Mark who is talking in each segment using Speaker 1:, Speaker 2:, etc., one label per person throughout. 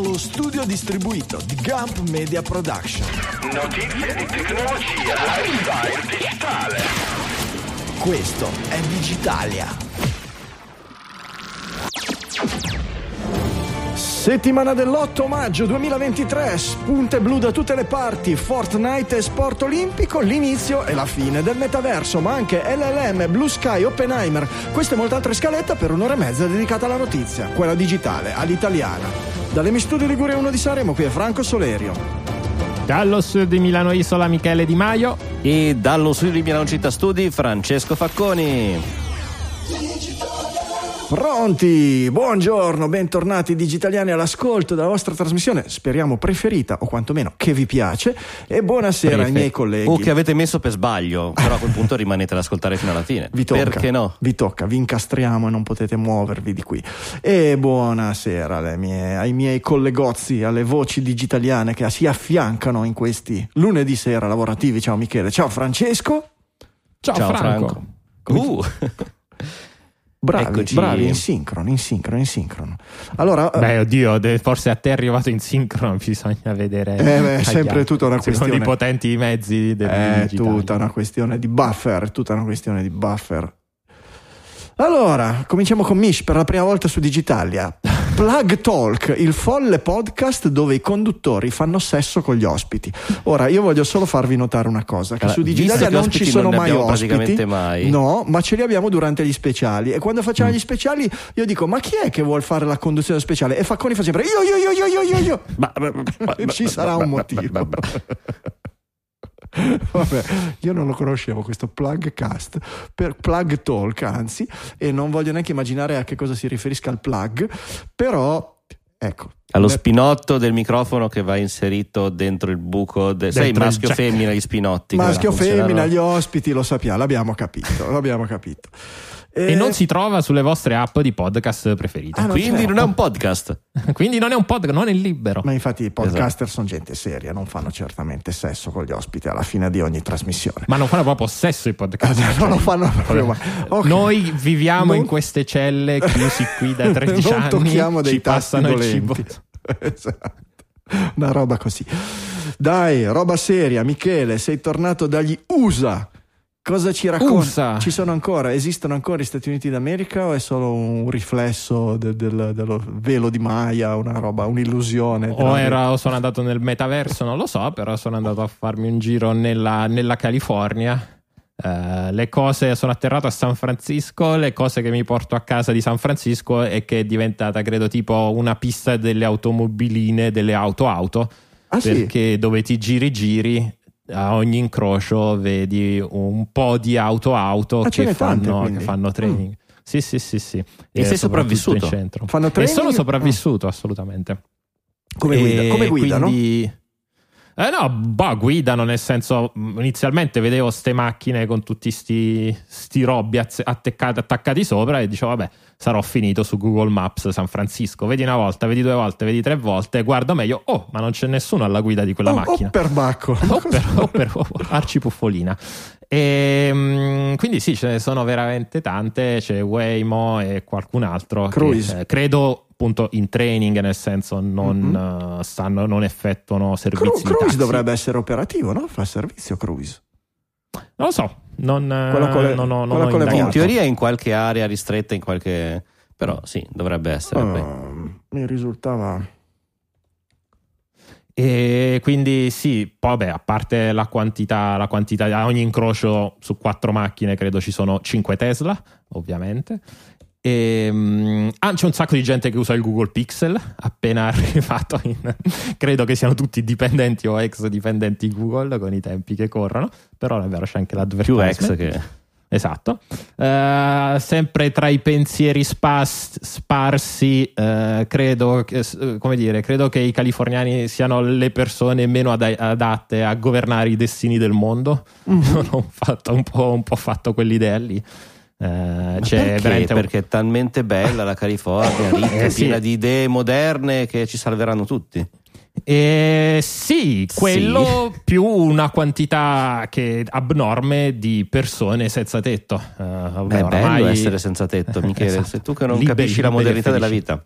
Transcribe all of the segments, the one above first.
Speaker 1: dallo studio distribuito di Gump Media Production.
Speaker 2: Notizie di tecnologia, lifestyle digitale.
Speaker 1: Questo è Digitalia. Settimana dell'8 maggio 2023, spunte blu da tutte le parti, Fortnite e sport olimpico, l'inizio e la fine del metaverso, ma anche LLM, Blue Sky, Oppenheimer, queste e molte altre scalette per un'ora e mezza dedicata alla notizia, quella digitale, all'italiana. Dalle mi studio Liguria 1 di Sanremo, qui è Franco Solerio.
Speaker 3: Dallo studio di Milano Isola Michele Di Maio
Speaker 4: e dallo studio di Milano Città Studi Francesco Facconi.
Speaker 1: Pronti? Buongiorno, bentornati digitaliani all'ascolto della vostra trasmissione, speriamo preferita o quantomeno che vi piace. E buonasera Prefe. ai miei colleghi.
Speaker 4: O che avete messo per sbaglio, però a quel punto rimanete ad ascoltare fino alla fine.
Speaker 1: Vi tocca,
Speaker 4: Perché no?
Speaker 1: Vi tocca, vi incastriamo e non potete muovervi di qui. E buonasera mie, ai miei collegozzi, alle voci digitaliane che si affiancano in questi lunedì sera lavorativi. Ciao Michele, ciao Francesco.
Speaker 3: Ciao, ciao Franco.
Speaker 4: Franco. Uh.
Speaker 1: Bravi, Eccoci. bravi, in sincrono, in sincrono, in sincrono. Allora,
Speaker 3: eh, Beh, oddio, forse a te è arrivato in sincrono, bisogna vedere.
Speaker 1: Eh, è sempre tutta una questione.
Speaker 3: Sono i potenti mezzi del
Speaker 1: È tutta una questione di buffer, tutta una questione di buffer. Allora, cominciamo con Mish per la prima volta su Digitalia. Plug Talk, il folle podcast dove i conduttori fanno sesso con gli ospiti. Ora, io voglio solo farvi notare una cosa: che allora, su Digitalia non ci sono
Speaker 4: non
Speaker 1: mai ospiti.
Speaker 4: Mai.
Speaker 1: No, ma ce li abbiamo durante gli speciali. E quando facciamo mm. gli speciali, io dico: Ma chi è che vuole fare la conduzione speciale? E Facconi fa sempre: Io, io, io, io, io, io, io. Ma, ma, ma, ci sarà un motivo. Vabbè, io non lo conoscevo questo plug cast per plug talk, anzi, e non voglio neanche immaginare a che cosa si riferisca al plug, però ecco.
Speaker 4: Allo spinotto del microfono che va inserito dentro il buco, de... sai maschio o femmina gli spinotti.
Speaker 1: Maschio femmina, gli ospiti, lo sappiamo, l'abbiamo capito, l'abbiamo capito.
Speaker 3: E... e... non si trova sulle vostre app di podcast preferite.
Speaker 4: Ah, non Quindi non è un podcast.
Speaker 3: Quindi non è un podcast, non è libero.
Speaker 1: Ma infatti i podcaster esatto. sono gente seria, non fanno certamente sesso con gli ospiti alla fine di ogni trasmissione.
Speaker 3: Ma non fanno proprio sesso i podcast.
Speaker 1: Eh, non lo fanno proprio. Ma...
Speaker 3: Okay. Noi viviamo non... in queste celle chiusi qui da 13
Speaker 1: non
Speaker 3: anni.
Speaker 1: Tocchiamo dei
Speaker 3: ci passano
Speaker 1: dolenti.
Speaker 3: il cibo.
Speaker 1: esatto. Una roba così. Dai, roba seria. Michele, sei tornato dagli USA Cosa ci racconta? Ci sono ancora? Esistono ancora gli Stati Uniti d'America o è solo un riflesso de, de, dello velo di Maya, una roba, un'illusione?
Speaker 3: O, era, o, sono andato nel metaverso, non lo so, però sono andato a farmi un giro nella, nella California. Uh, le cose sono atterrato a San Francisco, le cose che mi porto a casa di San Francisco è che è diventata, credo, tipo una pista delle automobiline, delle auto-auto.
Speaker 1: Ah,
Speaker 3: perché
Speaker 1: sì?
Speaker 3: dove ti giri giri a ogni incrocio vedi un po' di auto-auto
Speaker 1: ah,
Speaker 3: che, fanno,
Speaker 1: tante,
Speaker 3: che, fanno, training. Mm. Sì, sì, sì, sì.
Speaker 4: E, e sei sopravvissuto?
Speaker 1: Fanno training?
Speaker 3: E sono sopravvissuto, ah. assolutamente.
Speaker 1: Come guida? Come guidano? Quindi,
Speaker 3: eh no, boh, guidano nel senso, inizialmente vedevo ste macchine con tutti sti, sti robbi attaccati, attaccati sopra e dicevo vabbè sarò finito su Google Maps San Francisco, vedi una volta, vedi due volte, vedi tre volte, guardo meglio, oh ma non c'è nessuno alla guida di quella
Speaker 1: oh,
Speaker 3: macchina.
Speaker 1: Oh per bacco.
Speaker 3: Oh per, oh per oh, arcipuffolina. E, um, quindi sì, ce ne sono veramente tante, c'è Waymo e qualcun altro.
Speaker 1: Cruise.
Speaker 3: Che, eh, credo appunto in training, nel senso non, mm-hmm. uh, stanno, non effettuano servizi.
Speaker 1: Cru- cruise dovrebbe essere operativo, no? Fa servizio Cruise.
Speaker 3: Non lo so, non, le, non, non, non
Speaker 4: ho In teoria in qualche area ristretta, in qualche... però sì, dovrebbe essere.
Speaker 1: Uh, mi risultava...
Speaker 3: E quindi sì, poi vabbè, a parte la quantità, la quantità, a ogni incrocio su quattro macchine credo ci sono cinque Tesla, ovviamente. E, um, ah, c'è un sacco di gente che usa il Google Pixel appena arrivato in, credo che siano tutti dipendenti o ex dipendenti Google con i tempi che corrono però è vero c'è anche l'advertisement
Speaker 4: più ex che
Speaker 3: Esatto, uh, sempre tra i pensieri spas- sparsi, uh, credo, che, come dire, credo che i californiani siano le persone meno ad- adatte a governare i destini del mondo. Mm-hmm. Ho fatto un po', un po' fatto quell'idea lì.
Speaker 4: Uh, c'è perché? perché è talmente bella la California, ricca, eh, sì. piena di idee moderne che ci salveranno tutti.
Speaker 3: Eh, sì, quello sì. più una quantità che, abnorme di persone senza tetto.
Speaker 4: Uh, Beh, è bello essere senza tetto, Michele. esatto. Sei tu che non liberi, capisci la modernità della vita.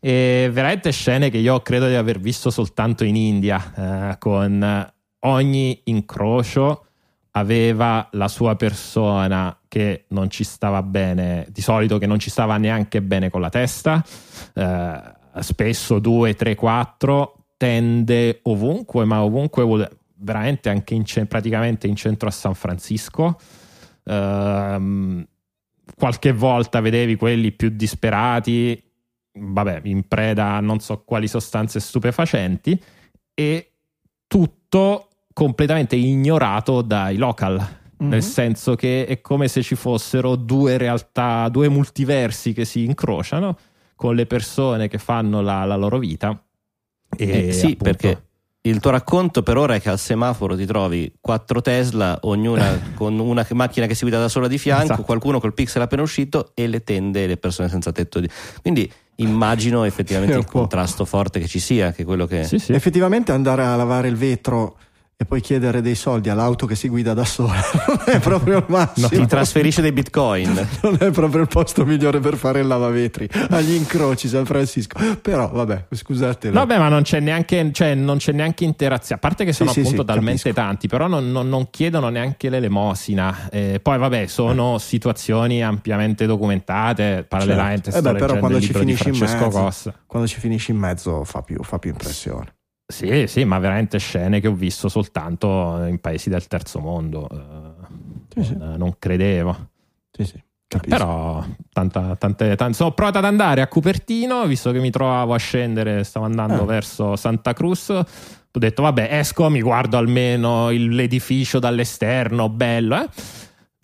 Speaker 3: E veramente scene che io credo di aver visto soltanto in India, eh, con ogni incrocio aveva la sua persona che non ci stava bene, di solito che non ci stava neanche bene con la testa, eh, spesso 2, 3, 4, tende ovunque, ma ovunque veramente anche in, praticamente in centro a San Francisco. Uh, qualche volta vedevi quelli più disperati, vabbè, in preda a non so quali sostanze stupefacenti, e tutto completamente ignorato dai local. Mm-hmm. Nel senso che è come se ci fossero due realtà, due multiversi che si incrociano con le persone che fanno la, la loro vita.
Speaker 4: E eh, sì, appunto, perché il tuo racconto per ora è che al semaforo ti trovi quattro Tesla, ognuna con una macchina che si guida da sola di fianco, esatto. qualcuno col pixel appena uscito e le tende e le persone senza tetto. Di... Quindi immagino effettivamente il contrasto forte che ci sia, che quello che...
Speaker 1: Sì, sì. Effettivamente andare a lavare il vetro e poi chiedere dei soldi all'auto che si guida da sola non è proprio il massimo.
Speaker 4: No, ti trasferisce dei bitcoin.
Speaker 1: non è proprio il posto migliore per fare il lavavetri agli incroci San Francisco. Però vabbè, scusate.
Speaker 3: Vabbè, ma non c'è neanche, cioè, non c'è neanche interazione. A parte che sono sì, appunto sì, talmente capisco. tanti, però non, non, non, chiedono neanche l'elemosina. Eh, poi vabbè, sono eh. situazioni ampiamente documentate. Parallelamente, certo. eh beh, però quando ci, mezzo,
Speaker 1: quando ci finisci in mezzo fa più, fa più impressione.
Speaker 3: Sì, sì, ma veramente scene che ho visto soltanto in paesi del terzo mondo. Sì, sì. Non, credevo.
Speaker 1: Sì, sì.
Speaker 3: Capisco. Però tanta, tante, tante, sono provato ad andare a Cupertino, visto che mi trovavo a scendere, stavo andando eh. verso Santa Cruz. Ho detto, vabbè, esco, mi guardo almeno il, l'edificio dall'esterno, bello, eh?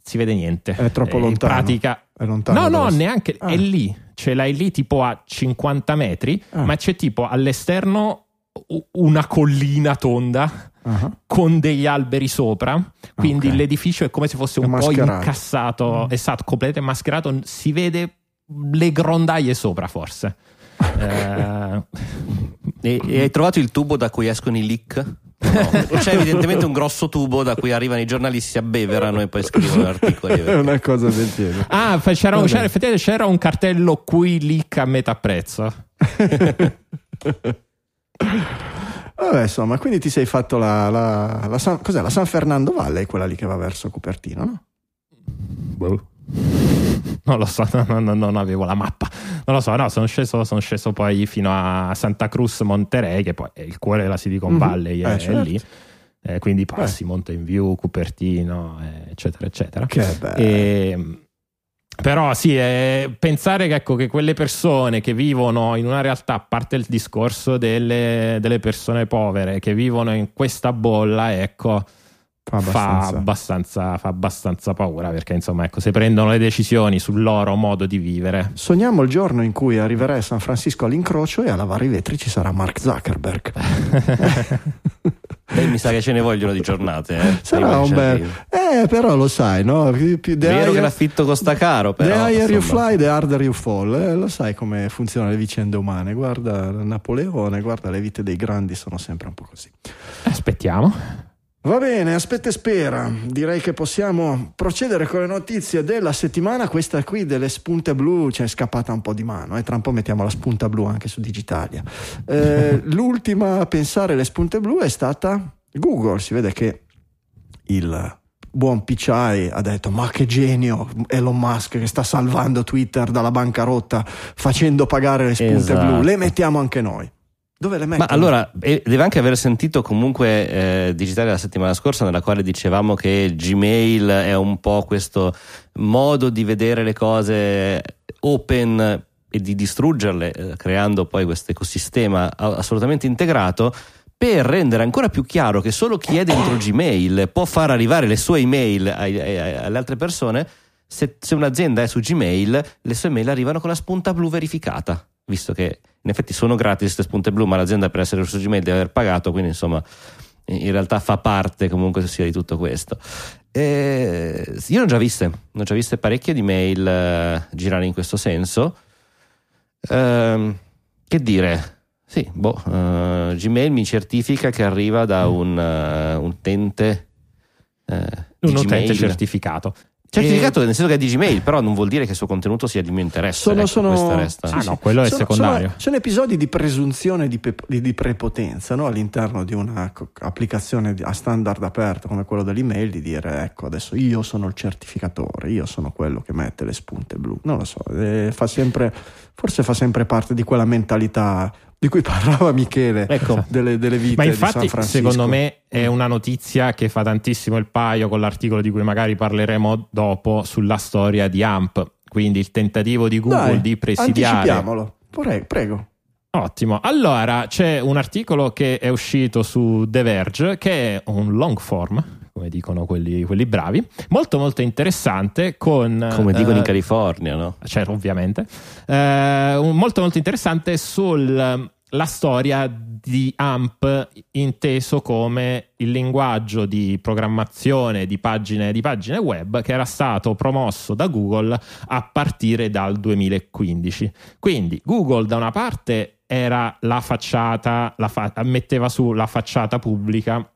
Speaker 3: Si vede niente.
Speaker 1: È troppo lontano. In pratica...
Speaker 3: È lontano. No, no, neanche. Ah. È lì. Ce l'hai lì tipo a 50 metri, ah. ma c'è tipo all'esterno una collina tonda uh-huh. con degli alberi sopra. Quindi okay. l'edificio è come se fosse un po' incassato, uh-huh. esatto, completamente mascherato. Si vede le grondaie sopra, forse.
Speaker 4: eh... e, e, hai trovato il tubo da cui escono i leak? No. C'è evidentemente un grosso tubo da cui arrivano i giornalisti, si abbeverano e poi scrivono articoli.
Speaker 1: È una cosa del genere.
Speaker 3: Ah, c'era, c'era, effettivamente c'era un cartello qui leak a metà prezzo.
Speaker 1: Vabbè, insomma, quindi ti sei fatto la, la, la, San, cos'è, la San Fernando Valle, quella lì che va verso Cupertino, no?
Speaker 3: Boh. Non lo so, no, no, non avevo la mappa. Non lo so, no, sono sceso, sono sceso poi fino a Santa Cruz Monterey, che poi è il cuore della Silicon mhm. Valley, mm-hmm. è, eh, certo. è, lì. Eh, quindi passi eh. Mountain View, Cupertino, eccetera, eccetera.
Speaker 1: Che bello.
Speaker 3: E, però sì, eh, pensare che, ecco, che, quelle persone che vivono in una realtà, a parte il discorso delle, delle persone povere, che vivono in questa bolla, ecco, fa abbastanza. Fa, abbastanza, fa abbastanza, paura perché insomma ecco se prendono le decisioni sul loro modo di vivere.
Speaker 1: Sogniamo il giorno in cui arriverai a San Francisco all'incrocio e a lavare i vetri ci sarà Mark Zuckerberg.
Speaker 4: Beh, mi sa che ce ne vogliono di giornate eh,
Speaker 1: sarà un bel eh però lo sai no?
Speaker 4: Più vero higher... che l'affitto costa caro però,
Speaker 1: the higher you fly the harder you fall eh, lo sai come funzionano le vicende umane. Guarda Napoleone guarda le vite dei grandi sono sempre un po' così.
Speaker 3: Aspettiamo
Speaker 1: Va bene, aspetta e spera. Direi che possiamo procedere con le notizie della settimana. Questa qui delle spunte blu ci è scappata un po' di mano. E eh? tra un po' mettiamo la spunta blu anche su Digitalia. Eh, l'ultima a pensare le spunte blu è stata Google. Si vede che il buon Picciai ha detto ma che genio Elon Musk che sta salvando Twitter dalla bancarotta facendo pagare le spunte esatto. blu. Le mettiamo anche noi. Dove le metto?
Speaker 4: Ma allora, deve anche aver sentito comunque eh, digitale la settimana scorsa nella quale dicevamo che Gmail è un po' questo modo di vedere le cose open e di distruggerle, eh, creando poi questo ecosistema assolutamente integrato per rendere ancora più chiaro che solo chi è dentro Gmail può far arrivare le sue email ai, ai, alle altre persone. Se, se un'azienda è su Gmail, le sue email arrivano con la spunta blu verificata, visto che in effetti sono gratis queste spunte blu, ma l'azienda per essere su Gmail deve aver pagato, quindi insomma in realtà fa parte comunque sia di tutto questo. E io ne ho già viste, ne ho già viste parecchie di mail eh, girare in questo senso. Eh, che dire? Sì, boh, uh, Gmail mi certifica che arriva da un uh, utente.
Speaker 3: Uh, un utente certificato.
Speaker 4: Certificato nel senso che è di Gmail, però non vuol dire che il suo contenuto sia di mio interesse.
Speaker 1: Sono-
Speaker 4: ecco,
Speaker 1: sono-
Speaker 4: questa resta.
Speaker 1: sì,
Speaker 3: Ah,
Speaker 1: sì.
Speaker 3: no, quello è
Speaker 1: Sono-
Speaker 3: secondario.
Speaker 1: Sono, sono episodi di presunzione di, pe- di- di prepotenza no? all'interno di un'applicazione a standard aperto come quello dell'email di dire ecco adesso io sono il certificatore, io sono quello che mette le spunte blu. Non lo so, eh, fa sempre, forse fa sempre parte di quella mentalità di cui parlava Michele
Speaker 4: Ecco.
Speaker 1: delle, delle vite
Speaker 3: Ma
Speaker 1: di
Speaker 3: infatti,
Speaker 1: San Francisco.
Speaker 3: secondo me, è una notizia che fa tantissimo il paio con l'articolo di cui magari parleremo dopo sulla storia di AMP. Quindi il tentativo di Google
Speaker 1: Dai,
Speaker 3: di presidiare.
Speaker 1: Anticipiamolo, Pre- prego.
Speaker 3: Ottimo. Allora, c'è un articolo che è uscito su The Verge che è un long form, come dicono quelli, quelli bravi, molto molto interessante con...
Speaker 4: Come dicono
Speaker 3: eh,
Speaker 4: in California, no?
Speaker 3: Certo, ovviamente. Eh, molto molto interessante sulla storia di AMP inteso come il linguaggio di programmazione di pagine, di pagine web che era stato promosso da Google a partire dal 2015. Quindi Google da una parte era la facciata, la fa- metteva su la facciata pubblica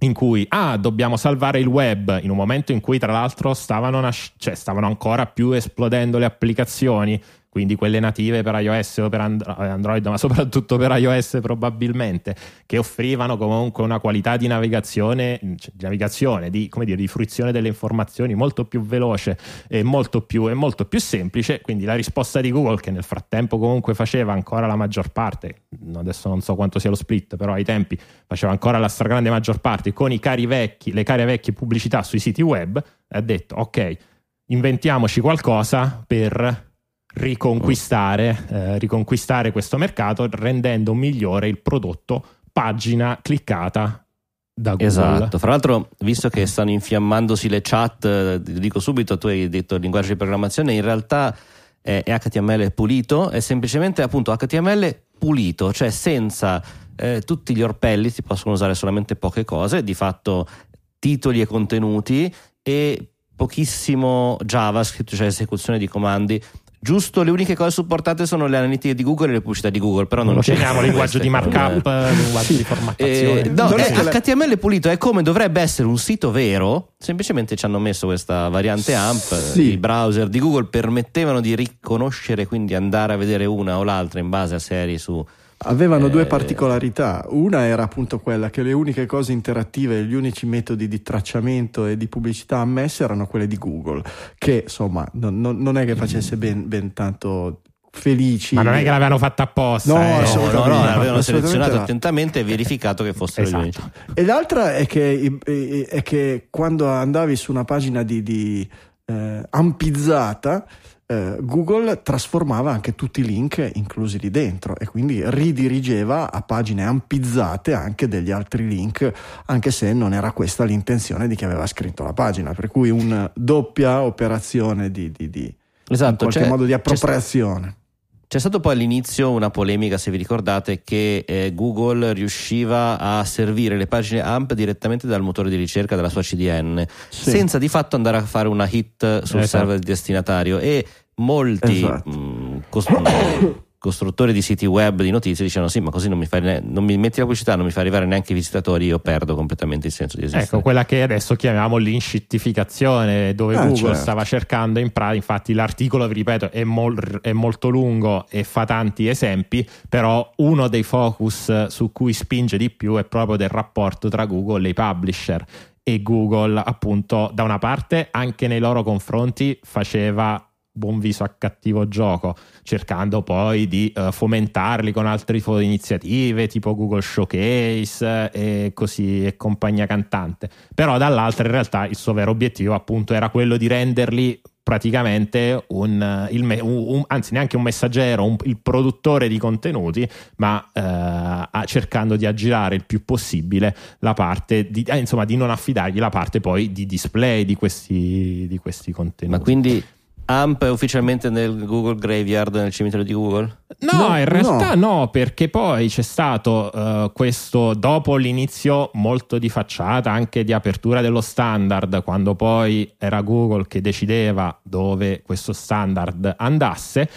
Speaker 3: in cui ah, dobbiamo salvare il web in un momento in cui tra l'altro stavano, nasc- cioè, stavano ancora più esplodendo le applicazioni quindi quelle native per iOS o per And- Android ma soprattutto per iOS probabilmente che offrivano comunque una qualità di navigazione cioè, di navigazione di, dire, di fruizione delle informazioni molto più veloce e molto più, e molto più semplice. Quindi la risposta di Google che nel frattempo comunque faceva ancora la maggior parte adesso non so quanto sia lo split però ai tempi faceva ancora la stragrande maggior parte con i cari vecchi, le care vecchie pubblicità sui siti web, ha detto ok, inventiamoci qualcosa per riconquistare, eh, riconquistare questo mercato rendendo migliore il prodotto pagina cliccata da Google.
Speaker 4: Esatto, fra l'altro visto che stanno infiammandosi le chat, eh, dico subito, tu hai detto linguaggio di programmazione, in realtà è HTML pulito, è semplicemente appunto HTML pulito, cioè senza eh, tutti gli orpelli, si possono usare solamente poche cose, di fatto titoli e contenuti e pochissimo JavaScript, cioè esecuzione di comandi. Giusto, le uniche cose supportate sono le analitiche di Google e le pubblicità di Google, però non
Speaker 3: lo
Speaker 4: c'è
Speaker 3: chiamiamo linguaggio di markup, linguaggio di formattazione.
Speaker 4: eh, no,
Speaker 1: Non è
Speaker 4: HTML pulito è come dovrebbe essere un sito vero, semplicemente ci hanno messo questa variante AMP,
Speaker 1: Sì.
Speaker 4: i browser di Google permettevano di riconoscere, quindi andare a vedere una o l'altra in base a serie su...
Speaker 1: Avevano due
Speaker 4: Eh,
Speaker 1: particolarità. Una era appunto quella che le uniche cose interattive, gli unici metodi di tracciamento e di pubblicità ammesse erano quelle di Google, che insomma non, non- non è che facesse ben, ben tanto felici.
Speaker 3: Ma non è che l'avevano fatta apposta.
Speaker 1: No,
Speaker 3: eh.
Speaker 4: No, no, no,
Speaker 1: no,
Speaker 4: l'avevano selezionato
Speaker 1: no.
Speaker 4: attentamente e verificato che fossero gli
Speaker 3: Esatto.
Speaker 4: unici.
Speaker 1: E l'altra è che, è che quando andavi su una pagina di, di, eh, ampizzata, eh, Google trasformava anche tutti i link inclusi lì dentro e quindi ridirigeva a pagine ampizzate anche degli altri link, anche se non era questa l'intenzione di chi aveva scritto la pagina. Per cui una doppia operazione di, di, di- in
Speaker 4: Esatto,
Speaker 1: qualche
Speaker 4: c'è-
Speaker 1: modo di appropriazione.
Speaker 4: C'è stato poi all'inizio una polemica, se vi ricordate, che eh, Google riusciva a servire le pagine AMP direttamente dal motore di ricerca della sua CDN,
Speaker 1: Sì.
Speaker 4: senza di fatto andare a fare una hit sul
Speaker 3: Esatto.
Speaker 4: server destinatario. E molti
Speaker 1: Esatto.
Speaker 4: mh, cos- costruttori di siti web di notizie dicevano: Sì, ma così non mi, fai ne- non mi metti la pubblicità, non mi fa arrivare neanche i visitatori, io perdo completamente il senso di esistere.
Speaker 3: Ecco, quella che adesso chiamiamo l'inscittificazione, dove
Speaker 1: Ah,
Speaker 3: Google
Speaker 1: certo.
Speaker 3: stava cercando in pratica, infatti l'articolo, vi ripeto, è, mol- è molto lungo e fa tanti esempi, però uno dei focus su cui spinge di più è proprio del rapporto tra Google e i publisher. E Google, appunto, da una parte, anche nei loro confronti faceva buon viso a cattivo gioco, cercando poi di eh, fomentarli con altre tipo iniziative tipo Google Showcase eh, e così e compagnia cantante. Però dall'altra in realtà il suo vero obiettivo appunto era quello di renderli praticamente un, eh, il un- anzi neanche un messaggero, un- il produttore di contenuti, ma eh, cercando di aggirare il più possibile la parte di, eh, insomma, di non affidargli la parte poi di display di questi, di questi contenuti.
Speaker 4: Ma quindi AMP è ufficialmente nel Google Graveyard, nel cimitero di Google?
Speaker 3: No,
Speaker 1: No,
Speaker 3: in realtà no. perché poi c'è stato eh, questo dopo l'inizio molto di facciata, anche di apertura dello standard, quando poi era Google che decideva dove questo standard andasse.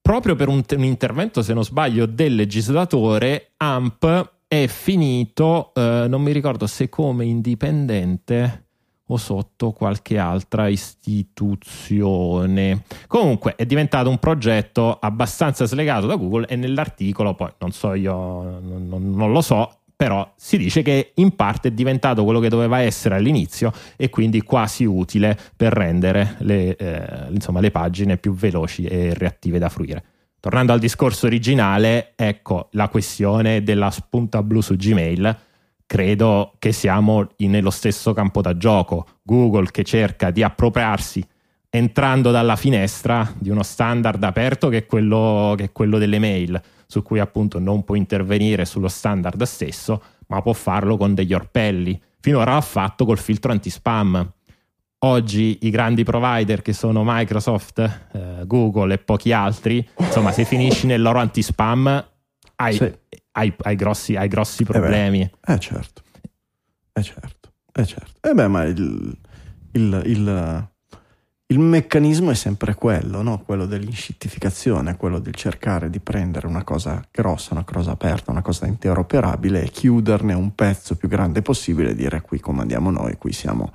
Speaker 3: Proprio per un, un intervento, se non sbaglio, del legislatore, AMP è finito, eh, non mi ricordo se come indipendente o sotto qualche altra istituzione. Comunque è diventato un progetto abbastanza slegato da Google e nell'articolo, poi non so io, non, non lo so, però si dice che in parte è diventato quello che doveva essere all'inizio e quindi quasi utile per rendere le, eh, insomma, le pagine più veloci e reattive da fruire. Tornando al discorso originale, ecco la questione della spunta blu su Gmail. Credo che siamo nello stesso campo da gioco. Google che cerca di appropriarsi entrando dalla finestra di uno standard aperto che è quello, che è quello delle mail su cui appunto non può intervenire sullo standard stesso, ma può farlo con degli orpelli. Finora l'ha fatto col filtro anti-spam. Oggi i grandi provider che sono Microsoft, eh, Google e pochi altri, insomma, se finisci nel loro anti-spam hai, sì. Hai, hai, grossi, hai grossi, problemi.
Speaker 1: Eh, beh, eh certo, eh certo, eh certo. Eh beh, ma il, il, il il meccanismo è sempre quello, no? quello dell'inscittificazione, quello del cercare di prendere una cosa grossa, una cosa aperta, una cosa interoperabile e chiuderne un pezzo più grande possibile e dire qui comandiamo noi, qui siamo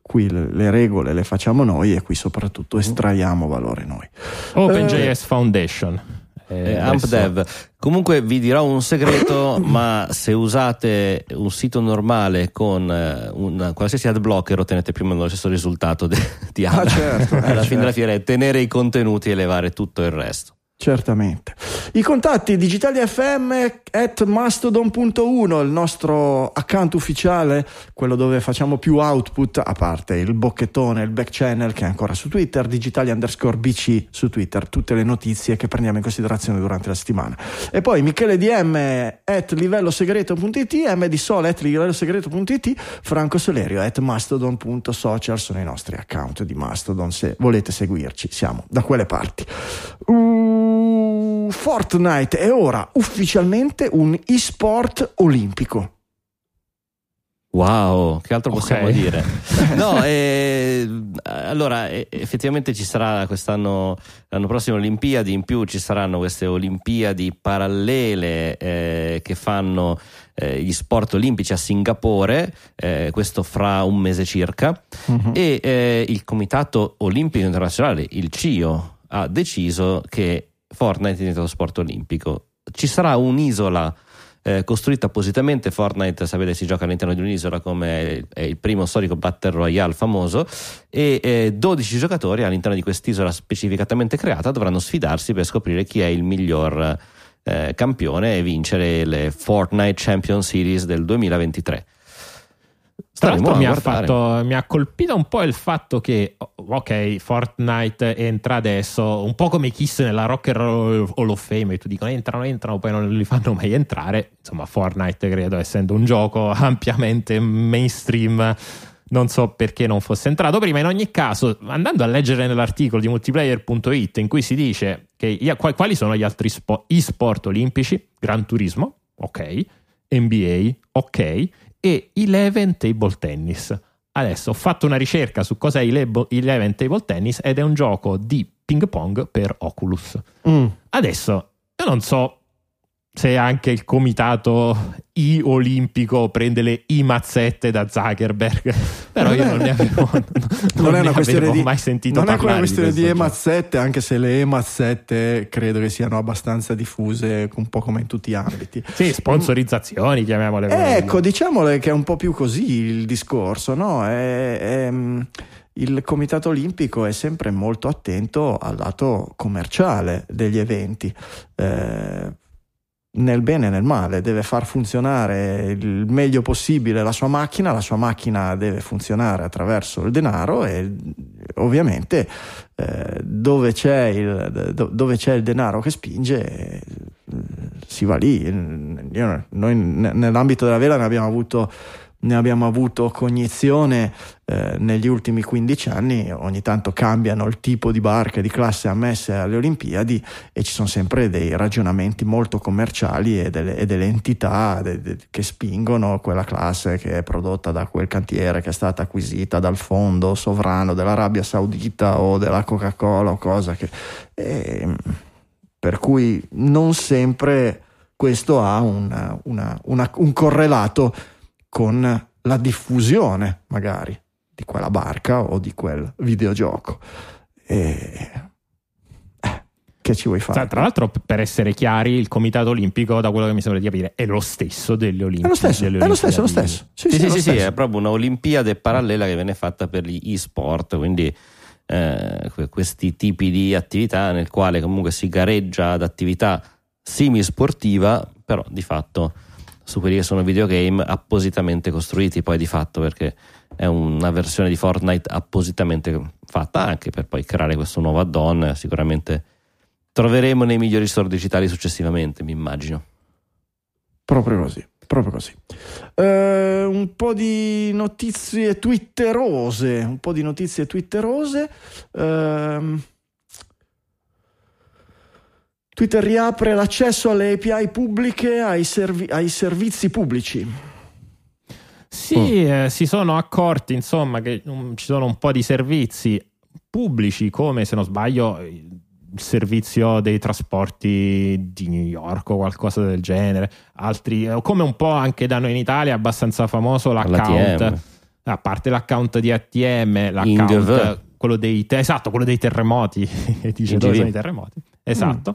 Speaker 1: qui le regole le facciamo noi e qui soprattutto estraiamo valore noi.
Speaker 3: OpenJS eh, Foundation
Speaker 4: eh, eh AmpDev. Comunque vi dirò un segreto, ma se usate un sito normale con eh, un qualsiasi ad blocker ottenete più o meno lo stesso risultato de, di Amp. Ah, certo, Alla certo. fine della fiera è tenere i contenuti e levare tutto il resto.
Speaker 1: Certamente. I contatti digitali FM at mastodon.1, il nostro account ufficiale, quello dove facciamo più output, a parte il bocchettone, il back channel che è ancora su Twitter, digitali underscore BC su Twitter, tutte le notizie che prendiamo in considerazione durante la settimana. E poi Michele DM at livellosegreto.it, M di Sole at livellosegreto.it, Franco Solerio at mastodon.social sono i nostri account di Mastodon se volete seguirci, siamo da quelle parti. Uh, Fortnite è ora ufficialmente un e-sport olimpico.
Speaker 4: Wow, che altro possiamo okay. dire? No, eh, allora eh, effettivamente ci sarà quest'anno, l'anno prossimo Olimpiadi, in più ci saranno queste Olimpiadi parallele eh, che fanno eh, gli sport olimpici a Singapore, eh, questo fra un mese circa, uh-huh. e eh, il Comitato Olimpico Internazionale, il CIO, ha deciso che Fortnite è diventato sport olimpico. Ci sarà un'isola eh, costruita appositamente. Fortnite, sapete, si gioca all'interno di un'isola come è il primo storico Battle Royale famoso. E eh, 12 giocatori all'interno di quest'isola specificatamente creata dovranno sfidarsi per scoprire chi è il miglior eh, campione e vincere le Fortnite Champion Series del 2023.
Speaker 3: Tra l'altro mi ha, fatto, mi ha, colpito un po' il fatto che, ok, Fortnite entra adesso, un po' come Kiss nella Rock and Roll Hall of Fame, e tu dicono entrano, entrano, poi non li fanno mai entrare. Insomma, Fortnite credo, essendo un gioco ampiamente mainstream, non so perché non fosse entrato prima. In ogni caso, andando a leggere nell'articolo di multiplayer.it in cui si dice che quali sono gli altri spo- e-sport olimpici, Gran Turismo, ok, NBA, ok e Eleven Table Tennis. Adesso ho fatto una ricerca su cos'è Eleven Table Tennis ed è un gioco di ping pong per Oculus. Mm. Adesso io non so se anche il comitato I olimpico prende le I mazzette da Zuckerberg, però io non ne avevo, non non è una questione di, mai sentito
Speaker 1: non
Speaker 3: parlare.
Speaker 1: Non è una questione
Speaker 3: di,
Speaker 1: di E-mazzette, anche se le E-mazzette credo che siano abbastanza diffuse, un po' come in tutti gli ambiti.
Speaker 3: Sì, sponsorizzazioni, chiamiamole.
Speaker 1: Ecco, diciamole che è un po' più così il discorso, no? È, è, il Comitato Olimpico è sempre molto attento al lato commerciale degli eventi. Eh, nel bene e nel male, deve far funzionare il meglio possibile la sua macchina, la sua macchina deve funzionare attraverso il denaro e ovviamente eh, dove, c'è il, dove, c'è il, denaro che spinge eh, si va lì. Io, noi nell'ambito della vela ne abbiamo avuto ne abbiamo avuto cognizione eh, negli ultimi 15 anni, ogni tanto cambiano il tipo di barche di classe ammesse alle Olimpiadi e ci sono sempre dei ragionamenti molto commerciali e delle, e delle entità de, de, che spingono quella classe che è prodotta da quel cantiere che è stata acquisita dal fondo sovrano dell'Arabia Saudita o della Coca-Cola o cosa che... E, per cui non sempre questo ha una, una, una, un correlato con la diffusione magari di quella barca o di quel videogioco. E... eh, che ci vuoi fare?
Speaker 3: Tra, tra l'altro, per essere chiari, il Comitato Olimpico, da quello che mi sembra di capire, è lo stesso delle Olimpiadi.
Speaker 1: È lo stesso, è lo stesso, è lo stesso. Sì,
Speaker 4: Sì,
Speaker 1: sì,
Speaker 4: sì, sì, sì, è proprio una Olimpiade parallela che viene fatta per gli e-sport, quindi eh, que- questi tipi di attività nel quale comunque si gareggia ad attività semi-sportiva, però di fatto su quelli che sono videogame appositamente costruiti poi di fatto perché è una versione di Fortnite appositamente fatta anche per poi creare questo nuovo add-on sicuramente troveremo nei migliori store digitali successivamente mi immagino
Speaker 1: Proprio così, proprio così. Eh, un po' di notizie twitterose, un po' di notizie twitterose. Ehm, Twitter riapre l'accesso alle API pubbliche ai, servi- ai servizi pubblici.
Speaker 3: Sì, eh, si sono accorti, insomma, che um, ci sono un po' di servizi pubblici, come se non sbaglio il servizio dei trasporti di New York o qualcosa del genere, altri, eh, come un po' anche da noi in Italia, è abbastanza famoso l'account,
Speaker 4: L'ATM.
Speaker 3: a parte l'account di ATM, l'account, quello dei, te- esatto, quello dei terremoti, dice dove sono i terremoti, esatto.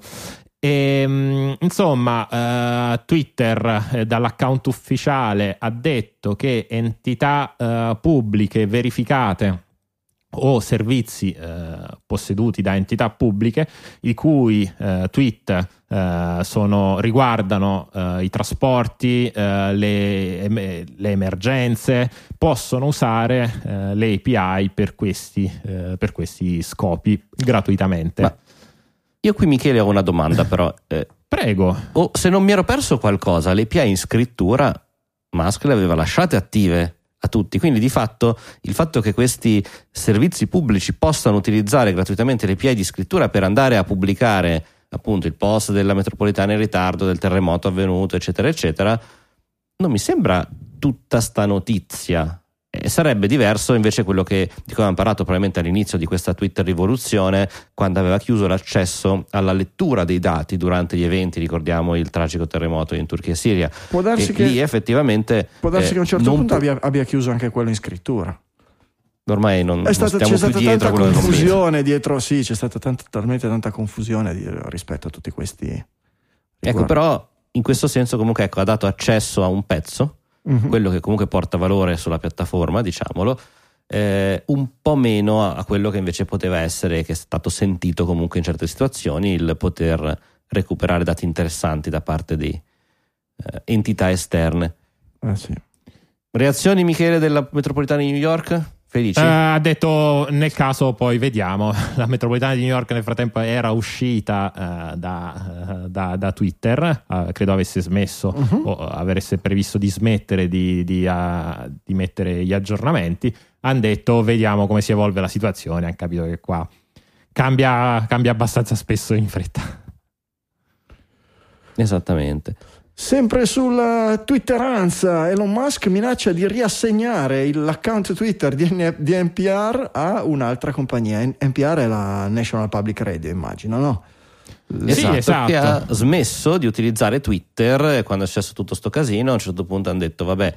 Speaker 3: E, mm, insomma, eh, Twitter eh, dall'account ufficiale ha detto che entità eh, pubbliche verificate o servizi eh, posseduti da entità pubbliche i cui eh, tweet eh, sono, riguardano i trasporti, le, em- le emergenze, possono usare le API per questi, per questi scopi gratuitamente.
Speaker 4: Ma- io qui Michele ho una domanda però Eh,
Speaker 3: Prego.
Speaker 4: o se non mi ero perso qualcosa le API in scrittura Musk le aveva lasciate attive a tutti quindi di fatto il fatto che questi servizi pubblici possano utilizzare gratuitamente le API di scrittura per andare a pubblicare appunto il post della metropolitana in ritardo del terremoto avvenuto eccetera eccetera non mi sembra tutta sta notizia Eh, sarebbe diverso invece quello che, di cui avevamo parlato probabilmente all'inizio di questa Twitter rivoluzione, quando aveva chiuso l'accesso alla lettura dei dati durante gli eventi, ricordiamo il tragico terremoto in Turchia e Siria.
Speaker 1: Può darsi,
Speaker 4: e
Speaker 1: che,
Speaker 4: lì effettivamente
Speaker 1: può darsi
Speaker 4: eh,
Speaker 1: che a un certo
Speaker 4: non
Speaker 1: punto
Speaker 4: pu-
Speaker 1: abbia, abbia chiuso anche quello in scrittura.
Speaker 4: ormai non,
Speaker 1: È
Speaker 4: non
Speaker 1: stata,
Speaker 4: stiamo
Speaker 1: c'è
Speaker 4: più
Speaker 1: stata
Speaker 4: dietro
Speaker 1: tanta confusione dietro, sì, c'è stata tanta- talmente tanta confusione rispetto a tutti questi.
Speaker 4: Ecco,
Speaker 1: riguardi.
Speaker 4: però in questo senso comunque ecco, ha dato accesso a un pezzo
Speaker 1: Mhm.
Speaker 4: quello che comunque porta valore sulla piattaforma, diciamolo, eh, un po' meno a, a quello che invece poteva essere, che è stato sentito comunque in certe situazioni, il poter recuperare dati interessanti da parte di eh, entità esterne.
Speaker 1: Eh, sì.
Speaker 4: Reazioni, Michele, della metropolitana di New York? Felici?
Speaker 3: Eh, ha detto nel caso poi vediamo. La metropolitana di New York nel frattempo era uscita eh, da, eh, da- da Twitter, credo avesse smesso
Speaker 1: Mhm.
Speaker 3: o avesse previsto di smettere di, di, di mettere gli aggiornamenti. Hanno detto vediamo come si evolve la situazione. Hanno capito che qua cambia, cambia abbastanza spesso in fretta.
Speaker 4: Esattamente.
Speaker 1: Sempre sulla Twitteranza, Elon Musk minaccia di riassegnare il- l'account Twitter di, N- di NPR a un'altra compagnia. N- NPR è la National Public Radio, immagino, no?
Speaker 4: Esatto,
Speaker 3: esatto.
Speaker 4: che ha smesso di utilizzare Twitter quando è successo tutto sto casino. A un certo punto hanno detto: Vabbè,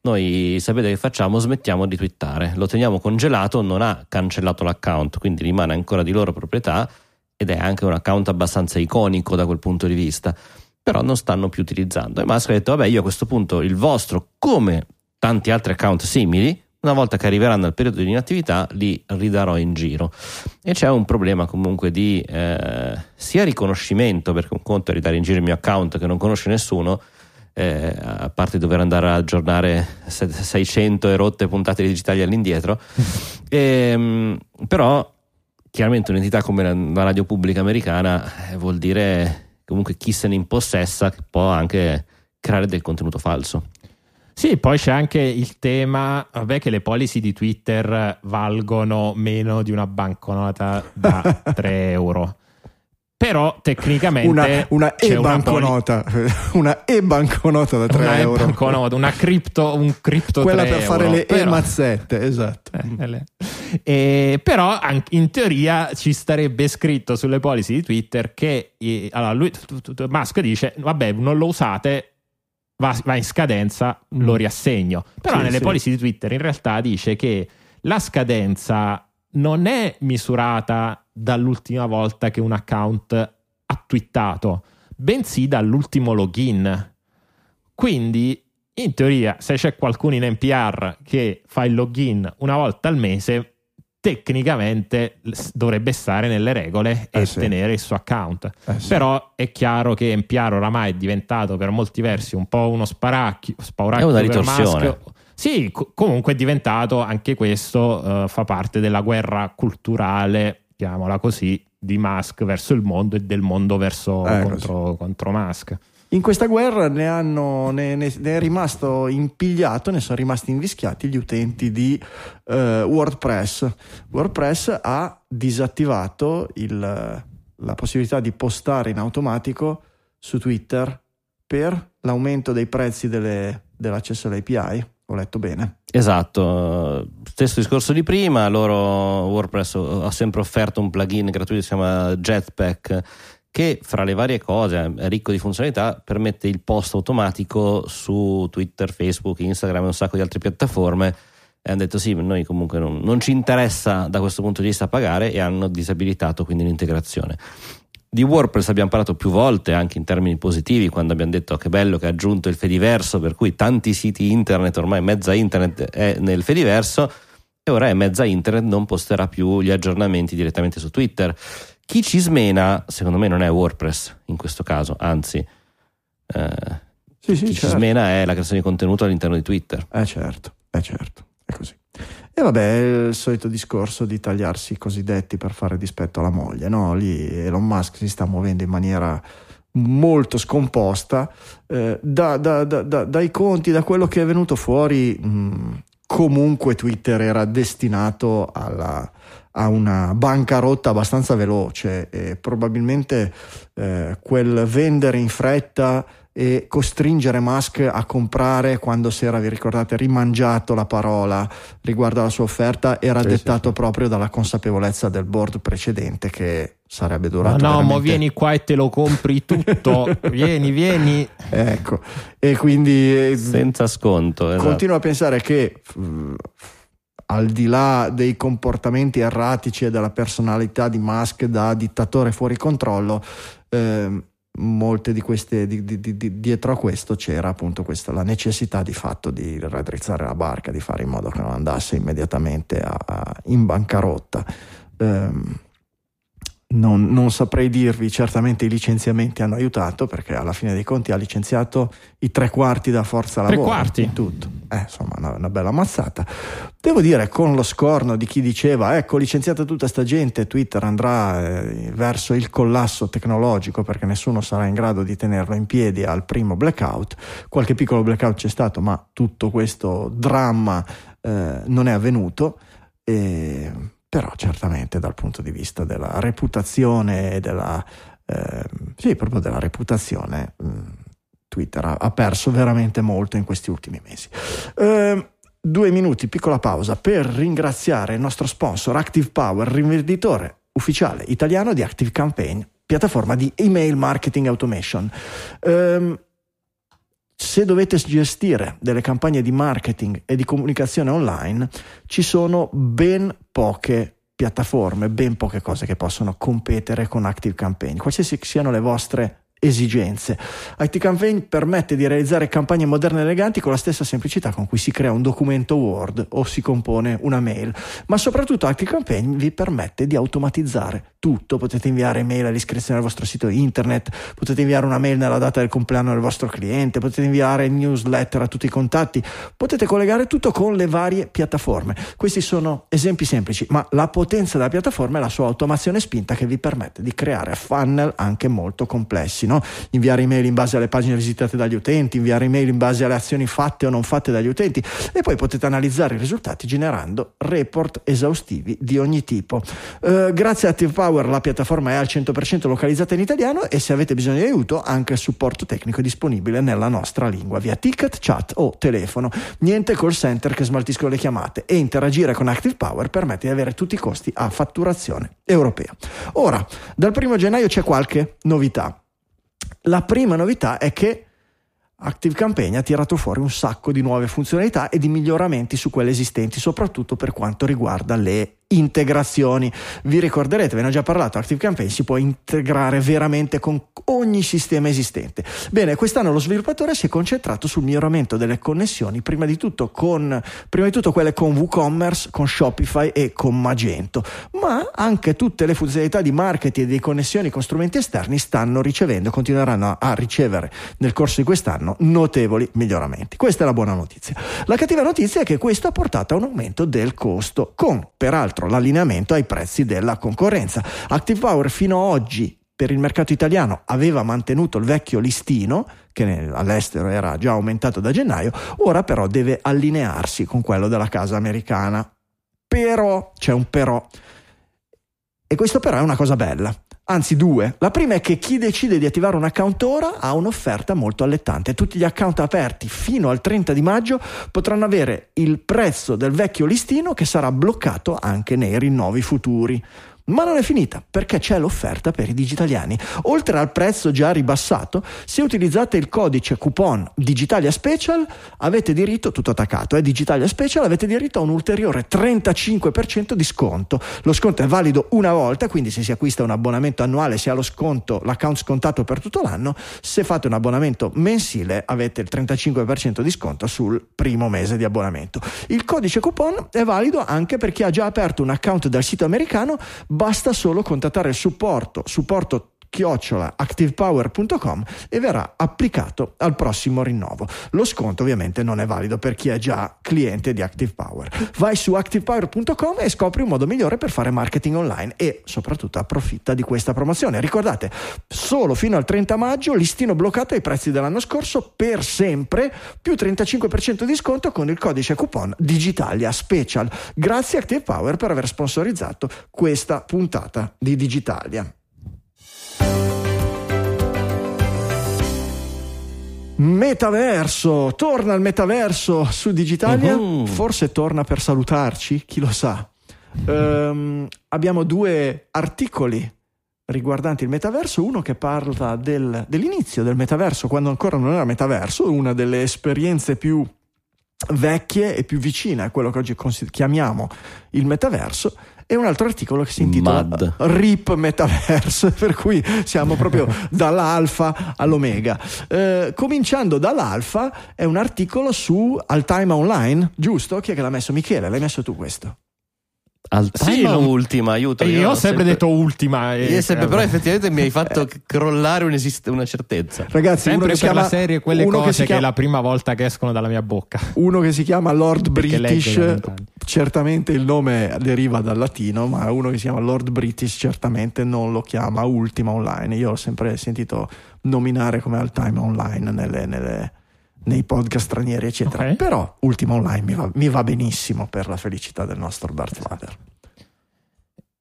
Speaker 4: noi sapete che facciamo? Smettiamo di twittare, lo teniamo congelato. Non ha cancellato l'account, quindi rimane ancora di loro proprietà ed è anche un account abbastanza iconico da quel punto di vista. Però non stanno più utilizzando. E Musk ha detto: Vabbè, io a questo punto il vostro, come tanti altri account simili, una volta che arriveranno al periodo di inattività, li ridarò in giro. E c'è un problema comunque di eh, sia riconoscimento, perché un conto è ridare in giro il mio account che non conosce nessuno, eh, a parte dover andare a aggiornare se- 600 e rotte puntate digitali all'indietro. Ehm, però chiaramente un'entità come la, la radio pubblica americana eh, vuol dire comunque chi se ne impossessa può anche creare del contenuto falso.
Speaker 3: Sì, poi c'è anche il tema, vabbè, che le policy di Twitter valgono meno di una banconota da 3 euro. Però tecnicamente
Speaker 1: Una, una e-banconota, una e-banconota da 3
Speaker 3: una
Speaker 1: euro.
Speaker 3: banconota, una cripto, un cripto
Speaker 1: Quella
Speaker 3: 3
Speaker 1: per fare
Speaker 3: euro.
Speaker 1: le
Speaker 3: Però-
Speaker 1: e-mazzette, esatto.
Speaker 3: eh, le- eh, però anche in teoria ci starebbe scritto sulle policy di Twitter che eh, allora lui, Musk dice vabbè non lo usate va, va in scadenza lo riassegno però
Speaker 1: Sì,
Speaker 3: nelle
Speaker 1: sì.
Speaker 3: policy di Twitter in realtà dice che la scadenza non è misurata dall'ultima volta che un account ha twittato, bensì dall'ultimo login. Quindi, in teoria, se c'è qualcuno in NPR che fa il login una volta al mese, tecnicamente dovrebbe stare nelle regole e
Speaker 1: Eh sì.
Speaker 3: tenere il suo account.
Speaker 1: Eh sì.
Speaker 3: Però è chiaro che NPR oramai è diventato per molti versi un po' uno sparacchio, spauracchio
Speaker 4: È una
Speaker 3: per
Speaker 4: ritorsione.
Speaker 3: Musk. Sì, co- comunque è diventato anche questo, eh, fa parte della guerra culturale, chiamiamola così, di Musk verso il mondo e del mondo verso
Speaker 1: Eh,
Speaker 3: contro, contro Musk.
Speaker 1: In questa guerra ne, hanno, ne, ne- ne è rimasto impigliato, ne sono rimasti invischiati gli utenti di eh, WordPress. WordPress ha disattivato il- la possibilità di postare in automatico su Twitter per l'aumento dei prezzi delle- dell'accesso alle API. Ho letto bene.
Speaker 4: Esatto, stesso discorso di prima, loro WordPress ha sempre offerto un plugin gratuito che si chiama Jetpack che fra le varie cose è ricco di funzionalità, permette il post automatico su Twitter, Facebook, Instagram e un sacco di altre piattaforme e hanno detto sì, noi comunque non, non ci interessa da questo punto di vista pagare e hanno disabilitato quindi l'integrazione. Di WordPress abbiamo parlato più volte anche in termini positivi quando abbiamo detto che bello che ha aggiunto il Fediverso per cui tanti siti internet ormai mezza internet è nel Fediverso e ora è mezza internet non posterà più gli aggiornamenti direttamente su Twitter. Chi ci smena secondo me non è WordPress in questo caso, anzi eh,
Speaker 1: Sì, sì,
Speaker 4: chi ci
Speaker 1: certo.
Speaker 4: smena è la creazione di contenuto all'interno di Twitter.
Speaker 1: Eh certo, eh certo, è così. E vabbè, il solito discorso di tagliarsi i cosiddetti per fare dispetto alla moglie, no? Lì Elon Musk si sta muovendo in maniera molto scomposta. Eh, da- da- da- da- dai conti, da quello che è venuto fuori, mh, comunque Twitter era destinato alla- a una bancarotta abbastanza veloce e probabilmente eh, quel vendere in fretta e costringere Musk a comprare quando si era, vi ricordate, rimangiato la parola riguardo alla sua offerta era
Speaker 3: Sì,
Speaker 1: dettato
Speaker 3: sì.
Speaker 1: proprio dalla consapevolezza del board precedente che sarebbe
Speaker 3: Ma
Speaker 1: durato
Speaker 3: no, mo
Speaker 1: veramente-
Speaker 3: vieni qua e te lo compri tutto. vieni, vieni.
Speaker 1: ecco e quindi eh,
Speaker 4: Senza sconto. esatto.
Speaker 1: continuo a pensare che f- al di là dei comportamenti erratici e della personalità di Musk da dittatore fuori controllo ehm, molte di queste di- di- di- di- dietro a questo c'era appunto questa la necessità di fatto di raddrizzare la barca di fare in modo che non andasse immediatamente a- a- in bancarotta. Ehm, non, non saprei dirvi, certamente i licenziamenti hanno aiutato perché alla fine dei conti ha licenziato i tre quarti da forza
Speaker 3: Tre
Speaker 1: lavoro.
Speaker 3: quarti?
Speaker 1: in tutto. Eh, insomma, una, una bella mazzata. Devo dire, con lo scorno di chi diceva, ecco, licenziata tutta sta gente, Twitter andrà eh, verso il collasso tecnologico perché nessuno sarà in grado di tenerlo in piedi al primo blackout. Qualche piccolo blackout c'è stato, ma tutto questo dramma eh, non è avvenuto. E, però certamente dal punto di vista della reputazione e della eh, sì, proprio della reputazione mh, Twitter ha, ha perso veramente molto in questi ultimi mesi. Eh, due minuti, piccola pausa per ringraziare il nostro sponsor Active Power, rivenditore ufficiale italiano di Active Campaign, piattaforma di email marketing automation. Ehm, se dovete gestire delle campagne di marketing e di comunicazione online, ci sono ben poche piattaforme, ben poche cose che possono competere con Active Campaign, qualsiasi siano le vostre esigenze. Active Campaign permette di realizzare campagne moderne e eleganti con la stessa semplicità con cui si crea un documento Word o si compone una mail, ma soprattutto Active Campaign vi permette di automatizzare tutto, potete inviare email all'iscrizione al vostro sito internet, potete inviare una mail nella data del compleanno del vostro cliente, potete inviare newsletter a tutti i contatti, potete collegare tutto con le varie piattaforme. Questi sono esempi semplici, ma la potenza della piattaforma è la sua automazione spinta che vi permette di creare funnel anche molto complessi, no? Inviare email in base alle pagine visitate dagli utenti, inviare email in base alle azioni fatte o non fatte dagli utenti e poi potete analizzare i risultati generando report esaustivi di ogni tipo. Eh, grazie a Active la piattaforma è al 100% localizzata in italiano e se avete bisogno di aiuto anche il supporto tecnico è disponibile nella nostra lingua via ticket, chat o telefono. Niente call center che smaltiscono le chiamate e interagire con Active Power permette di avere tutti i costi a fatturazione europea. Ora, dal primo gennaio c'è qualche novità. La prima novità è che Active Campaign ha tirato fuori un sacco di nuove funzionalità e di miglioramenti su quelle esistenti, soprattutto per quanto riguarda le integrazioni. Vi ricorderete, ve ne ho già parlato, Active Campaign si può integrare veramente con ogni sistema esistente. Bene, quest'anno lo sviluppatore si è concentrato sul miglioramento delle connessioni, prima di tutto, con, prima di tutto quelle con WooCommerce, con Shopify e con Magento, ma anche tutte le funzionalità di marketing e di connessioni con strumenti esterni stanno ricevendo, continueranno a ricevere nel corso di quest'anno notevoli miglioramenti. Questa è la buona notizia. La cattiva notizia è che questo ha portato a un aumento del costo, con peraltro l'allineamento ai prezzi della concorrenza. Active Power fino ad oggi per il mercato italiano aveva mantenuto il vecchio listino che all'estero era già aumentato da gennaio, ora però deve allinearsi con quello della casa americana. Però c'è un però. E questo però è una cosa bella. Anzi, due. La prima è che chi decide di attivare un account ora ha un'offerta molto allettante. Tutti gli account aperti fino al 30 di maggio potranno avere il prezzo del vecchio listino che sarà bloccato anche nei rinnovi futuri. Ma non è finita, perché c'è l'offerta per i digitaliani. Oltre al prezzo già ribassato, se utilizzate il codice coupon Digitalia Special, avete diritto, tutto attaccato, eh, Digitalia Special, avete diritto a un ulteriore 35% di sconto. Lo sconto è valido una volta, quindi se si acquista un abbonamento annuale si ha lo sconto, l'account scontato per tutto l'anno. Se fate un abbonamento mensile avete il 35% di sconto sul primo mese di abbonamento. Il codice coupon è valido anche per chi ha già aperto un account dal sito americano basta solo contattare il supporto, supporto chiocciola activepower.com e verrà applicato al prossimo rinnovo. Lo sconto ovviamente non è valido per chi è già cliente di Active Power. Vai su activepower.com e scopri un modo migliore per fare marketing online e soprattutto approfitta di questa promozione. Ricordate, solo fino al 30 maggio listino bloccato ai prezzi dell'anno scorso per sempre, più 35% di sconto con il codice coupon Digitalia Special. Grazie Active Power per aver sponsorizzato questa puntata di Digitalia. Metaverso, torna il metaverso su Digitalia, uh-huh. forse torna per salutarci, chi lo sa. Um, abbiamo due articoli riguardanti il metaverso, uno che parla del, dell'inizio del metaverso, quando ancora non era metaverso, una delle esperienze più vecchie e più vicine a quello che oggi chiamiamo il metaverso e un altro articolo che si intitola Mad. RIP Metaverse, per cui siamo proprio dall'alfa all'omega. Eh, cominciando dall'alfa è un articolo su Altime Online, giusto? Chi è che l'ha messo? Michele, l'hai messo tu questo?
Speaker 4: Altima sì, non... ultima, aiuto.
Speaker 3: Io, io ho sempre, sempre, detto ultima.
Speaker 4: E... Sempre, però effettivamente mi hai fatto crollare una certezza.
Speaker 1: Ragazzi,
Speaker 3: sempre per
Speaker 1: chiama,
Speaker 3: la serie quelle cose che, chiama, che, è la prima volta che escono dalla mia bocca.
Speaker 1: Uno che si chiama Lord British, certamente il nome deriva dal latino, ma uno che si chiama Lord British certamente non lo chiama ultima online. Io ho sempre sentito nominare come all time online nelle, nelle nei podcast stranieri, eccetera. Okay. Però Ultima Online mi va, mi va, benissimo per la felicità del nostro Darth Vader.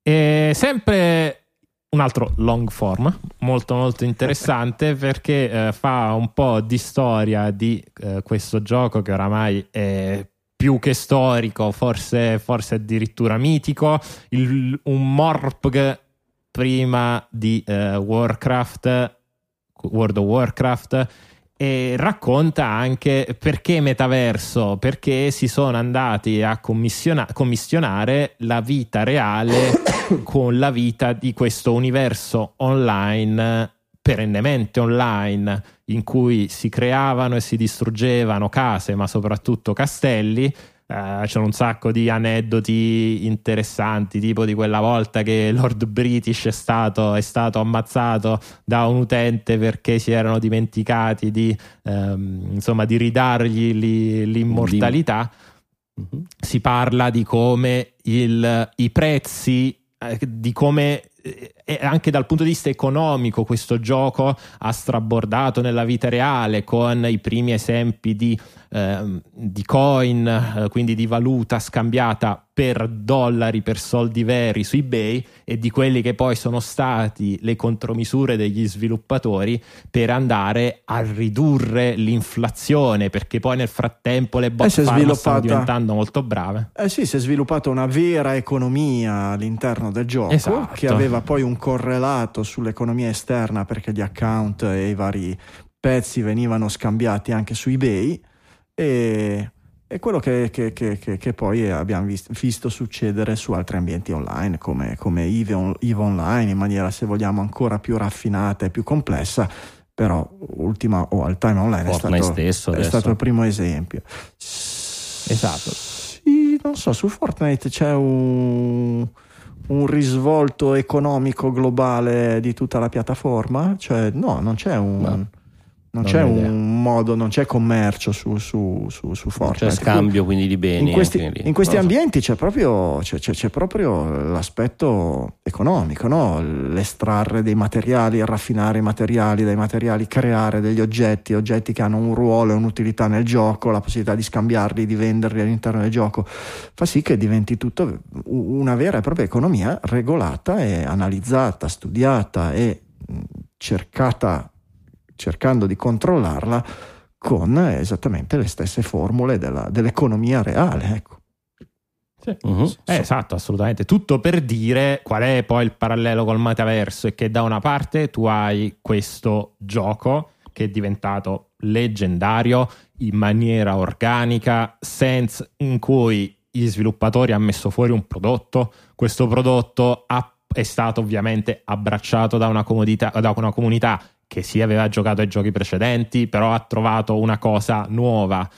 Speaker 3: E sempre un altro long form, molto molto interessante perché eh, fa un po' di storia di eh, questo gioco che oramai è più che storico, forse, forse addirittura mitico, il, un Morpg prima di eh, Warcraft, World of Warcraft e racconta anche perché metaverso, perché si sono andati a commissiona- commissionare la vita reale con la vita di questo universo online perennemente online in cui si creavano e si distruggevano case ma soprattutto castelli Uh, c'erano un sacco di aneddoti interessanti, tipo di quella volta che Lord British è stato, è stato ammazzato da un utente perché si erano dimenticati di, um, insomma, di ridargli li, l'immortalità. Mm-hmm. Si parla di come il, i prezzi, eh, di come eh, anche dal punto di vista economico questo gioco ha strabordato nella vita reale con i primi esempi di Ehm, di coin, eh, quindi di valuta scambiata per dollari, per soldi veri su eBay e di quelli che poi sono stati le contromisure degli sviluppatori per andare a ridurre l'inflazione perché poi nel frattempo le bot eh, stanno diventando molto brave.
Speaker 1: Eh sì, si è sviluppata una vera economia all'interno del gioco
Speaker 3: esatto.
Speaker 1: che aveva poi un correlato sull'economia esterna perché gli account e i vari pezzi venivano scambiati anche su eBay e, e quello che, che, che, che poi abbiamo visto, visto, succedere su altri ambienti online come, come Eve, on, Eve Online in maniera se vogliamo ancora più raffinata e più complessa però Ultima o All Time Online è stato,
Speaker 4: stesso
Speaker 1: è stato, il primo esempio.
Speaker 3: Esatto.
Speaker 1: Sì, non so su Fortnite c'è un un risvolto economico globale di tutta la piattaforma? Cioè, no, non c'è un. No non, c'è un modo, non c'è commercio su, su, su, su Fortnite.
Speaker 4: C'è scambio quindi di beni.
Speaker 1: In questi, in questi ambienti c'è proprio, c'è, c'è, c'è proprio, l'aspetto economico, no? l'estrarre dei materiali, raffinare i materiali, dai materiali creare degli oggetti, oggetti che hanno un ruolo e un'utilità nel gioco, la possibilità di scambiarli, di venderli all'interno del gioco, fa sì che diventi tutto una vera e propria economia regolata e analizzata, studiata e cercata cercando di controllarla con esattamente le stesse formule della, dell'economia reale. Ecco.
Speaker 3: Sì. Uh-huh. Eh, esatto, assolutamente. Tutto per dire qual è poi il parallelo col metaverso è che da una parte tu hai questo gioco che è diventato leggendario in maniera organica, senza, in cui gli sviluppatori hanno messo fuori un prodotto, questo prodotto ha, è stato ovviamente abbracciato da una, da una comunità che sì aveva giocato ai giochi precedenti, però ha trovato una cosa nuova,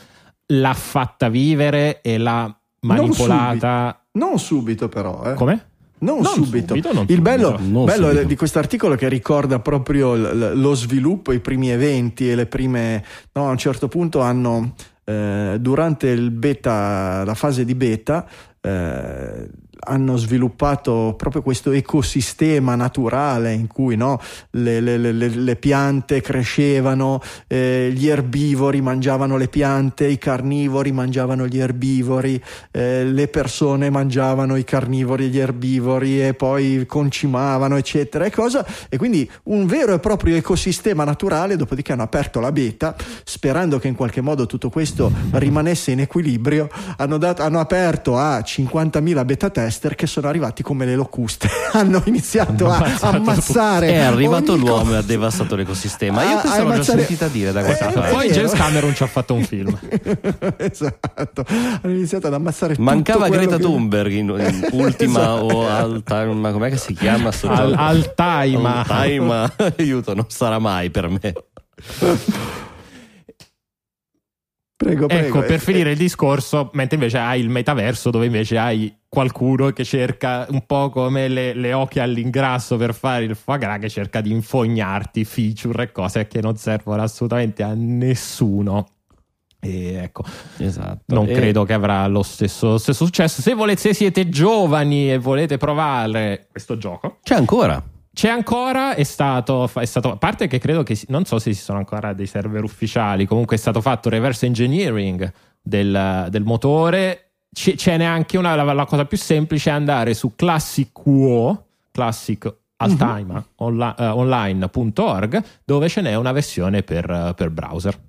Speaker 3: l'ha fatta vivere e l'ha manipolata.
Speaker 1: Non subito, non subito però. Eh.
Speaker 3: Come?
Speaker 1: Non, non, subito. subito non il bello, bello subito. di questo articolo che ricorda proprio lo sviluppo, i primi eventi e le prime. No, a un certo punto hanno. Eh, durante il beta, la fase di beta, eh, hanno sviluppato proprio questo ecosistema naturale in cui no, le, le, le, le, piante crescevano, eh, gli erbivori mangiavano le piante, i carnivori mangiavano gli erbivori, eh, le persone mangiavano i carnivori e gli erbivori e poi concimavano, eccetera, e, cosa, e quindi un vero e proprio ecosistema naturale, dopodiché hanno aperto la beta, sperando che in qualche modo tutto questo rimanesse in equilibrio, hanno, dato, hanno aperto a 50.000 beta test tester che sono arrivati come le locuste, hanno iniziato a ammazzare.
Speaker 4: È arrivato l'uomo e ha devastato l'ecosistema. Io questa l'ho ammazzare... già sentita dire da questa eh, parte.
Speaker 3: Poi James Cameron ci ha fatto un film.
Speaker 1: esatto, hanno iniziato ad ammazzare
Speaker 4: Mancava Greta
Speaker 1: che...
Speaker 4: Thunberg in, in ultima esatto. o Altaima, com'è che si chiama?
Speaker 3: Al, Altaima.
Speaker 4: Altaima, aiuto, non sarà mai per me.
Speaker 1: Prego, prego.
Speaker 3: Ecco, per eh, finire il discorso, mentre invece hai il metaverso dove invece hai qualcuno che cerca un po' come le, le occhie all'ingrasso per fare il foie gras che cerca di infognarti feature e cose che non servono assolutamente a nessuno. E ecco, esatto. non e... credo che avrà lo stesso, stesso successo. Se, volete, se siete giovani e volete provare questo gioco,
Speaker 4: c'è ancora.
Speaker 3: C'è ancora, è stato, è stato, a parte che credo che, non so se ci sono ancora dei server ufficiali, comunque è stato fatto reverse engineering del, del motore, C- ce n'è anche una, la, la, cosa più semplice è andare su Classic UO, Classic Altima uh-huh. onli- uh, online.org, dove ce n'è una versione per, uh, per browser.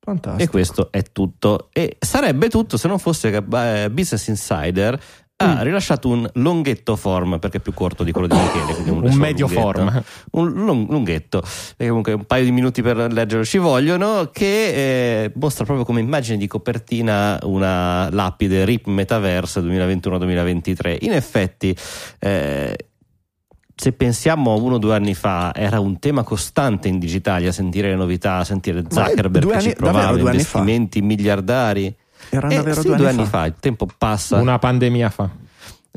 Speaker 1: Fantastico.
Speaker 4: E questo è tutto. E sarebbe tutto se non fosse che eh, Business Insider ha mm. rilasciato un lunghetto form perché è più corto di quello di Michele
Speaker 3: un, un medio lunghetto. form
Speaker 4: un lung, lunghetto comunque un paio di minuti per leggerlo ci vogliono che eh, mostra proprio come immagine di copertina una lapide RIP Metaverse 2021-2023 in effetti eh, se pensiamo a uno o due anni fa, era un tema costante in digitale a sentire le novità, a sentire Zuckerberg che anni, ci provava, investimenti miliardari.
Speaker 1: Erano eh, davvero sì, due,
Speaker 4: due
Speaker 1: anni,
Speaker 4: anni fa. fa. il tempo passa.
Speaker 3: Una pandemia fa.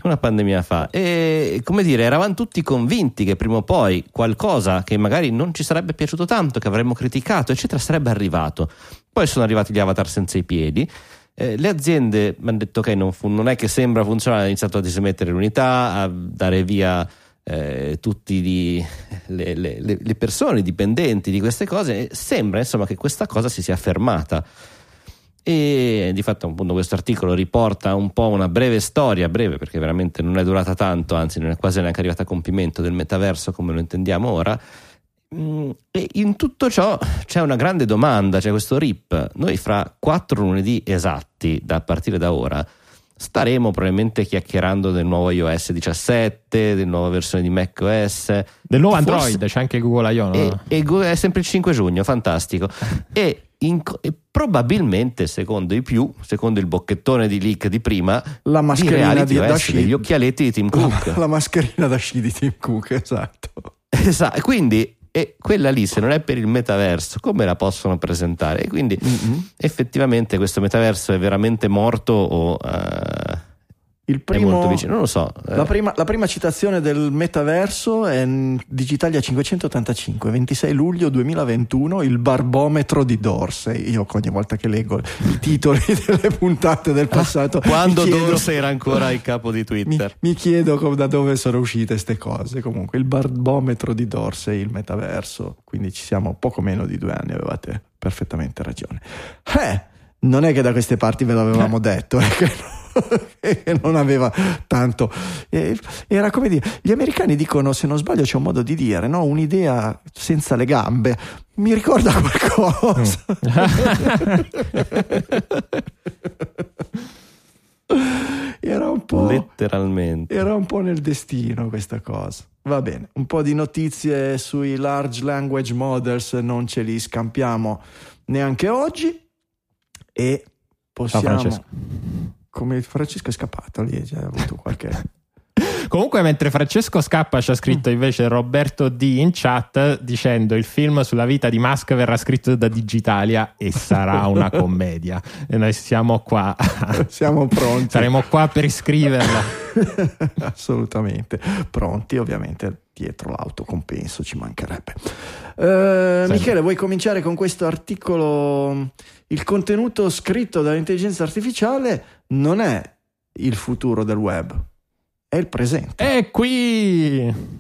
Speaker 4: Una pandemia fa. E come dire, eravamo tutti convinti che prima o poi qualcosa che magari non ci sarebbe piaciuto tanto, che avremmo criticato, eccetera, sarebbe arrivato. Poi sono arrivati gli avatar senza i piedi. Eh, le aziende mi hanno detto: Ok, non, fu- non, è che sembra funzionare, hanno iniziato a dismettere l'unità, a dare via eh, tutte le, le, le persone dipendenti di queste cose. Sembra insomma che questa cosa si sia fermata e di fatto appunto questo articolo riporta un po' una breve storia, breve perché veramente non è durata tanto, anzi non è quasi neanche arrivata a compimento del metaverso come lo intendiamo ora. Mm, e in tutto ciò c'è una grande domanda, c'è questo RIP. Noi fra quattro lunedì esatti, da partire da ora, staremo probabilmente chiacchierando del nuovo iOS 17, della nuova versione di macOS.
Speaker 3: Del nuovo
Speaker 4: Forse-
Speaker 3: Android, c'è anche Google I.O. no?
Speaker 4: E, e Go- è sempre il 5 giugno, fantastico. e, in- e probabilmente, secondo i più, secondo il bocchettone di leak di prima,
Speaker 1: La mascherina di, da sci.
Speaker 4: degli occhialetti di Tim Cook.
Speaker 1: La, la mascherina da sci di Tim Cook, esatto.
Speaker 4: Esatto, quindi e quella lì se non è per il metaverso come la possono presentare? E quindi effettivamente questo metaverso è veramente morto o eh,
Speaker 1: Il
Speaker 4: è
Speaker 1: primo,
Speaker 4: molto vicino? Non lo so. eh.
Speaker 1: La prima, la prima citazione del metaverso è Digitalia 585, 26 luglio 2021, il barbometro di Dorsey. Io ogni volta che leggo i titoli delle puntate del passato,
Speaker 4: Quando
Speaker 1: mi chiedo,
Speaker 4: Dorsey era ancora il capo di
Speaker 1: mi,
Speaker 4: Twitter.
Speaker 1: mi chiedo com- da dove sono uscite queste cose. Comunque, il barbometro di Dorsey, il metaverso, quindi ci siamo poco meno di due anni, avevate perfettamente ragione. Eh, non è che da queste parti ve l'avevamo detto, è che che non aveva tanto. Era come dire, gli americani dicono, se non sbaglio, c'è un modo di dire, no? Un'idea senza le gambe. Mi ricorda qualcosa. Era un po'.
Speaker 4: Letteralmente.
Speaker 1: Era un po' nel destino questa cosa. Va bene, un po' di notizie sui large language models non ce li scampiamo neanche oggi e
Speaker 3: Ciao
Speaker 1: possiamo...
Speaker 3: Francesco.
Speaker 1: Come Francesco è scappato lì, cioè, ha avuto qualche...
Speaker 3: Comunque, mentre Francesco scappa, c'ha
Speaker 1: Mm.
Speaker 3: scritto invece Roberto D in chat dicendo il film sulla vita di Musk verrà scritto da Digitalia e sarà una commedia. E noi siamo qua,
Speaker 1: Siamo pronti.
Speaker 3: saremo qua per iscriverla.
Speaker 1: Assolutamente pronti, ovviamente dietro l'autocompenso ci mancherebbe. Eh. Michele, vuoi cominciare con questo articolo? Il contenuto scritto dall'intelligenza artificiale non è il futuro del web, è il presente.
Speaker 3: E qui.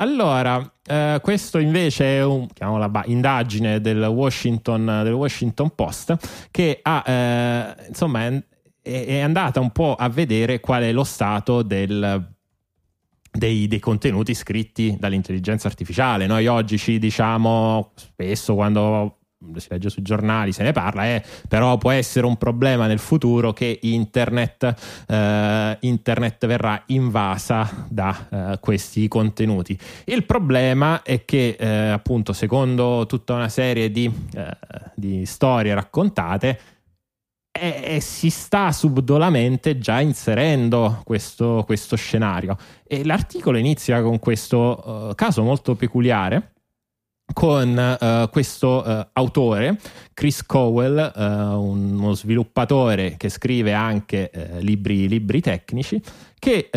Speaker 3: Allora, eh, questo invece è un, chiamiamola ba- indagine del Washington, del Washington Post che ha, eh, insomma, è, andata un po' a vedere qual è lo stato del, dei, dei contenuti scritti dall'intelligenza artificiale. Noi oggi ci diciamo spesso quando si legge sui giornali, se ne parla, eh, però può essere un problema nel futuro che internet, eh, internet verrà invasa da eh, questi contenuti. Il problema è che eh, appunto secondo tutta una serie di, eh, di storie raccontate e, e si sta subdolamente già inserendo questo, questo scenario. E l'articolo inizia con questo eh, caso molto peculiare con eh, questo eh, autore, Chris Cowell, eh, uno sviluppatore che scrive anche libri, libri tecnici, che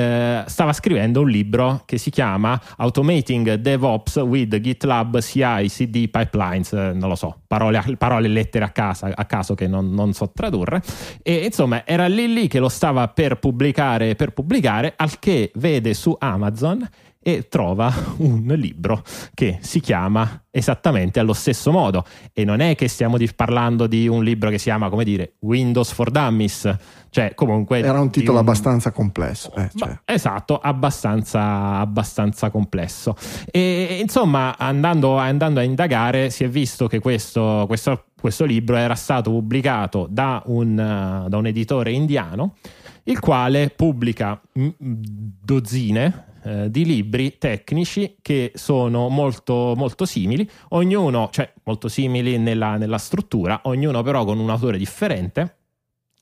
Speaker 3: stava scrivendo un libro che si chiama Automating DevOps with GitLab CI CD Pipelines, non lo so, parole, parole e lettere a, casa- a caso che non, non so tradurre, e insomma era lì lì che lo stava per pubblicare, per pubblicare, al che vede su Amazon e trova un libro che si chiama esattamente allo stesso modo e non è che stiamo di- parlando di un libro che si chiama come dire Windows for Dummies cioè comunque
Speaker 1: Era un titolo abbastanza complesso. eh, cioè.
Speaker 3: esatto, abbastanza, abbastanza complesso. E insomma, andando, andando a indagare, si è visto che questo, questo, questo libro era stato pubblicato da un, da un editore indiano, il quale pubblica dozzine eh, di libri tecnici che sono molto, molto simili, ognuno, cioè molto simili nella, nella struttura, ognuno però con un autore differente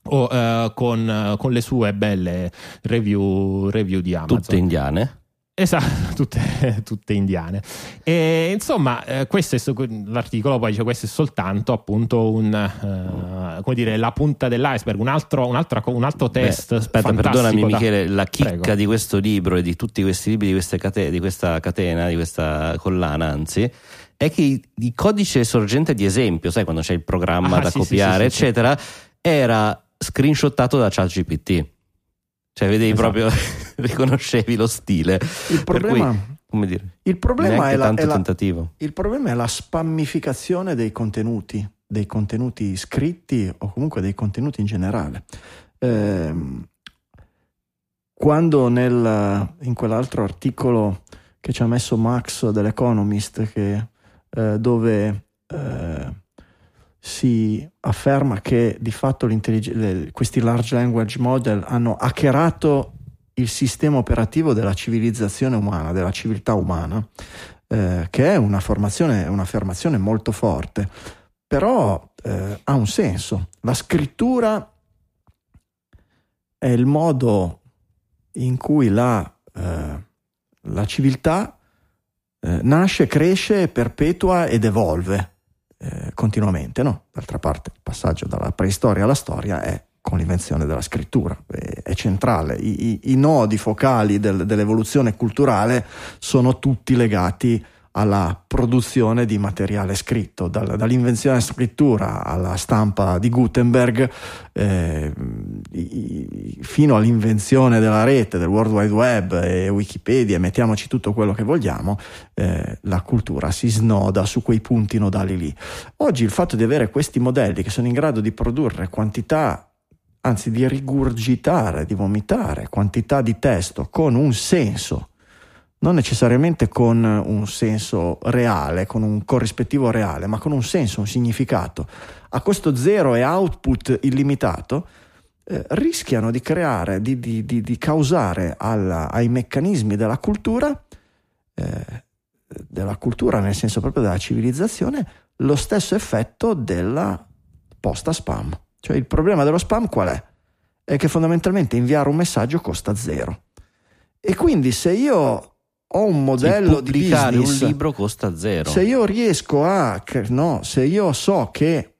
Speaker 3: o eh, con, eh, con le sue belle review, review di Amazon.
Speaker 4: Tutte indiane.
Speaker 3: Esatto, tutte, tutte indiane. E insomma, eh, questo è l'articolo poi dice questo è soltanto appunto un, eh, come dire, la punta dell'iceberg, un altro, un altro, un altro test.
Speaker 4: Beh, aspetta, perdonami
Speaker 3: da-
Speaker 4: Michele, la chicca
Speaker 3: Prego.
Speaker 4: di questo libro e di tutti questi libri di, queste cate- di questa catena, di questa collana, anzi, è che il codice sorgente di esempio, sai quando c'è il programma
Speaker 3: Ah,
Speaker 4: da
Speaker 3: sì,
Speaker 4: copiare,
Speaker 3: sì, sì.
Speaker 4: eccetera, era screenshottato da ChatGPT. Cioè, vedevi
Speaker 3: Esatto.
Speaker 4: proprio, riconoscevi lo stile.
Speaker 1: Il problema,
Speaker 4: cui, come dire,
Speaker 1: il problema è la, è la- il problema è la spammificazione dei contenuti, dei contenuti scritti o comunque dei contenuti in generale. Ehm, quando nel- in quell'altro articolo che ci ha messo Max dell'Economist, che, eh, dove eh, si afferma che di fatto questi large language model hanno hackerato il sistema operativo della civilizzazione umana, della civiltà umana, eh, che è un'affermazione molto forte, però eh, ha un senso. La scrittura è il modo in cui la, eh, la civiltà eh, nasce, cresce, perpetua ed evolve eh, continuamente. No? D'altra parte il passaggio dalla preistoria alla storia è con l'invenzione della scrittura, è, è centrale. I, i, I, nodi focali del, dell'evoluzione culturale sono tutti legati a alla produzione di materiale scritto, dal, dall'invenzione della scrittura alla stampa di Gutenberg eh, fino all'invenzione della rete, del World Wide Web e Wikipedia, mettiamoci tutto quello che vogliamo, eh, la cultura si snoda su quei punti nodali lì. Oggi il fatto di avere questi modelli che sono in grado di produrre quantità anzi di rigurgitare, di vomitare quantità di testo con un senso non necessariamente con un senso reale, con un corrispettivo reale, ma con un senso, un significato, a costo zero e output illimitato, eh, rischiano di creare, di, di, di, di causare alla, ai meccanismi della cultura, eh, della cultura nel senso proprio della civilizzazione, lo stesso effetto della posta spam. Cioè il problema dello spam qual è? È che fondamentalmente inviare un messaggio costa zero. E quindi se io ho un modello sì, di business.
Speaker 4: un libro costa zero.
Speaker 1: Se io riesco a, no, se io so che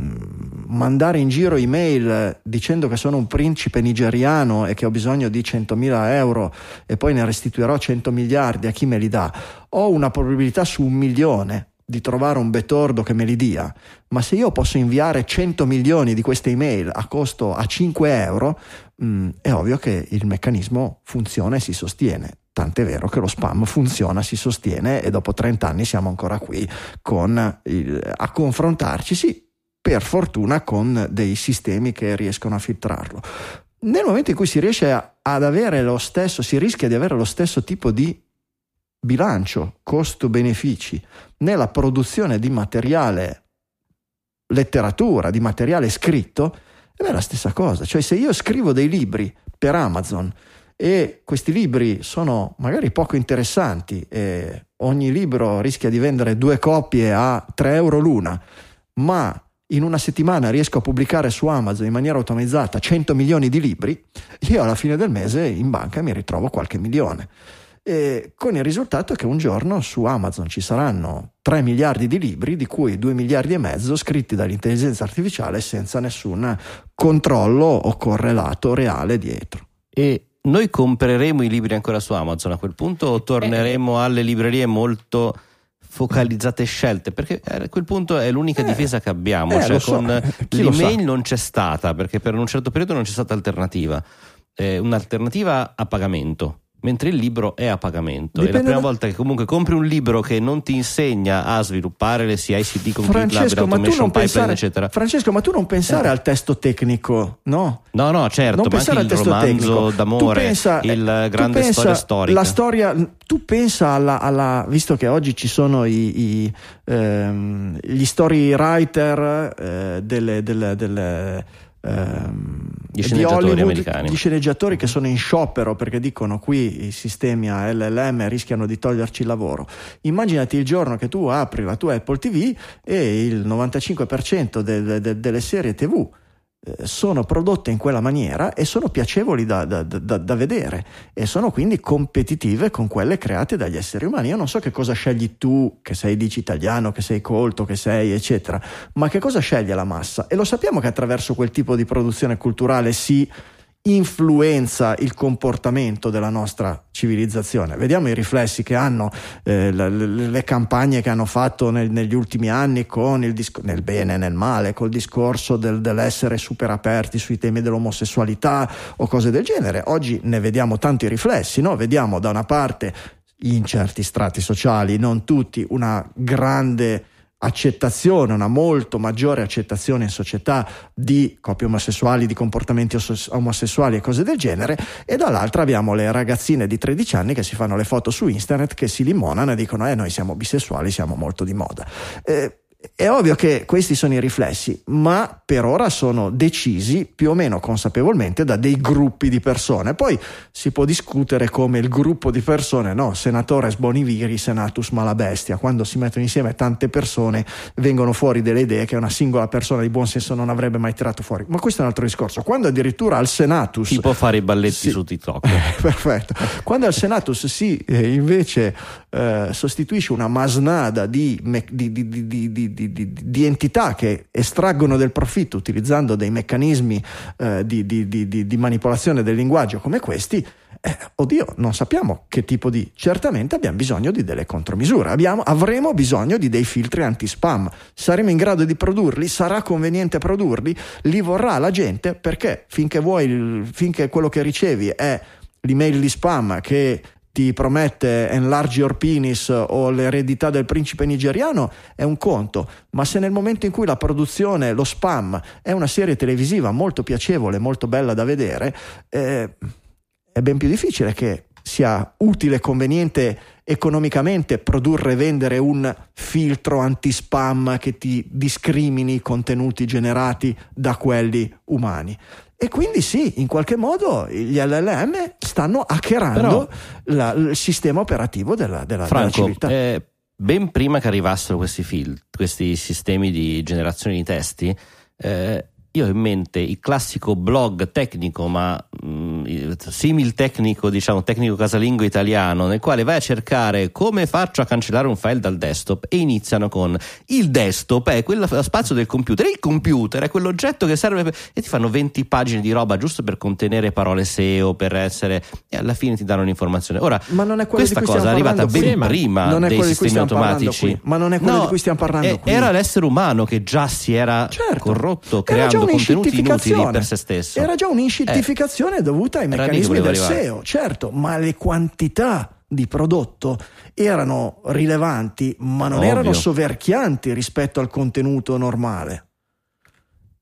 Speaker 1: mm, mandare in giro email dicendo che sono un principe nigeriano e che ho bisogno di 100.000 euro e poi ne restituirò 100 miliardi a chi me li dà, ho una probabilità su un milione di trovare un betordo che me li dia, ma se io posso inviare 100 milioni di queste email a costo a 5 euro, mh, mm, è ovvio che il meccanismo funziona e si sostiene. Tant'è vero che lo spam funziona, si sostiene e dopo 30 anni siamo ancora qui con il, a confrontarci, sì, per fortuna con dei sistemi che riescono a filtrarlo. Nel momento in cui si riesce a, ad avere lo stesso, si rischia di avere lo stesso tipo di bilancio costo-benefici nella produzione di materiale letteratura, di materiale scritto, è la stessa cosa. Cioè se io scrivo dei libri per Amazon e questi libri sono magari poco interessanti e ogni libro rischia di vendere due copie a 3 euro l'una, ma in una settimana riesco a pubblicare su Amazon in maniera automatizzata 100 milioni di libri, io alla fine del mese in banca mi ritrovo qualche milione. E con il risultato che un giorno su Amazon ci saranno 3 miliardi di libri, di cui 2 miliardi e mezzo scritti dall'intelligenza artificiale senza nessun controllo o correlato reale dietro.
Speaker 4: E noi compreremo i libri ancora su Amazon a quel punto o torneremo eh. alle librerie molto focalizzate scelte? Perché a quel punto è l'unica eh, difesa che abbiamo
Speaker 1: eh,
Speaker 4: cioè
Speaker 1: so.
Speaker 4: con l'email non c'è stata perché per un certo periodo non c'è stata alternativa. Eh, un'alternativa a pagamento mentre il libro è a pagamento. Dipende è la prima da... volta che comunque compri un libro che non ti insegna a sviluppare le CICD con
Speaker 1: Francesco,
Speaker 4: GitLab,
Speaker 1: Automation
Speaker 4: Pipeline,
Speaker 1: pensare,
Speaker 4: eccetera.
Speaker 1: Francesco, ma tu non pensare eh. al testo tecnico, no?
Speaker 4: No, no, certo, non ma anche il romanzo tecnico. d'amore, pensa, il eh, grande storia storica.
Speaker 1: La storia, tu pensa alla, alla, visto che oggi ci sono i, i, ehm, gli story writer eh, delle, delle, delle
Speaker 4: ehm, gli sceneggiatori Hollywood, americani.
Speaker 1: Gli sceneggiatori che sono in sciopero perché dicono qui i sistemi a LLM rischiano di toglierci il lavoro. Immaginati il giorno che tu apri la tua Apple TV e il 95% del, del, delle serie TV sono prodotte in quella maniera e sono piacevoli da, da, da, da, vedere e sono quindi competitive con quelle create dagli esseri umani. Io non so che cosa scegli tu, che sei dici italiano, che sei colto, che sei eccetera, ma che cosa sceglie la massa? E lo sappiamo che attraverso quel tipo di produzione culturale si influenza il comportamento della nostra civilizzazione. Vediamo i riflessi che hanno eh, le, le, campagne che hanno fatto nel, negli ultimi anni con il disc- nel bene e nel male, col discorso del, dell'essere super aperti sui temi dell'omosessualità o cose del genere. Oggi ne vediamo tanti riflessi, no? vediamo da una parte in certi strati sociali, non tutti, una grande accettazione, una molto maggiore accettazione in società di coppie omosessuali, di comportamenti omosessuali e cose del genere, e dall'altra abbiamo le ragazzine di 13 anni che si fanno le foto su internet, che si limonano e dicono eh noi siamo bisessuali, siamo molto di moda. Eh, è ovvio che questi sono i riflessi, ma per ora sono decisi più o meno consapevolmente da dei gruppi di persone. Poi si può discutere come il gruppo di persone, no, senatore Sboniviri, senatus malabestia, quando si mettono insieme tante persone vengono fuori delle idee che una singola persona di buon senso non avrebbe mai tirato fuori. Ma questo è un altro discorso. Quando addirittura al senatus...
Speaker 4: Tipo fare i balletti
Speaker 1: si,
Speaker 4: su TikTok.
Speaker 1: perfetto. Quando al senatus si eh, invece eh, sostituisce una masnada di, di, di di, di, entità che estraggono del profitto utilizzando dei meccanismi eh, di, manipolazione del linguaggio come questi, eh, oddio, non sappiamo che tipo di... Certamente abbiamo bisogno di delle contromisure, abbiamo, avremo bisogno di dei filtri anti-spam, saremo in grado di produrli, sarà conveniente produrli, li vorrà la gente? Perché finché vuoi, finché quello che ricevi è l'email di spam che ti promette enlarge your penis o l'eredità del principe nigeriano è un conto, ma se nel momento in cui la produzione, lo spam è una serie televisiva molto piacevole, molto bella da vedere, eh, è ben più difficile che sia utile e conveniente economicamente produrre e vendere un filtro anti-spam che ti discrimini i contenuti generati da quelli umani. E quindi sì, in qualche modo gli LLM stanno hackerando Però, la, il sistema operativo della, della,
Speaker 4: Franco,
Speaker 1: della civiltà.
Speaker 4: Eh, ben prima che arrivassero questi, fil- questi sistemi di generazione di testi, eh, io ho in mente il classico blog tecnico, ma mh, mm, simil tecnico, diciamo tecnico casalingo italiano, nel quale vai a cercare come faccio a cancellare un file dal desktop e iniziano con il desktop è quello spazio del computer, il computer è quell'oggetto che serve per... e ti fanno 20 pagine di roba giusto per contenere parole SEO, per essere e alla fine ti danno un'informazione. Ora,
Speaker 1: ma non è
Speaker 4: questa cosa è arrivata ben prima dei sistemi automatici.
Speaker 1: Ma non è quello
Speaker 4: no,
Speaker 1: di cui stiamo parlando
Speaker 4: è, Era l'essere umano che già si era certo. corrotto creando contenuti inutili per se stesso.
Speaker 1: Era già un'inscittificazione eh. dovuta ai meccanismi del arrivare. SEO, certo, ma le quantità di prodotto erano rilevanti, ma non Ovvio. erano soverchianti rispetto al contenuto normale.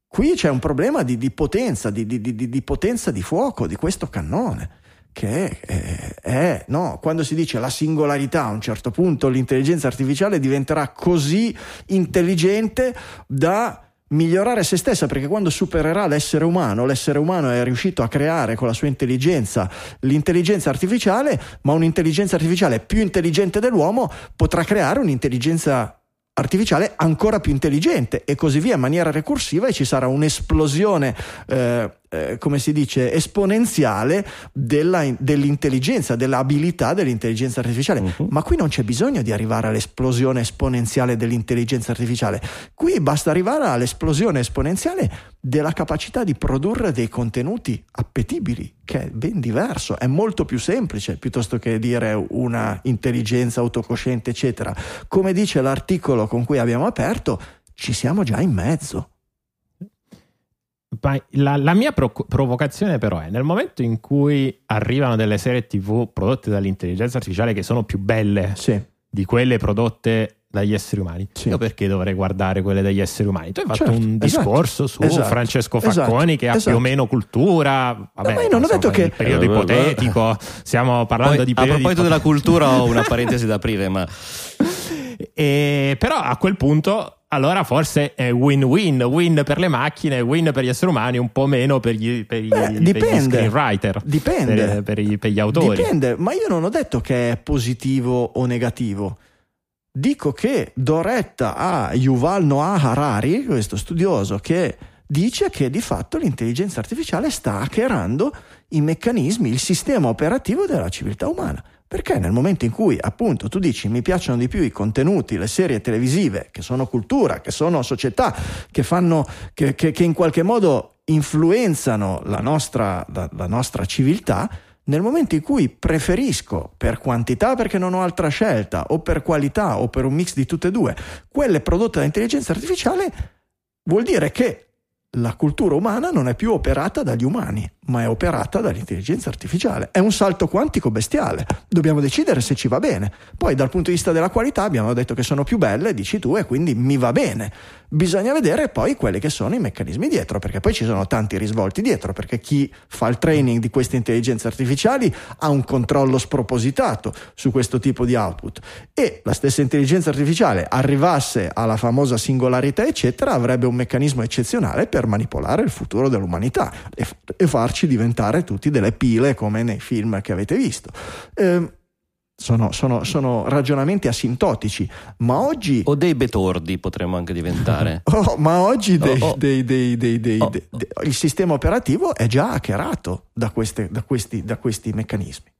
Speaker 1: Qui c'è un problema di, di potenza, di, di, di, potenza di fuoco di questo cannone. Che è, è, no, quando si dice la singolarità, a un certo punto l'intelligenza artificiale diventerà così intelligente da migliorare se stessa perché quando supererà l'essere umano, l'essere umano è riuscito a creare con la sua intelligenza l'intelligenza artificiale, ma un'intelligenza artificiale più intelligente dell'uomo potrà creare un'intelligenza artificiale ancora più intelligente e così via in maniera recursiva e ci sarà un'esplosione eh, eh, come si dice, esponenziale della, dell'intelligenza, dell'abilità dell'intelligenza artificiale. Uh-huh. Ma qui non c'è bisogno di arrivare all'esplosione esponenziale dell'intelligenza artificiale. Qui basta arrivare all'esplosione esponenziale della capacità di produrre dei contenuti appetibili, che è ben diverso, è molto più semplice piuttosto che dire una intelligenza autocosciente, eccetera. Come dice l'articolo con cui abbiamo aperto, ci siamo già in mezzo.
Speaker 3: La, la, mia pro- provocazione però è nel momento in cui arrivano delle serie tv prodotte dall'intelligenza artificiale che sono più belle
Speaker 1: sì.
Speaker 3: di quelle prodotte dagli esseri umani,
Speaker 1: sì.
Speaker 3: io perché dovrei guardare quelle degli esseri umani? Tu hai fatto certo, un esatto, discorso su
Speaker 1: esatto,
Speaker 3: Francesco Facconi
Speaker 1: esatto,
Speaker 3: che ha più o
Speaker 1: esatto.
Speaker 3: meno cultura, vabbè,
Speaker 1: no, ma io non ho detto che...
Speaker 3: periodo eh, ipotetico, stiamo parlando
Speaker 4: Poi,
Speaker 3: di...
Speaker 4: A proposito della cultura ho una parentesi da aprire, ma...
Speaker 3: E, però a quel punto allora forse è win-win, win per le macchine, win per gli esseri umani, un po' meno per gli, per gli,
Speaker 1: Beh, dipende,
Speaker 3: per gli screenwriter,
Speaker 1: dipende,
Speaker 3: per, per, gli, per gli autori.
Speaker 1: Dipende, ma io non ho detto che è positivo o negativo. Dico che do retta a Yuval Noah Harari, questo studioso, che dice che di fatto l'intelligenza artificiale sta hackerando i meccanismi, il sistema operativo della civiltà umana. Perché nel momento in cui appunto tu dici mi piacciono di più i contenuti, le serie televisive, che sono cultura, che sono società, che, fanno, che, che, che in qualche modo influenzano la nostra, la, la nostra civiltà, nel momento in cui preferisco per quantità perché non ho altra scelta, o per qualità, o per un mix di tutte e due, quelle prodotte da intelligenza artificiale, vuol dire che la cultura umana non è più operata dagli umani, ma è operata dall'intelligenza artificiale. È un salto quantico bestiale. Dobbiamo decidere se ci va bene. Poi dal punto di vista della qualità abbiamo detto che sono più belle, dici tu, e quindi mi va bene. Bisogna vedere poi quelli che sono i meccanismi dietro, perché poi ci sono tanti risvolti dietro, perché chi fa il training di queste intelligenze artificiali ha un controllo spropositato su questo tipo di output e la stessa intelligenza artificiale arrivasse alla famosa singolarità, eccetera, avrebbe un meccanismo eccezionale per manipolare il futuro dell'umanità e, farci diventare tutti delle pile come nei film che avete visto. Eh, sono, sono, sono, ragionamenti asintotici, ma oggi...
Speaker 4: O dei betordi potremmo anche diventare.
Speaker 1: oh, ma oggi dei, oh, oh. Dei, dei, oh, il sistema operativo è già hackerato da, queste, da, questi, da questi meccanismi.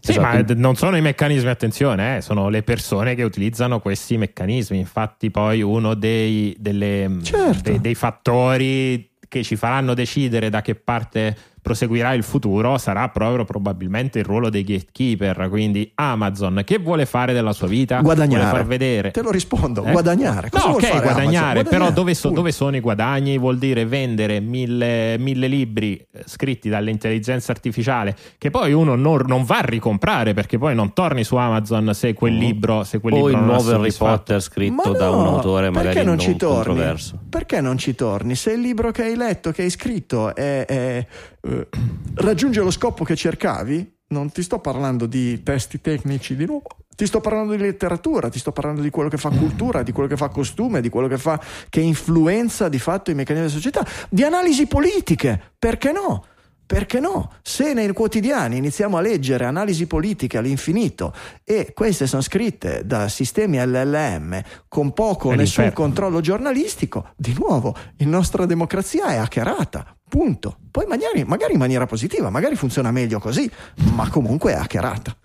Speaker 3: Sì, esatto. ma non sono i meccanismi, attenzione, eh, sono le persone che utilizzano questi meccanismi. Infatti, poi uno dei, delle, certo. dei, dei fattori che ci faranno decidere da che parte proseguirà il futuro sarà proprio probabilmente il ruolo dei gatekeeper. Quindi Amazon che vuole fare della sua vita?
Speaker 1: Guadagnare.
Speaker 3: Vuole far vedere.
Speaker 1: Te lo rispondo, eh? guadagnare. Cosa
Speaker 3: no, ok, guadagnare,
Speaker 1: guadagnare,
Speaker 3: però dove, so, dove, sono i guadagni? Vuol dire vendere mille, mille, libri eh, scritti dall'intelligenza artificiale che poi uno non, non, va a ricomprare perché poi non torni su Amazon se quel libro, se quel
Speaker 4: o
Speaker 3: libro
Speaker 4: il nuovo Harry Potter scritto
Speaker 1: no,
Speaker 4: da un autore magari
Speaker 1: non, ci torni?
Speaker 4: controverso.
Speaker 1: Perché non ci torni? Se il libro che hai letto, che hai scritto è, è eh, raggiunge lo scopo che cercavi, non ti sto parlando di testi tecnici di nuovo, ti sto parlando di letteratura, ti sto parlando di quello che fa cultura, di quello che fa costume, di quello che fa che influenza di fatto i meccanismi della società, di analisi politiche, perché no? Perché no? Se nei quotidiani iniziamo a leggere analisi politiche all'infinito e queste sono scritte da sistemi LLM con poco o nessun controllo giornalistico, di nuovo, la nostra democrazia è hackerata. Punto. Poi magari, magari in maniera positiva, magari funziona meglio così, ma comunque è hackerata.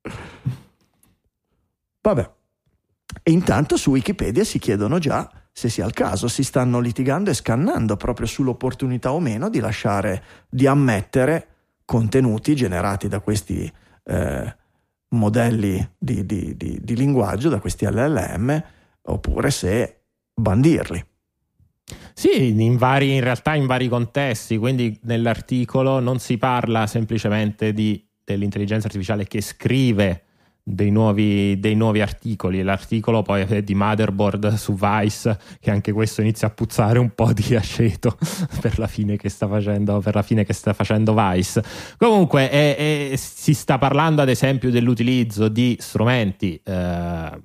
Speaker 1: Vabbè. E intanto su Wikipedia si chiedono già se sia il caso, si stanno litigando e scannando proprio sull'opportunità o meno di lasciare, di ammettere contenuti generati da questi eh, modelli di, di, di, di linguaggio, da questi LLM, oppure se bandirli.
Speaker 3: Sì, in, vari, in realtà in vari contesti, quindi nell'articolo non si parla semplicemente di, dell'intelligenza artificiale che scrive dei nuovi, dei nuovi, articoli. L'articolo poi è di Motherboard su Vice, che anche questo inizia a puzzare un po' di aceto per la fine che sta facendo, che sta facendo Vice. Comunque è, è, si sta parlando ad esempio dell'utilizzo di strumenti eh,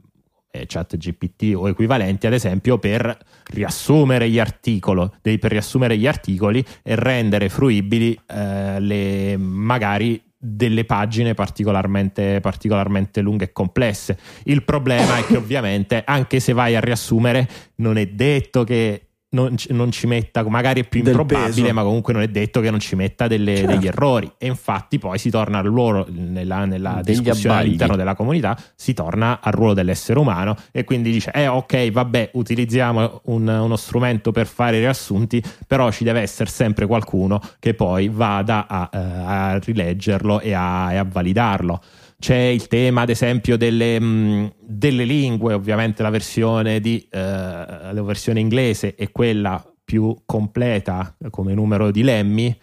Speaker 3: eh, chat GPT o equivalenti, ad esempio, per riassumere gli articoli, per riassumere gli articoli e rendere fruibili eh, le, magari delle pagine particolarmente, particolarmente lunghe e complesse. Il problema è che ovviamente anche se vai a riassumere non è detto che non, non, ci metta, magari è più improbabile, ma comunque non è detto che non ci metta delle, certo. degli errori. E infatti poi si torna al ruolo nella, nella discussione abbagli. all'interno della comunità, si torna al ruolo dell'essere umano e quindi dice, eh ok, vabbè, utilizziamo un, uno strumento per fare i riassunti, però ci deve essere sempre qualcuno che poi vada a, eh, a rileggerlo e a, e a validarlo. C'è il tema, ad esempio, delle, mh, mm, delle lingue, ovviamente la versione, di, eh, la versione inglese è quella più completa come numero di lemmi.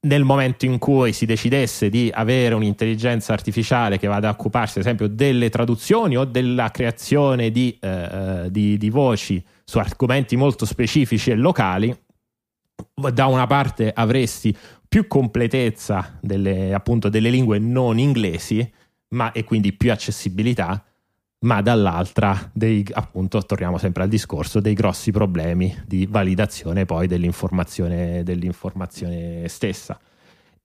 Speaker 3: Nel momento in cui si decidesse di avere un'intelligenza artificiale che vada a occuparsi, ad esempio, delle traduzioni o della creazione di, eh, di, di voci su argomenti molto specifici e locali, da una parte avresti più completezza delle, appunto, delle lingue non inglesi ma, e quindi più accessibilità, ma dall'altra, dei, appunto, torniamo sempre al discorso dei grossi problemi di validazione poi dell'informazione, dell'informazione stessa.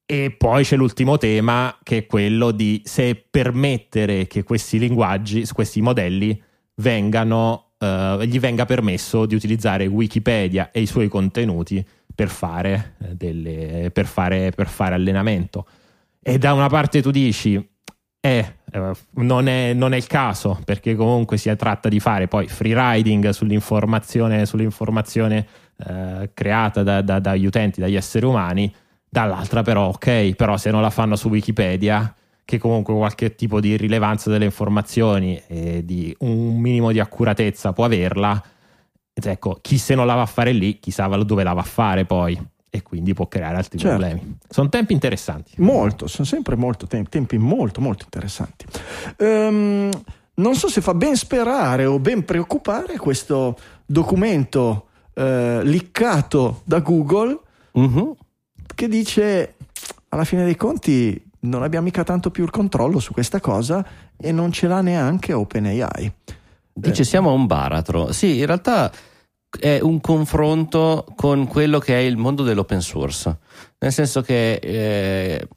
Speaker 3: E poi c'è l'ultimo tema che è quello di se permettere che questi linguaggi, questi modelli vengano, eh, gli venga permesso di utilizzare Wikipedia e i suoi contenuti per fare, eh, delle, per fare, per fare allenamento. E da una parte tu dici, eh, eh, non, è, non, è, il caso, perché comunque si tratta di fare poi free riding sull'informazione, sull'informazione eh, creata da, da, dagli utenti, dagli esseri umani, dall'altra però ok, però se non la fanno su Wikipedia, che comunque qualche tipo di rilevanza delle informazioni e di un minimo di accuratezza può averla, ecco, chi se non la va a fare lì, chissà dove la va a fare poi. E quindi può creare altri
Speaker 1: Certo.
Speaker 3: problemi. Sono tempi interessanti.
Speaker 1: Molto, sono sempre molto tempi, tempi molto molto interessanti. Ehm, non so se fa ben sperare o ben preoccupare questo documento eh, liccato da Google
Speaker 4: Mhm.
Speaker 1: che dice alla fine dei conti non abbiamo mica tanto più il controllo su questa cosa e non ce l'ha neanche OpenAI.
Speaker 4: Dice siamo a un baratro. Sì, in realtà è un confronto con quello che è il mondo dell'open source. Nel senso che eh,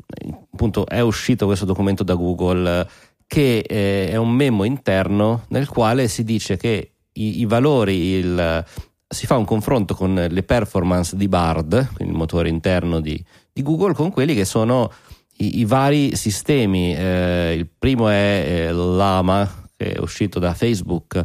Speaker 4: appunto è uscito questo documento da Google eh, che eh, è un memo interno nel quale si dice che i, i valori, il- si fa un confronto con le performance di Bard, quindi il motore interno di, di Google, con quelli che sono i, i vari sistemi. Eh, il primo è eh, Lama, che è uscito da Facebook.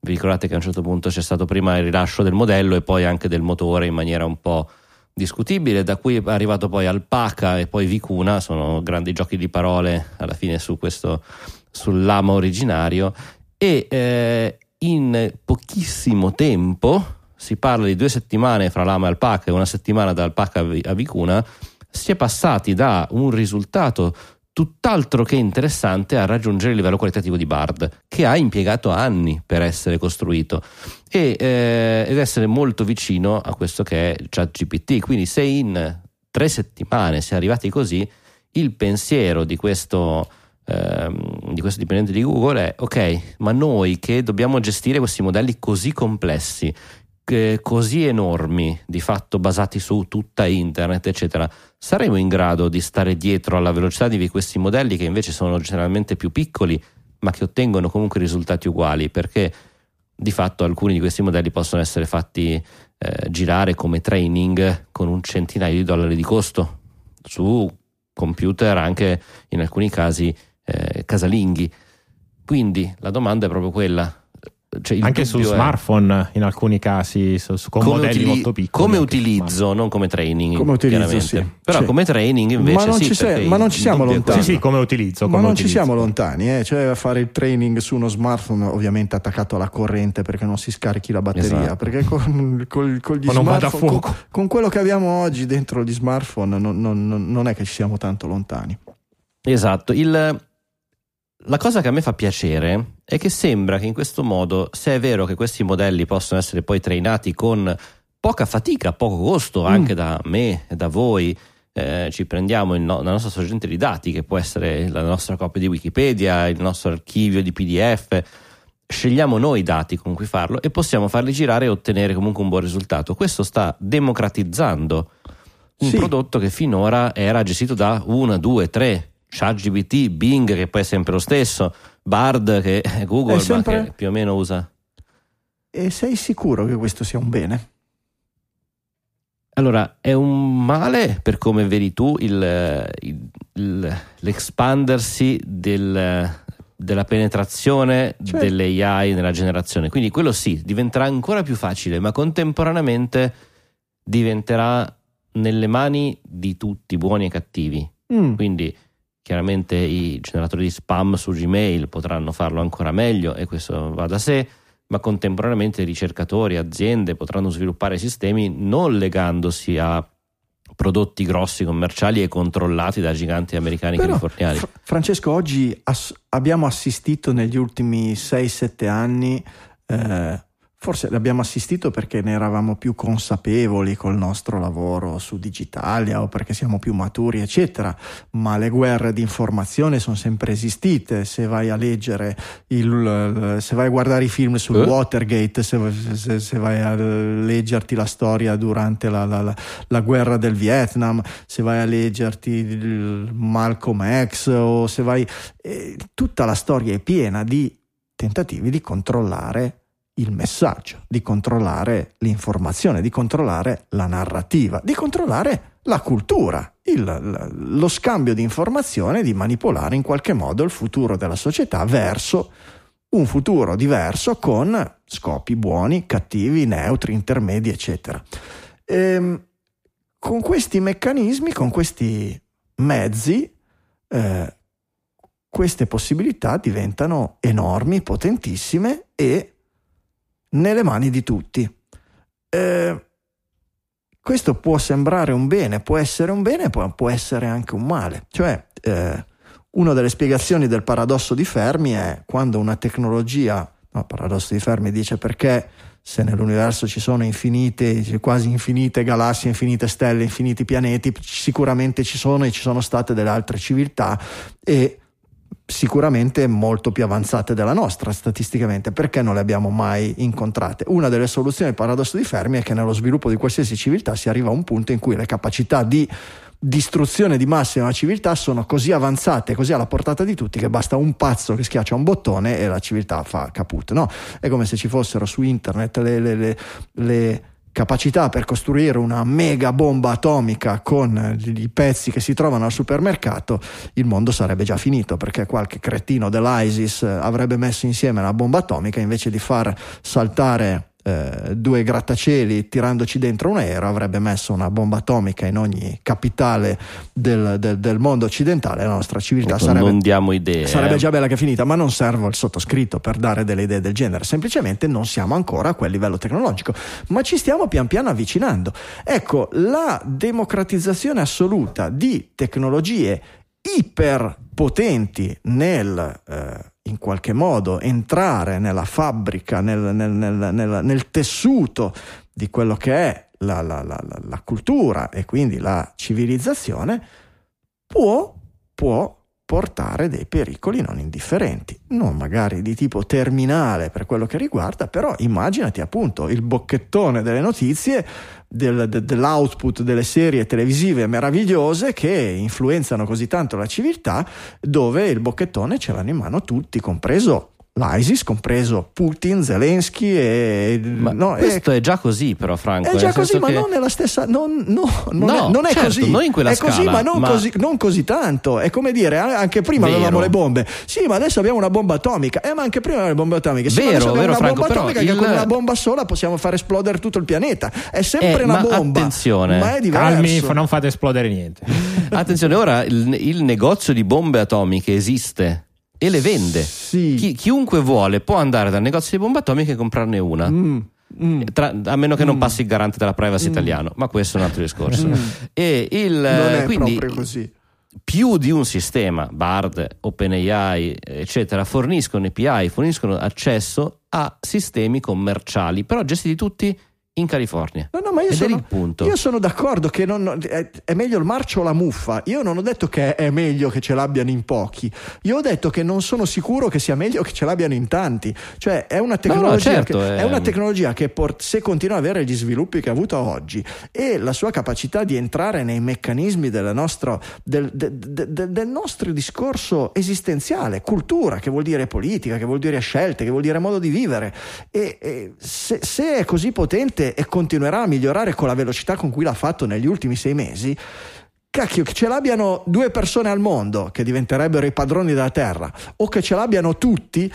Speaker 4: Vi ricordate che a un certo punto c'è stato prima il rilascio del modello e poi anche del motore in maniera un po' discutibile, da cui è arrivato poi Alpaca e poi Vicuna, sono grandi giochi di parole alla fine su questo, sul lama originario e eh, in pochissimo tempo, si parla di due settimane fra lama e alpaca e una settimana da alpaca a Vicuna, si è passati da un risultato tutt'altro che interessante a raggiungere il livello qualitativo di Bard, che ha impiegato anni per essere costruito e, eh, ed essere molto vicino a questo che è ChatGPT. Quindi se in tre settimane si è arrivati così, il pensiero di questo, ehm, di questo dipendente di Google è ok, ma noi che dobbiamo gestire questi modelli così complessi, eh, così enormi, di fatto basati su tutta internet, eccetera, saremo in grado di stare dietro alla velocità di questi modelli che invece sono generalmente più piccoli, ma che ottengono comunque risultati uguali, perché di fatto alcuni di questi modelli possono essere fatti eh, girare come training con un centinaio di dollari di costo su computer anche in alcuni casi eh, casalinghi. Quindi la domanda è proprio quella. Cioè, il
Speaker 3: Anche
Speaker 4: è
Speaker 3: smartphone, in alcuni casi, su- su- con
Speaker 4: come
Speaker 3: modelli
Speaker 4: utili-
Speaker 3: molto piccoli.
Speaker 4: come utilizzo, non come training.
Speaker 1: Come utilizzo, sì.
Speaker 4: Però
Speaker 1: Sì.
Speaker 4: come training invece
Speaker 1: Ma non
Speaker 4: sì,
Speaker 1: ci sei- ma non ci siamo lontani.
Speaker 3: Sì, sì, come utilizzo.
Speaker 1: Ma
Speaker 3: come
Speaker 1: non ci
Speaker 3: utilizzo.
Speaker 1: siamo lontani, eh? cioè fare il training su uno smartphone ovviamente attaccato alla corrente perché non si scarichi la batteria,
Speaker 4: Esatto.
Speaker 1: perché con, col- con gli
Speaker 3: non
Speaker 1: smartphone, con, con quello che abbiamo oggi dentro gli smartphone non, non- non- non è che ci siamo tanto lontani.
Speaker 4: Esatto, il- la cosa che a me fa piacere è che sembra che in questo modo, se è vero che questi modelli possono essere poi trainati con poca fatica, poco costo anche da me e da voi, eh, ci prendiamo no- la nostra sorgente di dati che può essere la nostra copia di Wikipedia, il nostro archivio di PDF, scegliamo noi i dati con cui farlo e possiamo farli girare e ottenere comunque un buon risultato. Questo sta democratizzando un
Speaker 1: Sì.
Speaker 4: prodotto che finora era gestito da una, due, tre, ChatGPT, Bing che poi è sempre lo stesso, Bard che è Google
Speaker 1: sempre-
Speaker 4: ma che più o meno usa.
Speaker 1: E sei sicuro che questo sia un bene?
Speaker 4: Allora, è un male per come vedi tu il- il- il- l'espandersi del- della penetrazione
Speaker 1: Cioè-
Speaker 4: delle AI nella generazione. Quindi quello sì, diventerà ancora più facile, ma contemporaneamente diventerà nelle mani di tutti, buoni e cattivi.
Speaker 1: Mm.
Speaker 4: Quindi chiaramente i generatori di spam su Gmail potranno farlo ancora meglio e questo va da sé, ma contemporaneamente ricercatori, aziende potranno sviluppare sistemi non legandosi a prodotti grossi commerciali e controllati da giganti americani
Speaker 1: Però,
Speaker 4: californiani.
Speaker 1: Fra- Francesco, oggi ass- abbiamo assistito negli ultimi 6-7 anni, eh, forse l'abbiamo assistito perché ne eravamo più consapevoli col nostro lavoro su Digitalia o perché siamo più maturi, eccetera, ma le guerre di informazione sono sempre esistite. Se vai a leggere, il, se vai a guardare i film sul
Speaker 4: Eh?
Speaker 1: Watergate, se, se- se vai a leggerti la storia durante la- la- la- la guerra del Vietnam, se vai a leggerti il Malcolm X o se vai... eh, tutta la storia è piena di tentativi di controllare il messaggio, di controllare l'informazione, di controllare la narrativa, di controllare la cultura, il- lo scambio di informazione, di manipolare in qualche modo il futuro della società verso un futuro diverso con scopi buoni, cattivi, neutri, intermedi, eccetera. Ehm, con questi meccanismi, con questi mezzi, eh, queste possibilità diventano enormi, potentissime e nelle mani di tutti. Eh, questo può sembrare un bene, può essere un bene, può, essere anche un male. Cioè, eh, una delle spiegazioni del paradosso di Fermi è quando una tecnologia, no, paradosso di Fermi dice perché se nell'universo ci sono infinite, quasi infinite galassie, infinite stelle, infiniti pianeti, sicuramente ci sono e ci sono state delle altre civiltà e sicuramente molto più avanzate della nostra statisticamente, perché non le abbiamo mai incontrate? Una delle soluzioni al paradosso di Fermi è che nello sviluppo di qualsiasi civiltà si arriva a un punto in cui le capacità di distruzione di massa di una civiltà sono così avanzate, così alla portata di tutti che basta un pazzo che schiaccia un bottone e la civiltà fa caput. No? È come se ci fossero su internet le, le, le, le capacità per costruire una mega bomba atomica con i pezzi che si trovano al supermercato, il mondo sarebbe già finito perché qualche cretino dell'ISIS avrebbe messo insieme la bomba atomica invece di far saltare eh, due grattacieli tirandoci dentro un aereo avrebbe messo una bomba atomica in ogni capitale del, del, del mondo occidentale la nostra civiltà
Speaker 4: Ecco,
Speaker 1: sarebbe,
Speaker 4: non diamo idee.
Speaker 1: sarebbe
Speaker 4: eh.
Speaker 1: già bella che finita ma non servo il sottoscritto per dare delle idee del genere semplicemente non siamo ancora a quel livello tecnologico ma ci stiamo pian piano avvicinando ecco la democratizzazione assoluta di tecnologie iperpotenti nel eh, in qualche modo entrare nella fabbrica, nel, nel, nel, nel tessuto di quello che è la, la, la, la, cultura e quindi la civilizzazione, può, può portare dei pericoli non indifferenti, non magari di tipo terminale per quello che riguarda, però immaginati appunto il bocchettone delle notizie del, de, dell'output delle serie televisive meravigliose che influenzano così tanto la civiltà, dove il bocchettone ce l'hanno in mano tutti, compreso l'ISIS, compreso Putin, Zelensky e...
Speaker 4: Ma
Speaker 1: no,
Speaker 4: questo è, è, già così però Franco.
Speaker 1: È già così, ma non nella stessa... Non, no, non
Speaker 4: no,
Speaker 1: è, non è
Speaker 4: certo,
Speaker 1: così.
Speaker 4: Non in quella
Speaker 1: è
Speaker 4: scala,
Speaker 1: così, ma non,
Speaker 4: ma
Speaker 1: Così, non così tanto. È come dire, anche prima
Speaker 4: Vero.
Speaker 1: avevamo le bombe. Sì, ma adesso abbiamo una bomba atomica. Eh, ma anche prima avevamo le bombe atomiche. Sì,
Speaker 4: Vero,
Speaker 1: abbiamo
Speaker 4: vero,
Speaker 1: una
Speaker 4: Franco,
Speaker 1: bomba
Speaker 4: però
Speaker 1: atomica
Speaker 4: il-
Speaker 1: che con una bomba sola possiamo far esplodere tutto il pianeta. È sempre
Speaker 4: Eh,
Speaker 1: una
Speaker 4: ma
Speaker 1: bomba.
Speaker 4: attenzione.
Speaker 1: Ma è diverso.
Speaker 3: Calmi, non fate esplodere niente.
Speaker 4: Attenzione, ora il, il negozio di bombe atomiche esiste e le vende.
Speaker 1: Sì.
Speaker 4: Chi- chiunque vuole può andare dal negozio di bombe atomiche e comprarne una.
Speaker 1: Mm, mm.
Speaker 4: Tra- a meno che non passi il garante della privacy italiano, ma questo è un altro discorso. E il,
Speaker 1: Non è
Speaker 4: quindi
Speaker 1: proprio così.
Speaker 4: più di un sistema, Bard, OpenAI, eccetera, forniscono API, forniscono accesso a sistemi commerciali, però gestiti tutti in California.
Speaker 1: No, no, ma io sono, io sono d'accordo che non- è, è meglio il marcio o la muffa. Io non ho detto che è meglio che ce l'abbiano in pochi. Io ho detto che non sono sicuro che sia meglio che ce l'abbiano in tanti. Cioè, è una tecnologia,
Speaker 4: certo,
Speaker 1: che,
Speaker 4: è-
Speaker 1: è una tecnologia che por- se continua ad avere gli sviluppi che ha avuto oggi e la sua capacità di entrare nei meccanismi del nostro, del, de- de- de- del nostro discorso esistenziale, cultura, che vuol dire politica, che vuol dire scelte, che vuol dire modo di vivere. E, e se, se è così potente e continuerà a migliorare con la velocità con cui l'ha fatto negli ultimi sei mesi, cacchio, che ce l'abbiano due persone al mondo che diventerebbero i padroni della Terra, o che ce l'abbiano tutti,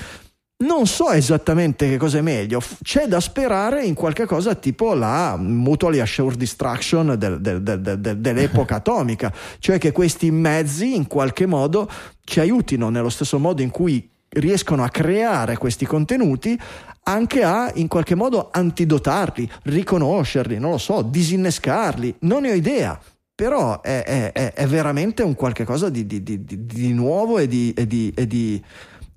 Speaker 1: non so esattamente che cosa è meglio. C'è da sperare in qualche cosa tipo la mutually assured destruction del- del- del- dell'epoca atomica, cioè che questi mezzi in qualche modo ci aiutino nello stesso modo in cui riescono a creare questi contenuti anche a in qualche modo antidotarli, riconoscerli, non lo so, disinnescarli, non ne ho idea. Però è, è- è- veramente un qualche cosa di, di- di- di- nuovo e di, e e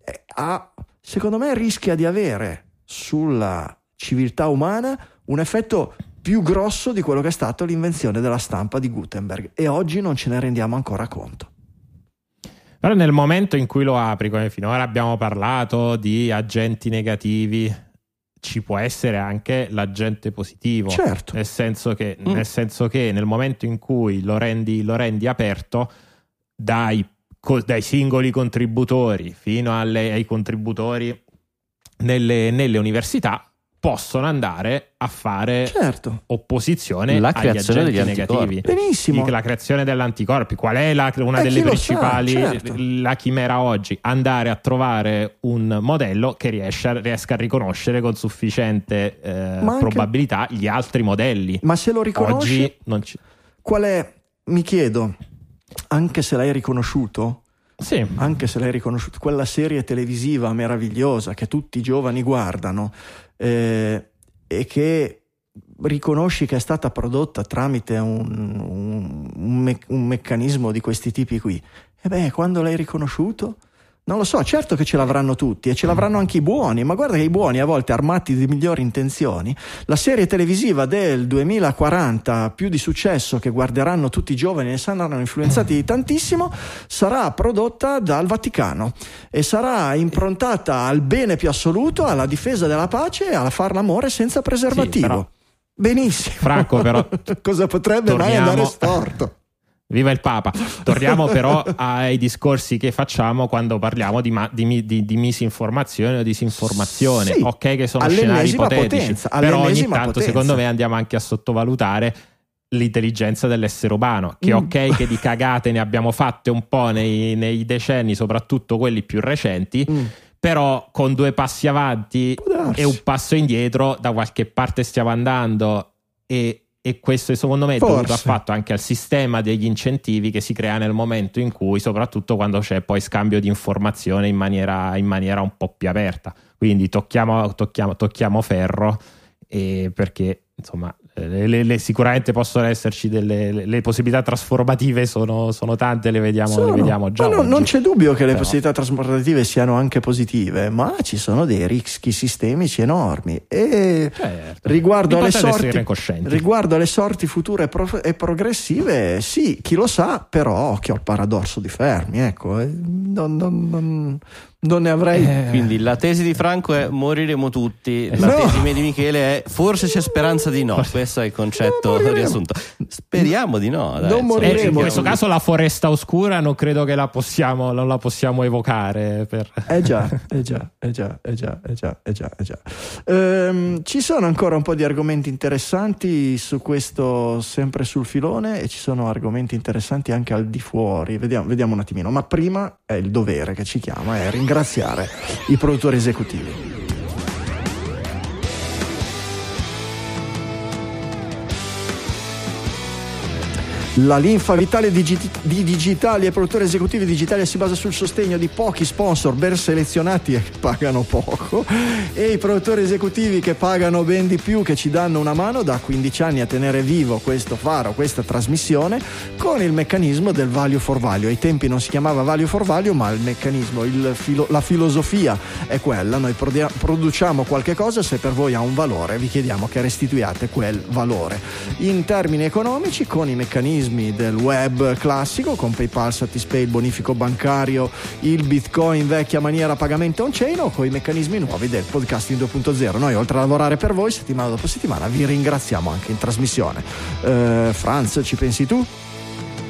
Speaker 1: eh, ha- secondo me rischia di avere sulla civiltà umana un effetto più grosso di quello che è stato l'invenzione della stampa di Gutenberg e oggi non ce ne rendiamo ancora conto.
Speaker 3: Però nel momento in cui lo apri, come finora abbiamo parlato di agenti negativi, ci può essere anche l'agente positivo.
Speaker 1: Certo.
Speaker 3: Nel senso che,
Speaker 4: Mm.
Speaker 3: nel, senso che nel momento in cui lo rendi, lo rendi aperto, dai, co- dai singoli contributori fino alle- ai contributori nelle, nelle università possono andare a fare
Speaker 1: Certo,
Speaker 3: opposizione
Speaker 4: La
Speaker 3: agli
Speaker 4: creazione
Speaker 3: agenti
Speaker 4: degli anticorpi.
Speaker 3: negativi.
Speaker 1: benissimo.
Speaker 3: La creazione dell'anticorpi, qual è la- una
Speaker 1: Eh,
Speaker 3: delle principali,
Speaker 1: sa, certo.
Speaker 3: la chimera oggi? Andare a trovare un modello che riesca, riesca a riconoscere con sufficiente eh,
Speaker 1: anche-
Speaker 3: probabilità gli altri modelli.
Speaker 1: Ma se lo riconosci,
Speaker 3: Oggi non ci...
Speaker 1: qual è, mi chiedo, anche se l'hai riconosciuto,
Speaker 3: Sì,
Speaker 1: anche se l'hai riconosciuto, quella serie televisiva meravigliosa che tutti i giovani guardano, eh, e che riconosci che è stata prodotta tramite un, un, un, me- un meccanismo di questi tipi qui, e beh, quando l'hai riconosciuto non lo so, certo che ce l'avranno tutti e ce l'avranno anche i buoni, ma guarda che i buoni a volte armati di migliori intenzioni, la serie televisiva del 2040 più di successo che guarderanno tutti i giovani e saranno influenzati tantissimo, sarà prodotta dal Vaticano e sarà improntata al bene più assoluto, alla difesa della pace e a far l'amore senza preservativo. Sì, però... Benissimo.
Speaker 3: Franco, però.
Speaker 1: Cosa potrebbe torniamo... mai andare storto?
Speaker 3: Viva il Papa. Torniamo però ai discorsi che facciamo quando parliamo di, ma, di, di, di misinformazione o disinformazione. Sì, ok, che sono scenari ipotetici, potenza, però ogni tanto, potenza. secondo me, andiamo anche a sottovalutare l'intelligenza dell'essere umano. Che mm. ok, che di cagate ne abbiamo fatte un po' nei, nei decenni, soprattutto quelli più recenti. Mm. Però con due passi avanti e un passo indietro, da qualche parte stiamo andando. E e questo secondo me è Forse. dovuto al fatto anche al sistema degli incentivi che si crea nel momento in cui, soprattutto quando c'è poi scambio di informazione in maniera, in maniera un po' più aperta. Quindi tocchiamo, tocchiamo, tocchiamo ferro perché insomma eh, le, le, sicuramente possono esserci delle le possibilità trasformative sono, sono tante, le vediamo, sono, le vediamo già.
Speaker 1: No, non c'è dubbio che Però. le possibilità trasformative siano anche positive, ma ci sono dei rischi sistemici enormi. E certo. riguardo, alle sorti, riguardo, alle sorti, future e, pro, e, progressive, sì, chi lo sa, però occhio al paradosso di Fermi. Ecco, eh, non, non, non ne avrei.
Speaker 4: Eh. Quindi la tesi di Franco è moriremo tutti, la no. tesi di Michele è forse c'è speranza di no. Questo è il concetto riassunto. Speriamo di no. Dai.
Speaker 1: Non moriremo.
Speaker 3: In questo caso la foresta oscura non credo che la possiamo, non la possiamo evocare. Per...
Speaker 1: Eh già, eh già, eh già, eh già, eh già, eh già, eh già. Ehm, ci sono ancora un po' di argomenti interessanti su questo, sempre sul filone, e ci sono argomenti interessanti anche al di fuori. Vediamo, vediamo un attimino. Ma prima è il dovere che ci chiama, è ringraziare ringraziare i produttori esecutivi. La linfa vitale di, di digitali e produttori esecutivi digitali si basa sul sostegno di pochi sponsor ben selezionati e che pagano poco e i produttori esecutivi che pagano ben di più, che ci danno una mano da 15 anni a tenere vivo questo faro, questa trasmissione con il meccanismo del value for value. Ai tempi non si chiamava value for value, ma il meccanismo, il filo, la filosofia è quella. Noi produciamo qualche cosa, se per voi ha un valore, vi chiediamo che restituiate quel valore. In termini economici, con i meccanismi meccanismi del web classico con PayPal, Satispay, il bonifico bancario, il Bitcoin vecchia maniera pagamento on-chain o con i meccanismi nuovi del podcasting 2.0. Noi oltre a lavorare per voi settimana dopo settimana vi ringraziamo anche in trasmissione. Uh, Franz, ci pensi tu?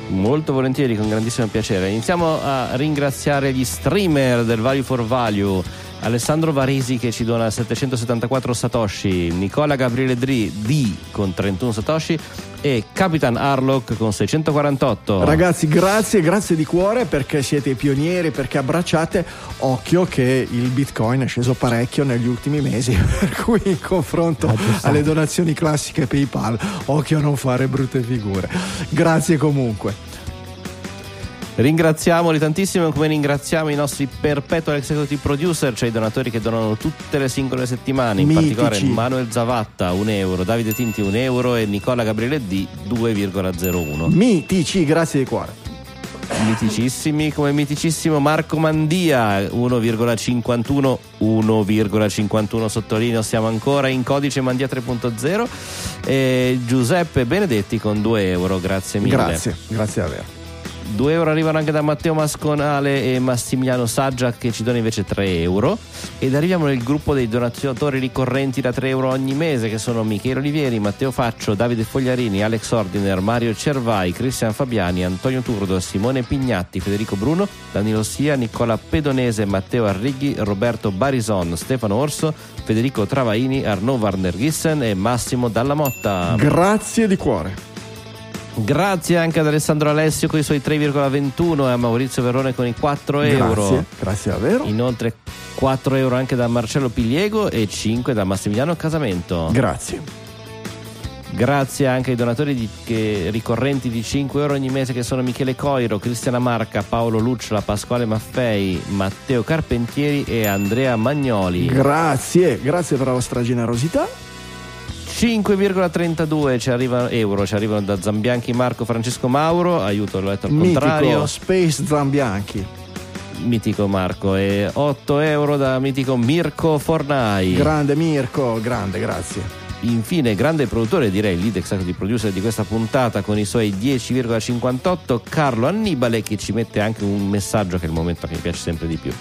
Speaker 4: Molto volentieri, con grandissimo piacere. Iniziamo a ringraziare gli streamer del Value for Value Alessandro Varesi che ci dona 774 Satoshi, Nicola Gabriele Dri, D con 31 Satoshi e Capitan Harlock con 648.
Speaker 1: Ragazzi, grazie, grazie di cuore perché siete i pionieri, perché abbracciate. Occhio che il Bitcoin è sceso parecchio negli ultimi mesi, per cui in confronto ah, alle donazioni classiche PayPal, occhio a non fare brutte figure. Grazie comunque.
Speaker 4: Ringraziamoli tantissimo come ringraziamo i nostri perpetual executive producer, cioè i donatori che donano tutte le singole settimane, in Mitici. particolare Manuel Zavatta 1 euro, Davide Tinti 1 euro e Nicola Gabriele D 2,01.
Speaker 1: Mitici, grazie di cuore.
Speaker 4: Miticissimi come miticissimo Marco Mandia 1,51 1,51 sottolineo siamo ancora in codice Mandia 3.0 e Giuseppe Benedetti con 2 euro grazie mille
Speaker 1: grazie grazie davvero
Speaker 4: 2 euro arrivano anche da Matteo Masconale e Massimiliano Saggia che ci donano invece 3 euro ed arriviamo nel gruppo dei donatori ricorrenti da 3 euro ogni mese che sono Michele Olivieri, Matteo Faccio, Davide Fogliarini, Alex Ordiner, Mario Cervai, Cristian Fabiani, Antonio Turdo, Simone Pignatti, Federico Bruno, Danilo Sia, Nicola Pedonese, Matteo Arrighi, Roberto Barison, Stefano Orso, Federico Travaini, Arnaud Warner Gissen e Massimo Dalla Motta.
Speaker 1: Grazie di cuore.
Speaker 4: Grazie anche ad Alessandro Alessio con i suoi 3,21 e a Maurizio Verone con i 4 euro.
Speaker 1: Grazie, grazie davvero.
Speaker 4: Inoltre 4 euro anche da Marcello Pigliego e 5 da Massimiliano Casamento.
Speaker 1: Grazie.
Speaker 4: Grazie anche ai donatori di, che, ricorrenti di 5 euro ogni mese che sono Michele Coiro, Cristiana Marca, Paolo Lucciola, Pasquale Maffei, Matteo Carpentieri e Andrea Magnoli.
Speaker 1: Grazie, grazie per la vostra generosità.
Speaker 4: 5,32 ci arrivano, euro ci arrivano da Zambianchi Marco Francesco Mauro, aiuto l'ho letto al
Speaker 1: Mitico
Speaker 4: contrario,
Speaker 1: Space Zambianchi.
Speaker 4: mitico Marco e 8 euro da mitico Mirko Fornai.
Speaker 1: Grande Mirko, grande, grazie.
Speaker 4: Infine, grande produttore, direi lead executive producer di questa puntata con i suoi 10,58, Carlo Annibale, che ci mette anche un messaggio che è il momento che mi piace sempre di più.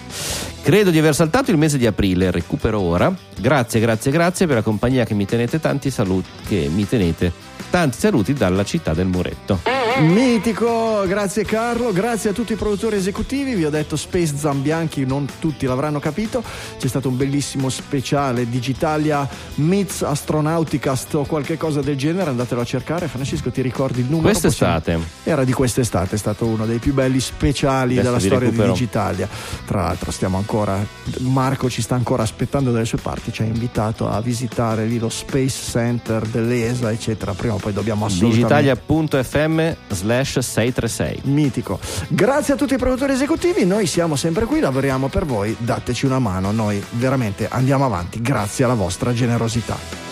Speaker 4: Credo di aver saltato il mese di aprile, recupero ora. Grazie, grazie, grazie per la compagnia che mi tenete tanti saluti, che mi tenete tanti saluti dalla città del Muretto.
Speaker 1: Mitico, grazie Carlo, grazie a tutti i produttori esecutivi, vi ho detto Space Zambianchi, non tutti l'avranno capito, c'è stato un bellissimo speciale Digitalia Meets Astronauticast o qualche cosa del genere, andatelo a cercare, Francesco ti ricordi il numero?
Speaker 4: Quest'estate.
Speaker 1: Possiamo- Era di quest'estate, è stato uno dei più belli speciali
Speaker 4: Adesso
Speaker 1: della storia
Speaker 4: recupero.
Speaker 1: di Digitalia, tra l'altro stiamo ancora, Marco ci sta ancora aspettando dalle sue parti, ci ha invitato a visitare lì lo Space Center dell'ESA eccetera, prima poi dobbiamo assolutamente...
Speaker 4: Digitalia.fm slash 636.
Speaker 1: Mitico. Grazie a tutti i produttori esecutivi, noi siamo sempre qui, lavoriamo per voi, dateci una mano, noi veramente andiamo avanti grazie alla vostra generosità.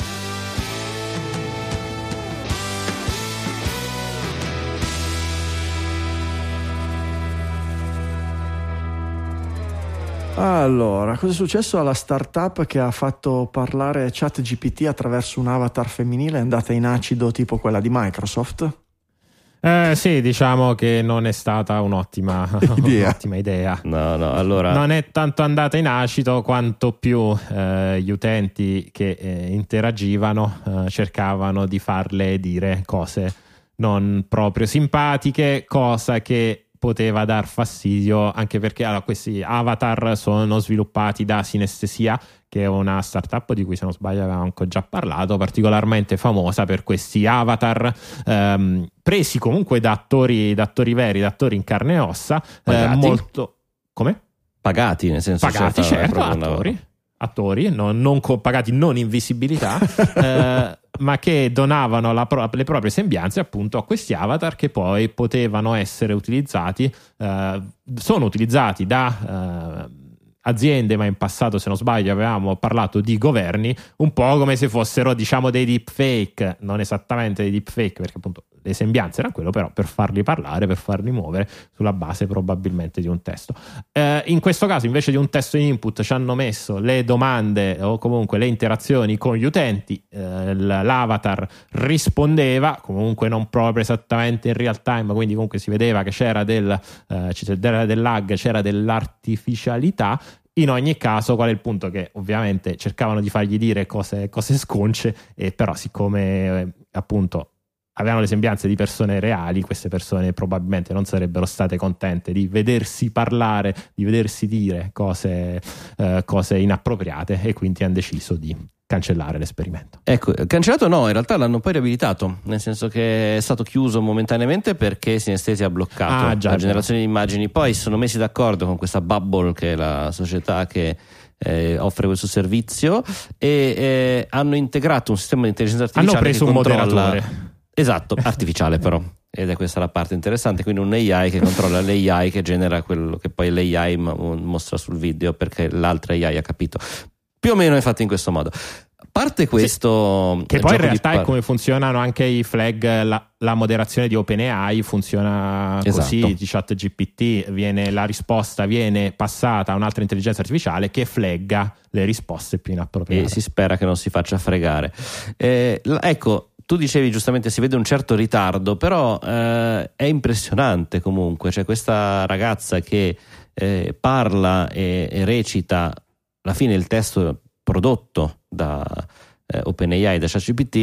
Speaker 1: Allora, cosa è successo alla startup che ha fatto parlare ChatGPT attraverso un avatar femminile? Andata in acido tipo quella di Microsoft?
Speaker 3: Eh, sì, diciamo che non è stata un'ottima
Speaker 1: Idea.
Speaker 3: un'ottima idea.
Speaker 4: No, no, allora...
Speaker 3: Non è tanto andata in acido quanto più eh, gli utenti che eh, interagivano eh, cercavano di farle dire cose non proprio simpatiche, cosa che poteva dar fastidio anche perché allora, questi avatar sono sviluppati da Sinestesia che è una startup di cui se non sbaglio avevamo anche già parlato, particolarmente famosa per questi avatar ehm, presi comunque da attori, da attori veri, da attori in carne e ossa, eh, molto... Come?
Speaker 4: Pagati, nel senso
Speaker 3: pagati, certo, attori, attori non, non co- pagati non in visibilità, eh, ma che donavano pro- le proprie sembianze appunto a questi avatar che poi potevano essere utilizzati, eh, sono utilizzati da... eh, aziende, ma in passato, se non sbaglio, avevamo parlato di governi, un po' come se fossero, diciamo, dei deepfake, non esattamente dei deepfake, perché appunto le sembianze erano quello, però per farli parlare, per farli muovere sulla base probabilmente di un testo. Eh, in questo caso, invece di un testo in input, ci hanno messo le domande o comunque le interazioni con gli utenti. eh, l'avatar rispondeva, comunque non proprio esattamente in real time, quindi comunque si vedeva che c'era del, eh, c'era del lag, c'era dell'artificialità. In ogni caso, qual è il punto? Che ovviamente cercavano di fargli dire cose, cose sconce, e però, siccome eh, appunto avevano le sembianze di persone reali, queste persone probabilmente non sarebbero state contente di vedersi parlare, di vedersi dire cose, eh, cose inappropriate, e quindi hanno deciso di cancellare l'esperimento.
Speaker 4: Ecco, cancellato no, in realtà l'hanno poi riabilitato, nel senso che è stato chiuso momentaneamente perché Sinestesia ha bloccato
Speaker 3: Ah, già,
Speaker 4: la
Speaker 3: già.
Speaker 4: generazione di immagini. Poi si sono messi d'accordo con questa Bubble, che è la società che eh, offre questo servizio, e eh, hanno integrato un sistema di intelligenza artificiale.
Speaker 3: Hanno preso
Speaker 4: che
Speaker 3: un
Speaker 4: controlla-
Speaker 3: moderatore.
Speaker 4: Esatto, artificiale però. Ed è questa la parte interessante, quindi un AI che controlla l'AI che genera quello che poi l'AI mo- mostra sul video perché l'altra AI ha capito. Più o meno è fatto in questo modo. A parte questo,
Speaker 3: Che
Speaker 4: eh,
Speaker 3: poi in realtà è
Speaker 4: par-
Speaker 3: come funzionano anche i flag, la, la moderazione di OpenAI funziona così,
Speaker 4: Esatto.
Speaker 3: di chat GPT, viene, la risposta viene passata a un'altra intelligenza artificiale che flagga le risposte più inappropriate.
Speaker 4: e si spera che non si faccia fregare. Eh, ecco, tu dicevi giustamente si vede un certo ritardo, però eh, è impressionante comunque. C'è questa ragazza che eh, parla e, e recita alla fine il testo prodotto da eh, OpenAI, da ChatGPT.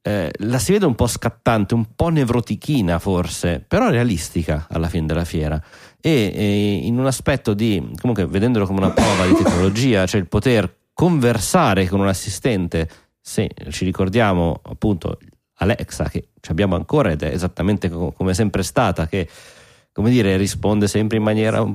Speaker 4: eh, la si vede un po' scattante, un po' nevrotichina forse, però realistica alla fine della fiera. E eh, in un aspetto di, comunque vedendolo come una prova di tecnologia, cioè il poter conversare con un assistente, se ci ricordiamo appunto Alexa che abbiamo ancora ed è esattamente co- come sempre stata, che come dire risponde sempre in maniera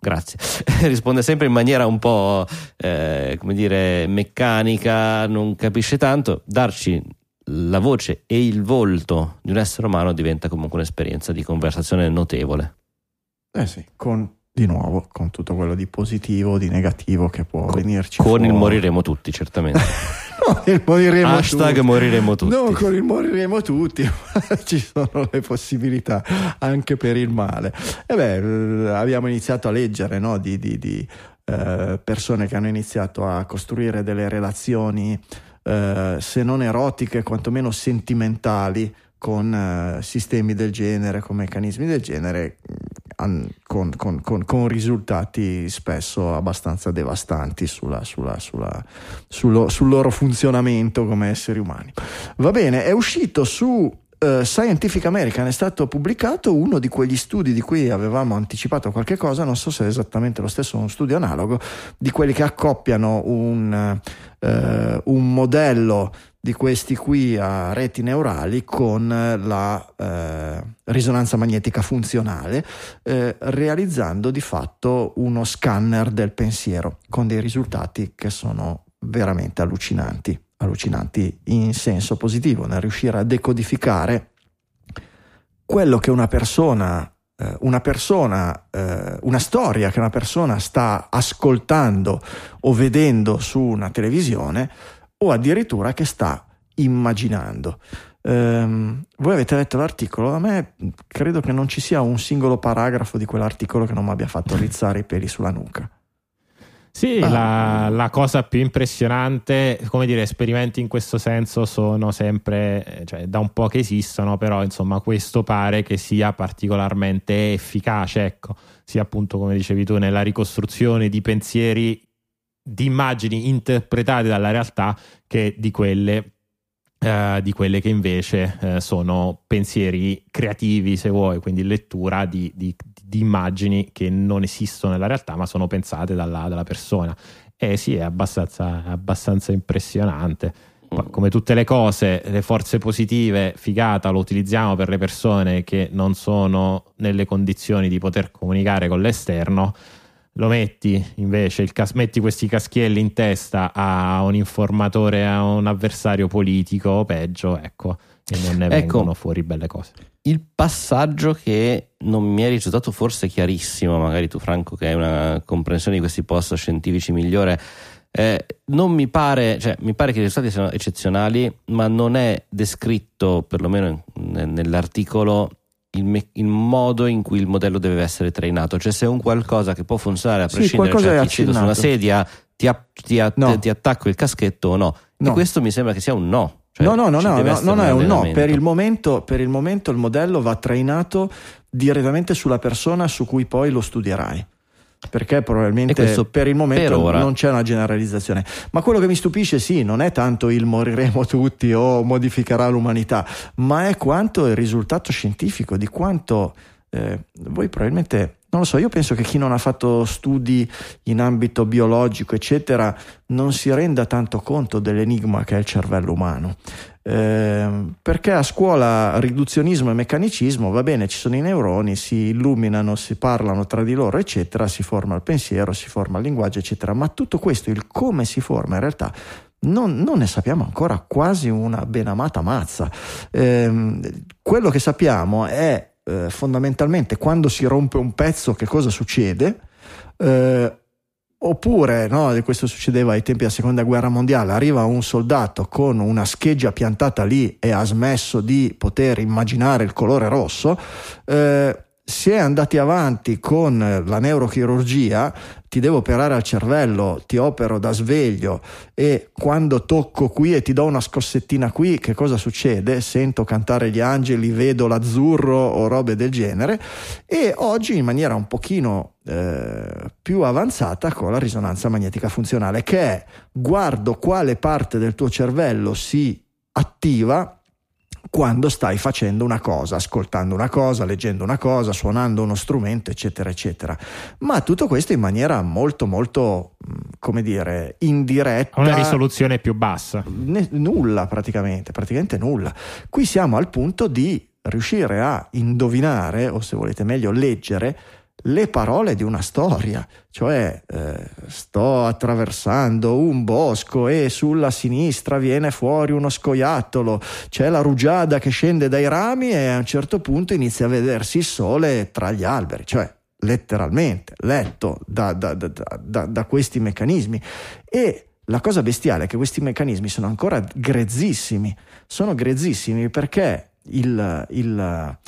Speaker 4: Grazie. Risponde sempre in maniera un po' eh, come dire meccanica, non capisce tanto. Darci la voce e il volto di un essere umano diventa comunque un'esperienza di conversazione notevole.
Speaker 1: Eh sì, con di nuovo con tutto quello di positivo, di negativo che può
Speaker 4: con,
Speaker 1: venirci
Speaker 4: con
Speaker 1: fuori.
Speaker 4: il moriremo tutti, certamente.
Speaker 1: no, il moriremo
Speaker 4: Hashtag
Speaker 1: tutti.
Speaker 4: moriremo tutti.
Speaker 1: No, con il moriremo tutti, ci sono le possibilità anche per il male. E beh, abbiamo iniziato a leggere no, di, di, di eh, persone che hanno iniziato a costruire delle relazioni, eh, se non erotiche, quantomeno sentimentali con uh, sistemi del genere, con meccanismi del genere, con, con, con, con, risultati spesso abbastanza devastanti sulla, sulla, sulla, sullo, sul loro funzionamento come esseri umani. Va bene, è uscito su Uh, Scientific American è stato pubblicato uno di quegli studi di cui avevamo anticipato qualche cosa, non so se è esattamente lo stesso, uno studio analogo, di quelli che accoppiano un, uh, un modello di questi qui a reti neurali con la eh, risonanza magnetica funzionale, eh, realizzando di fatto uno scanner del pensiero con dei risultati che sono veramente allucinanti, allucinanti in senso positivo, nel riuscire a decodificare quello che una persona eh, una persona, eh, una storia che una persona sta ascoltando o vedendo su una televisione o addirittura che sta immaginando. Um, voi avete letto l'articolo? A me credo che non ci sia un singolo paragrafo di quell'articolo che non mi abbia fatto rizzare i peli sulla nuca.
Speaker 3: Sì, ah. la, la, cosa più impressionante, come dire, esperimenti in questo senso sono sempre, cioè da un po' che esistono, però insomma questo pare che sia particolarmente efficace, ecco, sia appunto come dicevi tu nella ricostruzione di pensieri di immagini interpretate dalla realtà che di quelle, uh, di quelle che invece uh, sono pensieri creativi, se vuoi, quindi lettura di, di, di, immagini che non esistono nella realtà ma sono pensate dalla, dalla persona. E sì, è abbastanza, abbastanza impressionante. come tutte le cose, le forze positive, figata, lo utilizziamo per le persone che non sono nelle condizioni di poter comunicare con l'esterno lo metti invece, cas- metti questi caschielli in testa a un informatore, a un avversario politico o peggio, ecco, e non ne ecco, vengono fuori belle cose.
Speaker 4: Il passaggio che non mi è risultato forse chiarissimo, magari tu Franco che hai una comprensione di questi post scientifici migliore, eh, non mi pare, cioè mi pare che i risultati siano eccezionali, ma non è descritto, perlomeno nell'articolo, il, me- il, modo in cui il modello deve essere trainato. Cioè, se è un qualcosa che può funzionare a prescindere,
Speaker 1: sì,
Speaker 4: cioè ti cedo su una sedia, ti, a- ti, a-
Speaker 1: no.
Speaker 4: ti, attacco il caschetto o no. no. E questo mi sembra che sia un no.
Speaker 1: Cioè, no, no, no, no, no, no, no è un no. Per il, momento, per il momento il modello va trainato direttamente sulla persona su cui poi lo studierai perché probabilmente per il momento per non c'è una generalizzazione. Ma quello che mi stupisce, sì, non è tanto il moriremo tutti o modificherà l'umanità, ma è quanto il risultato scientifico, di quanto eh, voi probabilmente non lo so, io penso che chi non ha fatto studi in ambito biologico, eccetera, non si renda tanto conto dell'enigma che è il cervello umano. Eh, perché a scuola riduzionismo e meccanicismo va bene, ci sono i neuroni, si illuminano, si parlano tra di loro, eccetera, si forma il pensiero, si forma il linguaggio, eccetera. Ma tutto questo, il come si forma in realtà, non, non, ne sappiamo ancora quasi una benamata mazza. Eh, quello che sappiamo è eh, fondamentalmente quando si rompe un pezzo che cosa succede? Eh, oppure, no, questo succedeva ai tempi della seconda guerra mondiale, arriva un soldato con una scheggia piantata lì e ha smesso di poter immaginare il colore rosso. Eh, si è andati avanti con la neurochirurgia, ti devo operare al cervello, ti opero da sveglio e quando tocco qui e ti do una scossettina qui, che cosa succede? Sento cantare gli angeli, vedo l'azzurro o robe del genere e oggi in maniera un pochino eh, più avanzata con la risonanza magnetica funzionale, che è guardo quale parte del tuo cervello si attiva quando stai facendo una cosa, ascoltando una cosa, leggendo una cosa, suonando uno strumento, eccetera, eccetera. Ma tutto questo in maniera molto, molto, mm, come dire, indiretta.
Speaker 3: Una risoluzione più bassa.
Speaker 1: Ne, nulla praticamente, praticamente nulla. Qui siamo al punto di riuscire a indovinare, o se volete meglio leggere, le parole di una storia, cioè eh, sto attraversando un bosco e sulla sinistra viene fuori uno scoiattolo, c'è la rugiada che scende dai rami e a un certo punto inizia a vedersi il sole tra gli alberi, cioè letteralmente letto da, da, da, da questi meccanismi. E la cosa bestiale è che questi meccanismi sono ancora grezzissimi, sono grezzissimi perché il, il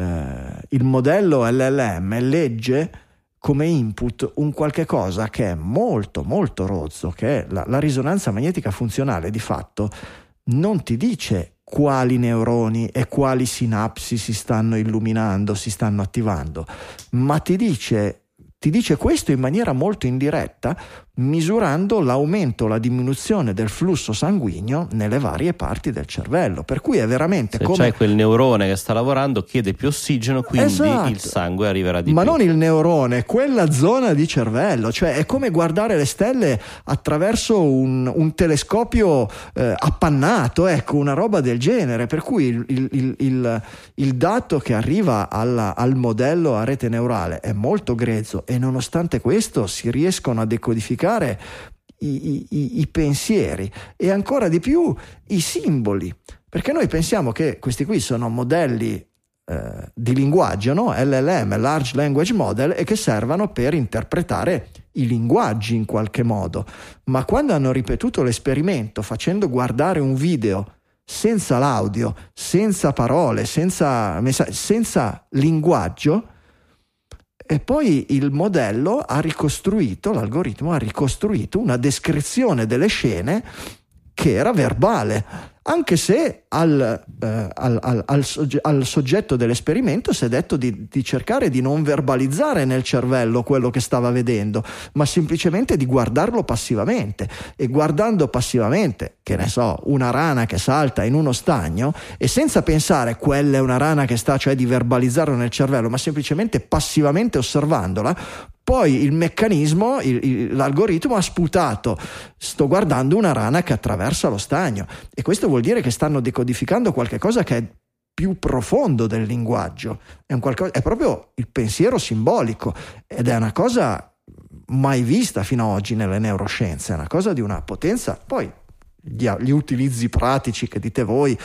Speaker 1: eh, il modello LLM legge come input un qualche cosa che è molto molto rozzo, che la, la risonanza magnetica funzionale di fatto non ti dice quali neuroni e quali sinapsi si stanno illuminando, si stanno attivando, ma ti dice, ti dice questo in maniera molto indiretta misurando l'aumento o la diminuzione del flusso sanguigno nelle varie parti del cervello. Per cui è veramente
Speaker 4: Se
Speaker 1: come.
Speaker 4: c'è quel neurone che sta lavorando, chiede più ossigeno, quindi
Speaker 1: Esatto.
Speaker 4: il sangue arriverà di
Speaker 1: Ma
Speaker 4: più.
Speaker 1: non il neurone, quella zona di cervello, cioè è come guardare le stelle attraverso un, un telescopio eh, appannato, ecco, una roba del genere. Per cui il, il- il- il- il dato che arriva alla- al modello a rete neurale è molto grezzo e nonostante questo si riescono a decodificare i, i- i- i pensieri e ancora di più i simboli. Perché noi pensiamo che questi qui sono modelli eh, di linguaggio, no? LLM, Large Language Model, e che servano per interpretare i linguaggi in qualche modo. Ma quando hanno ripetuto l'esperimento facendo guardare un video senza l'audio, senza parole, senza, senza linguaggio, e poi il modello ha ricostruito, l'algoritmo ha ricostruito una descrizione delle scene che era verbale, anche se al, eh, al- al- al sogge- soggetto dell'esperimento si è detto di, di cercare di non verbalizzare nel cervello quello che stava vedendo, ma semplicemente di guardarlo passivamente. E guardando passivamente, che ne so, una rana che salta in uno stagno, e senza pensare quella è una rana che sta, cioè di verbalizzarlo nel cervello, ma semplicemente passivamente osservandola, poi il meccanismo, il- il- l'algoritmo ha sputato, sto guardando una rana che attraversa lo stagno. E questo vuol dire che stanno decodificando qualcosa che è più profondo del linguaggio, è, qualcosa- è proprio il pensiero simbolico. Ed è una cosa mai vista fino ad oggi nelle neuroscienze, è una cosa di una potenza, poi gli, gli utilizzi pratici che dite voi,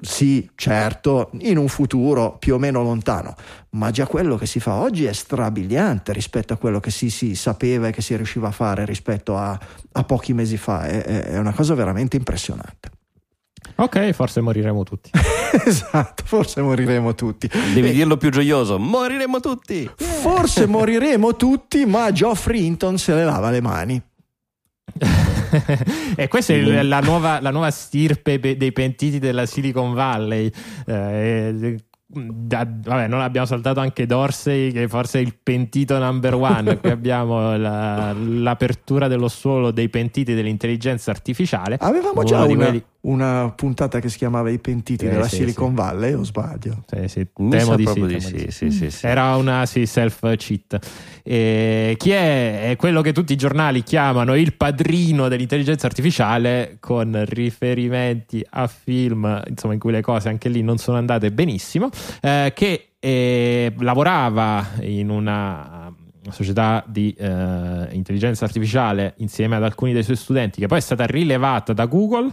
Speaker 1: sì, certo, in un futuro più o meno lontano, ma già quello che si fa oggi è strabiliante rispetto a quello che si, si sapeva e che si riusciva a fare rispetto a, a pochi mesi fa, è, è- una cosa veramente impressionante.
Speaker 3: Ok, forse moriremo tutti.
Speaker 1: esatto, forse moriremo tutti.
Speaker 4: Devi dirlo più gioioso, moriremo tutti.
Speaker 1: Forse moriremo tutti, ma Geoffrey Hinton se le lava le mani.
Speaker 3: e questa è il- la nuova, la nuova stirpe pe- dei pentiti della Silicon Valley. Eh, da- vabbè, non abbiamo saltato anche Dorsey, che forse è il pentito number one. Qui abbiamo la- l'apertura dello suolo dei pentiti dell'intelligenza artificiale.
Speaker 1: Avevamo già una,
Speaker 3: quelli-
Speaker 1: una puntata che si chiamava I pentiti
Speaker 3: Sì,
Speaker 1: della
Speaker 3: sì,
Speaker 1: Silicon
Speaker 3: sì.
Speaker 1: Valley, o sbaglio?
Speaker 3: Sì, sì, temo di sì,
Speaker 4: di
Speaker 3: temo
Speaker 4: sì,
Speaker 3: di
Speaker 4: sì, sì, sì.
Speaker 3: Era una sì, self cheat. E chi è? È quello che tutti i giornali chiamano il padrino dell'intelligenza artificiale, con riferimenti a film insomma, in cui le cose anche lì non sono andate benissimo. eh, che eh, lavorava in una società di eh, intelligenza artificiale insieme ad alcuni dei suoi studenti, che poi è stata rilevata da Google.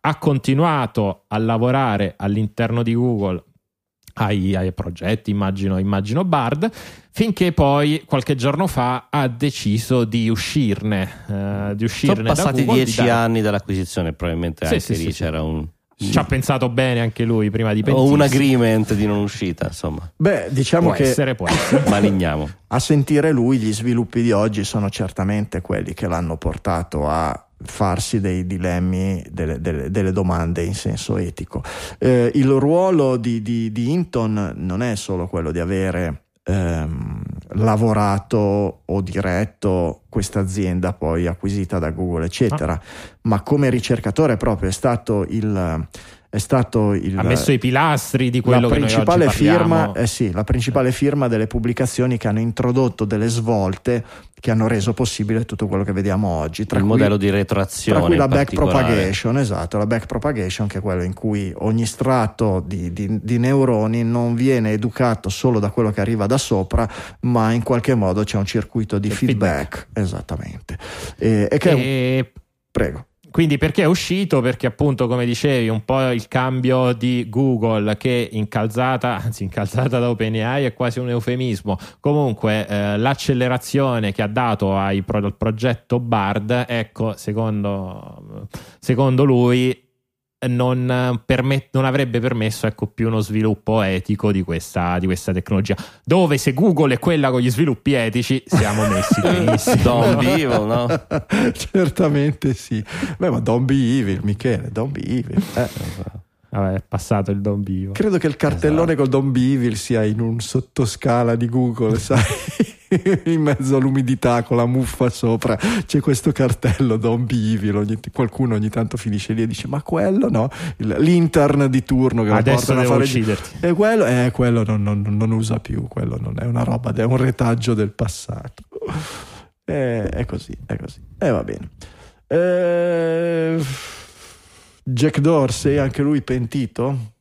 Speaker 3: Ha continuato a lavorare all'interno di Google ai, ai progetti, immagino, immagino Bard, finché poi qualche giorno fa ha deciso di uscirne. eh, di uscirne
Speaker 4: Sono
Speaker 3: da
Speaker 4: passati
Speaker 3: Google, di
Speaker 4: dieci
Speaker 3: dare-
Speaker 4: anni dall'acquisizione, probabilmente
Speaker 3: Sì,
Speaker 4: anche
Speaker 3: sì,
Speaker 4: lì
Speaker 3: sì, sì.
Speaker 4: c'era un,
Speaker 3: Ci ha pensato bene anche lui prima di
Speaker 4: o
Speaker 3: pentirsi.
Speaker 4: un agreement di non uscita, insomma.
Speaker 1: Beh, diciamo
Speaker 3: Può
Speaker 1: che
Speaker 3: essere, può essere.
Speaker 4: Maligniamo.
Speaker 1: a sentire lui gli sviluppi di oggi sono certamente quelli che l'hanno portato a farsi dei dilemmi, delle, delle- delle domande in senso etico. Eh, il ruolo di, di- di Hinton non è solo quello di avere ehm, lavorato o diretto questa azienda poi acquisita da Google, eccetera, ma come ricercatore proprio è stato il, è stato il,
Speaker 3: ha messo i pilastri di quello
Speaker 1: la
Speaker 3: che noi oggi
Speaker 1: principale firma,
Speaker 3: parliamo.
Speaker 1: eh sì, la principale firma delle pubblicazioni che hanno introdotto delle svolte che hanno reso possibile tutto quello che vediamo oggi. Tra
Speaker 4: il
Speaker 1: cui,
Speaker 4: modello di retroazione.
Speaker 1: tra cui la back propagation, esatto, la back propagation che è quello in cui ogni strato di, di- di neuroni non viene educato solo da quello che arriva da sopra, ma in qualche modo c'è un circuito di
Speaker 3: Il
Speaker 1: feedback. Esattamente. E, e che è un-
Speaker 3: E
Speaker 1: Prego.
Speaker 3: Quindi perché è uscito? Perché appunto, come dicevi, un po' il cambio di Google che incalzata, anzi incalzata da OpenAI è quasi un eufemismo. Comunque eh, l'accelerazione che ha dato ai al progetto Bard, ecco, secondo, secondo lui non, permet- non avrebbe permesso ecco, più uno sviluppo etico di questa, di questa tecnologia. Dove se Google è quella con gli sviluppi etici siamo messi benissimo.
Speaker 4: Don't be evil, no?
Speaker 1: Certamente sì. Beh, ma don't be evil, Michele, don't be evil. Eh.
Speaker 3: Vabbè, è passato il Don Bivo.
Speaker 1: Credo che il cartellone col Don't be evil sia in un sottoscala di Google, sai? in mezzo all'umidità con la muffa sopra c'è questo cartello evil. Ogni- qualcuno ogni tanto finisce lì e dice: Ma quello no? Il- l'intern di turno che lo
Speaker 3: Adesso
Speaker 1: a
Speaker 3: devo
Speaker 1: fare.
Speaker 3: ucciderti.
Speaker 1: E quello, eh, quello non, non- non usa più, quello non è una roba, è un retaggio del passato. Eh, è così, è così. E va bene. Eh, Jack Dorsey, anche lui pentito.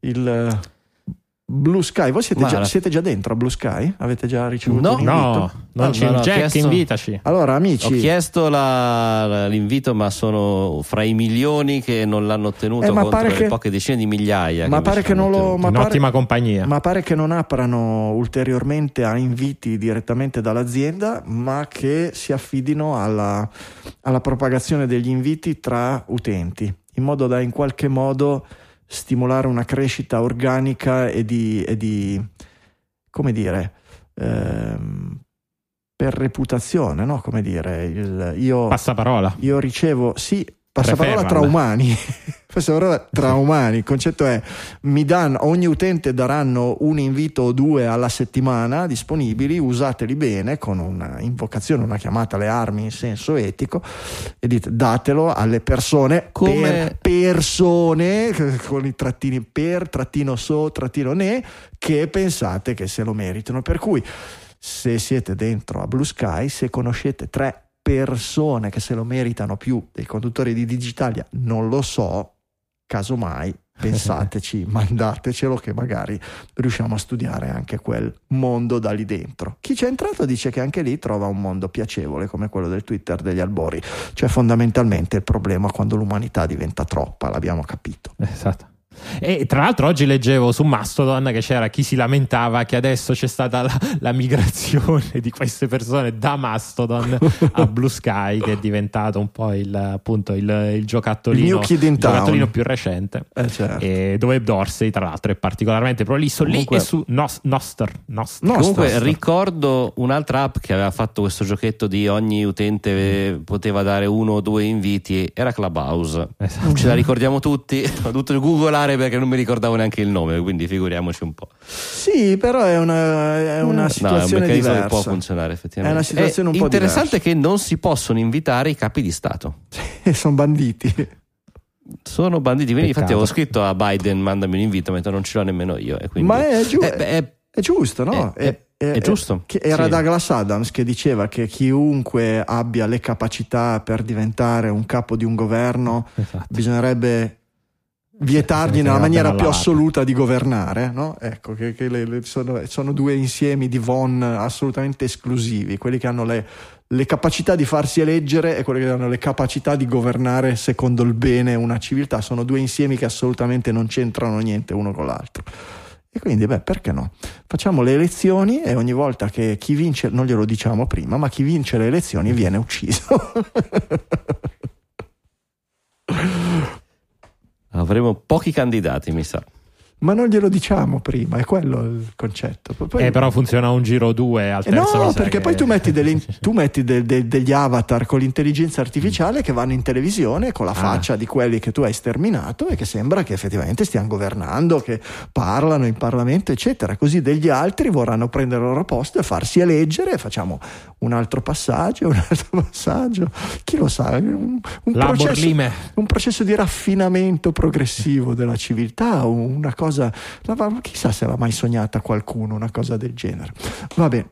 Speaker 1: Il eh, Blue Sky, voi siete, già, siete già dentro a Blue Sky? Avete già ricevuto
Speaker 4: No.
Speaker 1: un invito?
Speaker 3: No, non
Speaker 4: Ah,
Speaker 3: c'è
Speaker 4: no, no, ho
Speaker 3: Jack,
Speaker 4: chiesto-
Speaker 3: invitaci.
Speaker 1: Allora,
Speaker 4: Ho
Speaker 1: amici,
Speaker 4: chiesto la- la- l'invito, ma sono fra i milioni che non l'hanno ottenuto
Speaker 1: Eh, ma
Speaker 4: contro
Speaker 1: pare
Speaker 4: le
Speaker 1: che-
Speaker 4: poche decine di migliaia.
Speaker 1: ma
Speaker 4: che
Speaker 1: pare che non lo. Ma
Speaker 3: In
Speaker 1: pare,
Speaker 3: ottima compagnia.
Speaker 1: ma pare che non aprano ulteriormente a inviti direttamente dall'azienda, ma che si affidino alla, alla propagazione degli inviti tra utenti, in modo da in qualche modo stimolare una crescita organica e di, e di come dire, ehm, per reputazione, no? Come dire, il- io,
Speaker 3: Passaparola.
Speaker 1: io ricevo, sì, passaparola tra umani. passaparola tra umani. Il concetto è: mi danno, ogni utente daranno un invito o due alla settimana disponibili, usateli bene con una invocazione, una chiamata alle armi in senso etico e dite datelo alle persone
Speaker 4: Come-
Speaker 1: per persone con i trattini per trattino so trattino ne che pensate che se lo meritano per cui se siete dentro a Blue Sky se conoscete tre persone che se lo meritano più dei conduttori di Digitalia non lo so casomai pensateci mandatecelo che magari riusciamo a studiare anche quel mondo da lì dentro. Chi c'è entrato dice che anche lì trova un mondo piacevole come quello del Twitter degli albori. Cioè fondamentalmente il problema quando l'umanità diventa troppa l'abbiamo capito.
Speaker 3: Esatto. E tra l'altro oggi leggevo su Mastodon che c'era chi si lamentava che adesso c'è stata la, la migrazione di queste persone da Mastodon a Blue Sky che è diventato un po' il, appunto il, il
Speaker 1: Il
Speaker 3: giocattolino, il giocattolino più recente.
Speaker 1: eh certo
Speaker 3: E dove Dorsey, tra l'altro, è particolarmente prolisso
Speaker 4: Comunque-
Speaker 3: lì e su Nos- Noster. Noster.
Speaker 1: No,
Speaker 4: Comunque ricordo un'altra app che aveva fatto questo giochetto di ogni utente poteva dare uno o due inviti, era Clubhouse.
Speaker 3: Esatto.
Speaker 4: Ce la ricordiamo tutti, ho dovuto googolare perché non mi ricordavo neanche il nome, quindi figuriamoci un po'.
Speaker 1: sì però è una, è una
Speaker 4: No, è un
Speaker 1: situazione diversa
Speaker 4: che può funzionare effettivamente.
Speaker 1: È una situazione un po'
Speaker 4: interessante che non si possono invitare i capi di Stato.
Speaker 1: sono banditi
Speaker 4: Sono banditi, quindi
Speaker 3: Peccato.
Speaker 4: infatti avevo scritto a Biden mandami un invito, mentre non ce l'ho nemmeno io. E quindi...
Speaker 1: Ma è, giu-
Speaker 4: Eh, beh, è-
Speaker 1: è giusto, no?
Speaker 4: è- è giusto,
Speaker 1: era
Speaker 4: sì.
Speaker 1: Douglas Adams che diceva che chiunque abbia le capacità per diventare un capo di un governo
Speaker 3: Esatto.
Speaker 1: bisognerebbe vietargli nella maniera più assoluta di governare, no? Ecco, che, che le- le- sono, sono due insiemi di Von assolutamente esclusivi, quelli che hanno le, le capacità di farsi eleggere e quelli che hanno le capacità di governare secondo il bene una civiltà, sono due insiemi che assolutamente non c'entrano niente uno con l'altro. E quindi, beh, perché no? Facciamo le elezioni e ogni volta che chi vince, non glielo diciamo prima, ma chi vince le elezioni viene ucciso.
Speaker 4: Avremo pochi candidati, mi sa.
Speaker 1: Ma non glielo diciamo prima, è quello il concetto.
Speaker 3: Poi... Eh, però funziona un giro 2 al terzo.
Speaker 1: Eh no, perché poi tu metti, delle, tu metti de, de, degli avatar con l'intelligenza artificiale che vanno in televisione con la ah. faccia di quelli che tu hai sterminato e che sembra che effettivamente stiano governando, che parlano in Parlamento, eccetera. Così degli altri vorranno prendere il loro posto e farsi eleggere. Facciamo un altro passaggio, un altro passaggio. Chi lo sa? Un, un, processo, un processo di raffinamento progressivo della civiltà, una cosa cosa, chissà se l'ha mai sognata qualcuno una cosa del genere. Va bene.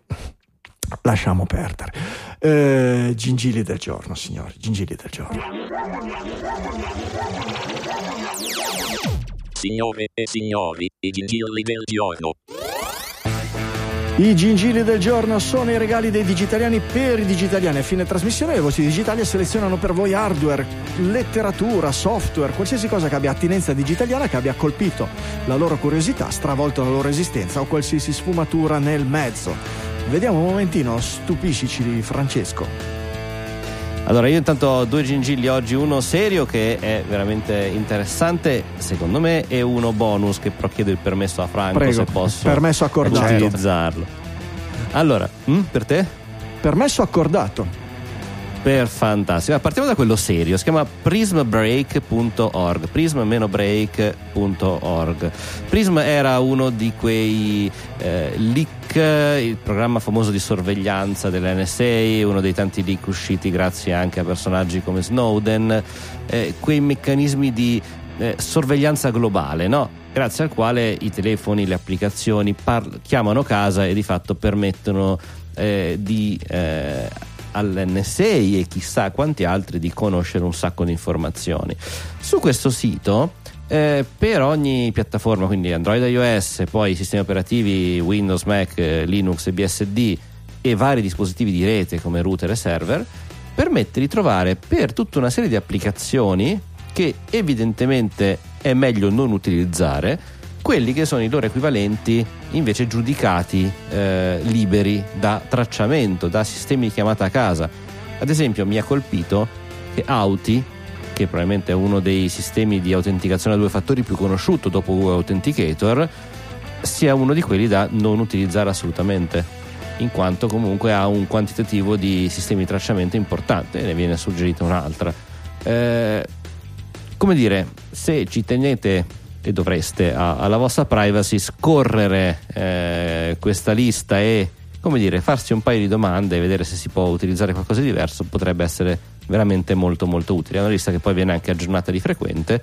Speaker 1: Lasciamo perdere. Eh, gingilli del giorno, signori, gingilli del giorno.
Speaker 5: Signore e signori, i gingilli del giorno.
Speaker 1: I gingilli del giorno sono i regali dei digitaliani per i digitaliani. A fine trasmissione le voci digitali selezionano per voi hardware, letteratura, software, qualsiasi cosa che abbia attinenza digitaliana, che abbia colpito la loro curiosità, stravolto la loro esistenza o qualsiasi sfumatura nel mezzo. Vediamo un momentino, stupiscici Francesco.
Speaker 4: Allora, io intanto ho due gingilli oggi, uno serio che è veramente interessante, secondo me, e uno bonus che però chiedo il permesso a Franco
Speaker 1: Prego,
Speaker 4: se posso
Speaker 1: permesso accordato.
Speaker 4: utilizzarlo. Allora, hm, per te?
Speaker 1: Permesso accordato.
Speaker 4: Per fantastico. Partiamo da quello serio, si chiama prismbreak.org, prism-break.org. Prism era uno di quei eh, leak, il programma famoso di sorveglianza dell'NSA, uno dei tanti leak usciti grazie anche a personaggi come Snowden, eh, quei meccanismi di eh, sorveglianza globale, no? grazie al quale i telefoni, le applicazioni par- chiamano casa e di fatto permettono eh, di eh, all'NSA e chissà quanti altri di conoscere un sacco di informazioni. Su questo sito eh, per ogni piattaforma, quindi Android iOS, poi sistemi operativi Windows, Mac, Linux e BSD e vari dispositivi di rete come router e server, permette di trovare per tutta una serie di applicazioni che evidentemente è meglio non utilizzare quelli che sono i loro equivalenti invece giudicati eh, liberi da tracciamento, da sistemi di chiamata a casa. Ad esempio mi ha colpito che Auti, che probabilmente è uno dei sistemi di autenticazione a due fattori più conosciuto dopo Google Authenticator, sia uno di quelli da non utilizzare assolutamente, in quanto comunque ha un quantitativo di sistemi di tracciamento importante e ne viene suggerita un'altra. Eh, come dire, se ci tenete e dovreste a, alla vostra privacy scorrere eh, questa lista e come dire farsi un paio di domande e vedere se si può utilizzare qualcosa di diverso potrebbe essere veramente molto molto utile. È una lista che poi viene anche aggiornata di frequente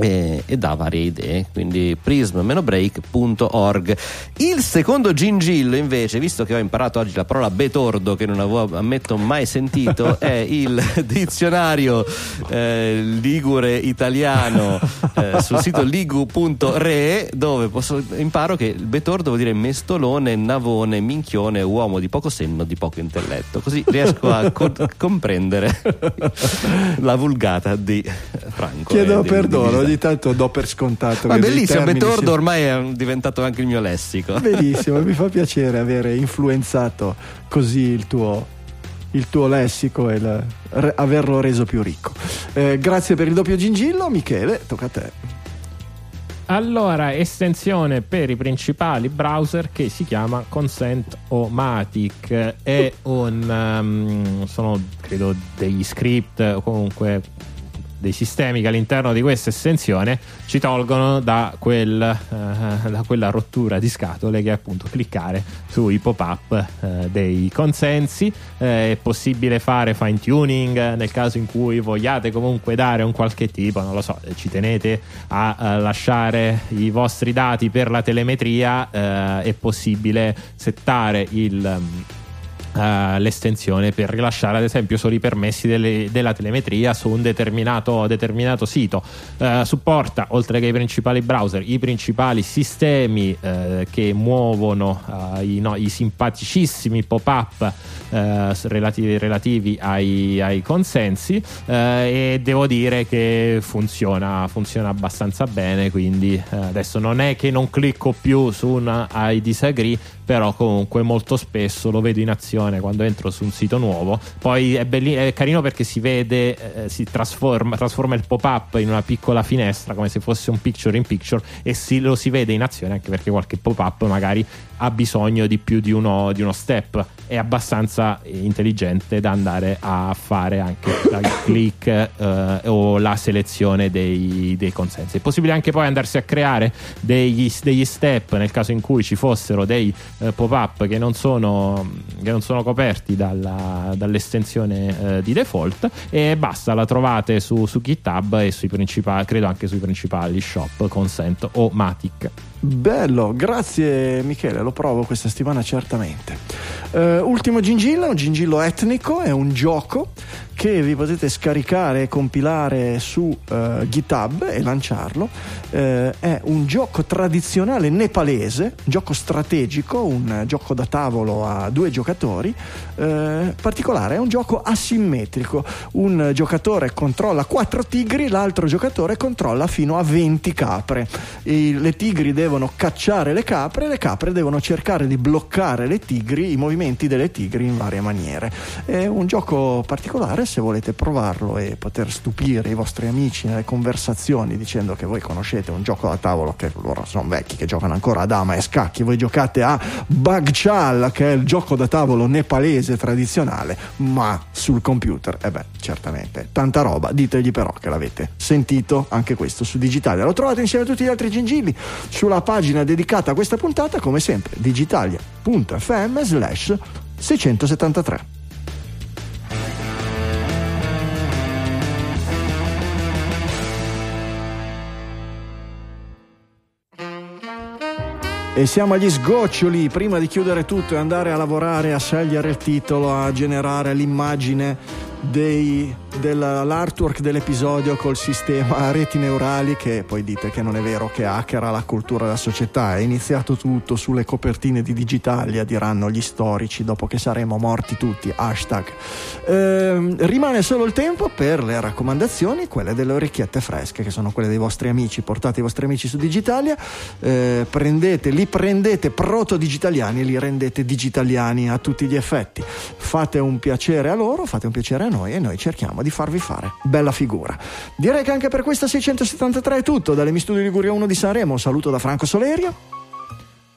Speaker 4: e, e dà varie idee. Quindi prism-break.org il secondo gingillo invece visto che ho imparato oggi la parola betordo che non avevo ammetto mai sentito è il dizionario eh, ligure italiano eh, sul sito ligu.re dove posso, imparo che il betordo vuol dire mestolone, navone, minchione, uomo di poco senno, di poco intelletto. Così riesco a co- comprendere la vulgata di Franco
Speaker 1: chiedo perdono ogni tanto do per scontato.
Speaker 4: Ma bellissimo, Betordo si... ormai è diventato anche il mio lessico.
Speaker 1: Bellissimo, mi fa piacere avere influenzato così il tuo il tuo lessico e la, re, averlo reso più ricco. Eh, grazie per il doppio gingillo, Michele, tocca a te.
Speaker 3: Allora, estensione per i principali browser che si chiama Consent-O-Matic. È un. Um, sono credo degli script o comunque dei sistemi che all'interno di questa estensione ci tolgono da, quel, eh, da quella rottura di scatole che è appunto cliccare sui pop-up eh, dei consensi. Eh, è possibile fare fine tuning nel caso in cui vogliate comunque dare un qualche tipo, non lo so, ci tenete a, a lasciare i vostri dati per la telemetria, eh, è possibile settare il Uh, l'estensione per rilasciare ad esempio solo i permessi delle, della telemetria su un determinato, determinato sito. Uh, supporta oltre che i principali browser i principali sistemi uh, che muovono i, no, i, simpaticissimi pop-up relativi, relativi ai, ai, consensi e devo dire che funziona, funziona abbastanza bene quindi adesso non è che non clicco più su un I disagree però comunque molto spesso lo vedo in azione navigazione quando entro su un sito nuovo. Poi è, belli- è carino perché si vede, eh, si trasforma, trasforma il pop-up in una piccola finestra come se fosse un picture in picture e si, lo si vede in azione anche perché qualche pop-up magari ha bisogno di più di uno, di uno step. È abbastanza intelligente da andare a fare anche dal click eh, o la selezione dei, dei consensi. È possibile anche poi andarsi a creare degli, degli step nel caso in cui ci fossero dei eh, pop-up che non sono, che non sono coperti dalla, dall'estensione eh, di default e basta, la trovate su, su GitHub e sui principali, credo anche sui principali shop Consent o Matic.
Speaker 1: Bello, grazie Michele, lo provo questa settimana certamente. Uh, ultimo gingillo, un gingillo etnico, è un gioco che vi potete scaricare e compilare su uh, GitHub e lanciarlo. Uh, è un gioco tradizionale nepalese, gioco strategico, un gioco da tavolo a due giocatori. particolare, è un gioco asimmetrico. Un giocatore controlla quattro tigri, l'altro giocatore controlla fino a 20 capre. I, le tigri devono cacciare le capre, le capre devono cercare di bloccare le tigri, i movimenti delle tigri in varie maniere. È un gioco particolare se volete provarlo e poter stupire i vostri amici nelle conversazioni dicendo che voi conoscete un gioco da tavolo che loro sono vecchi che giocano ancora a dama e scacchi, voi giocate a Bagchal che è il gioco da tavolo nepalese tradizionale, ma sul computer. E eh beh, certamente, tanta roba, ditegli però che l'avete sentito anche questo su Digitalia. Lo trovate insieme a tutti gli altri gingilli sulla pagina dedicata a questa puntata, come sempre, digitalia.fm slash 673. E siamo agli sgoccioli. Prima di chiudere tutto e andare a lavorare, a scegliere il titolo, a generare l'immagine dei, dell'artwork dell'episodio col sistema reti neurali che poi dite che non è vero che hackera la cultura della società. È iniziato tutto sulle copertine di Digitalia diranno gli storici dopo che saremo morti tutti. Hashtag. Eh, rimane solo il tempo per le raccomandazioni quelle delle orecchiette fresche che sono quelle dei vostri amici portate i vostri amici su Digitalia. Eh, prendete, li prendete proto digitaliani e li rendete digitaliani a tutti gli effetti. Fate un piacere a loro fate un piacere a noi e noi cerchiamo di farvi fare bella figura. Direi che anche per questa 673 è tutto. Dalle Mi Studio Liguria 1 di Sanremo un saluto da Franco Solerio.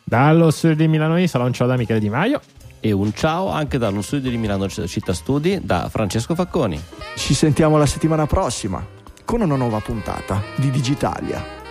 Speaker 3: Dallo studio di Milano Isala un ciao da Michele Di Maio.
Speaker 4: E un ciao anche dallo studio di Milano Città Studi da Francesco Facconi.
Speaker 1: Ci sentiamo la settimana prossima con una nuova puntata di Digitalia.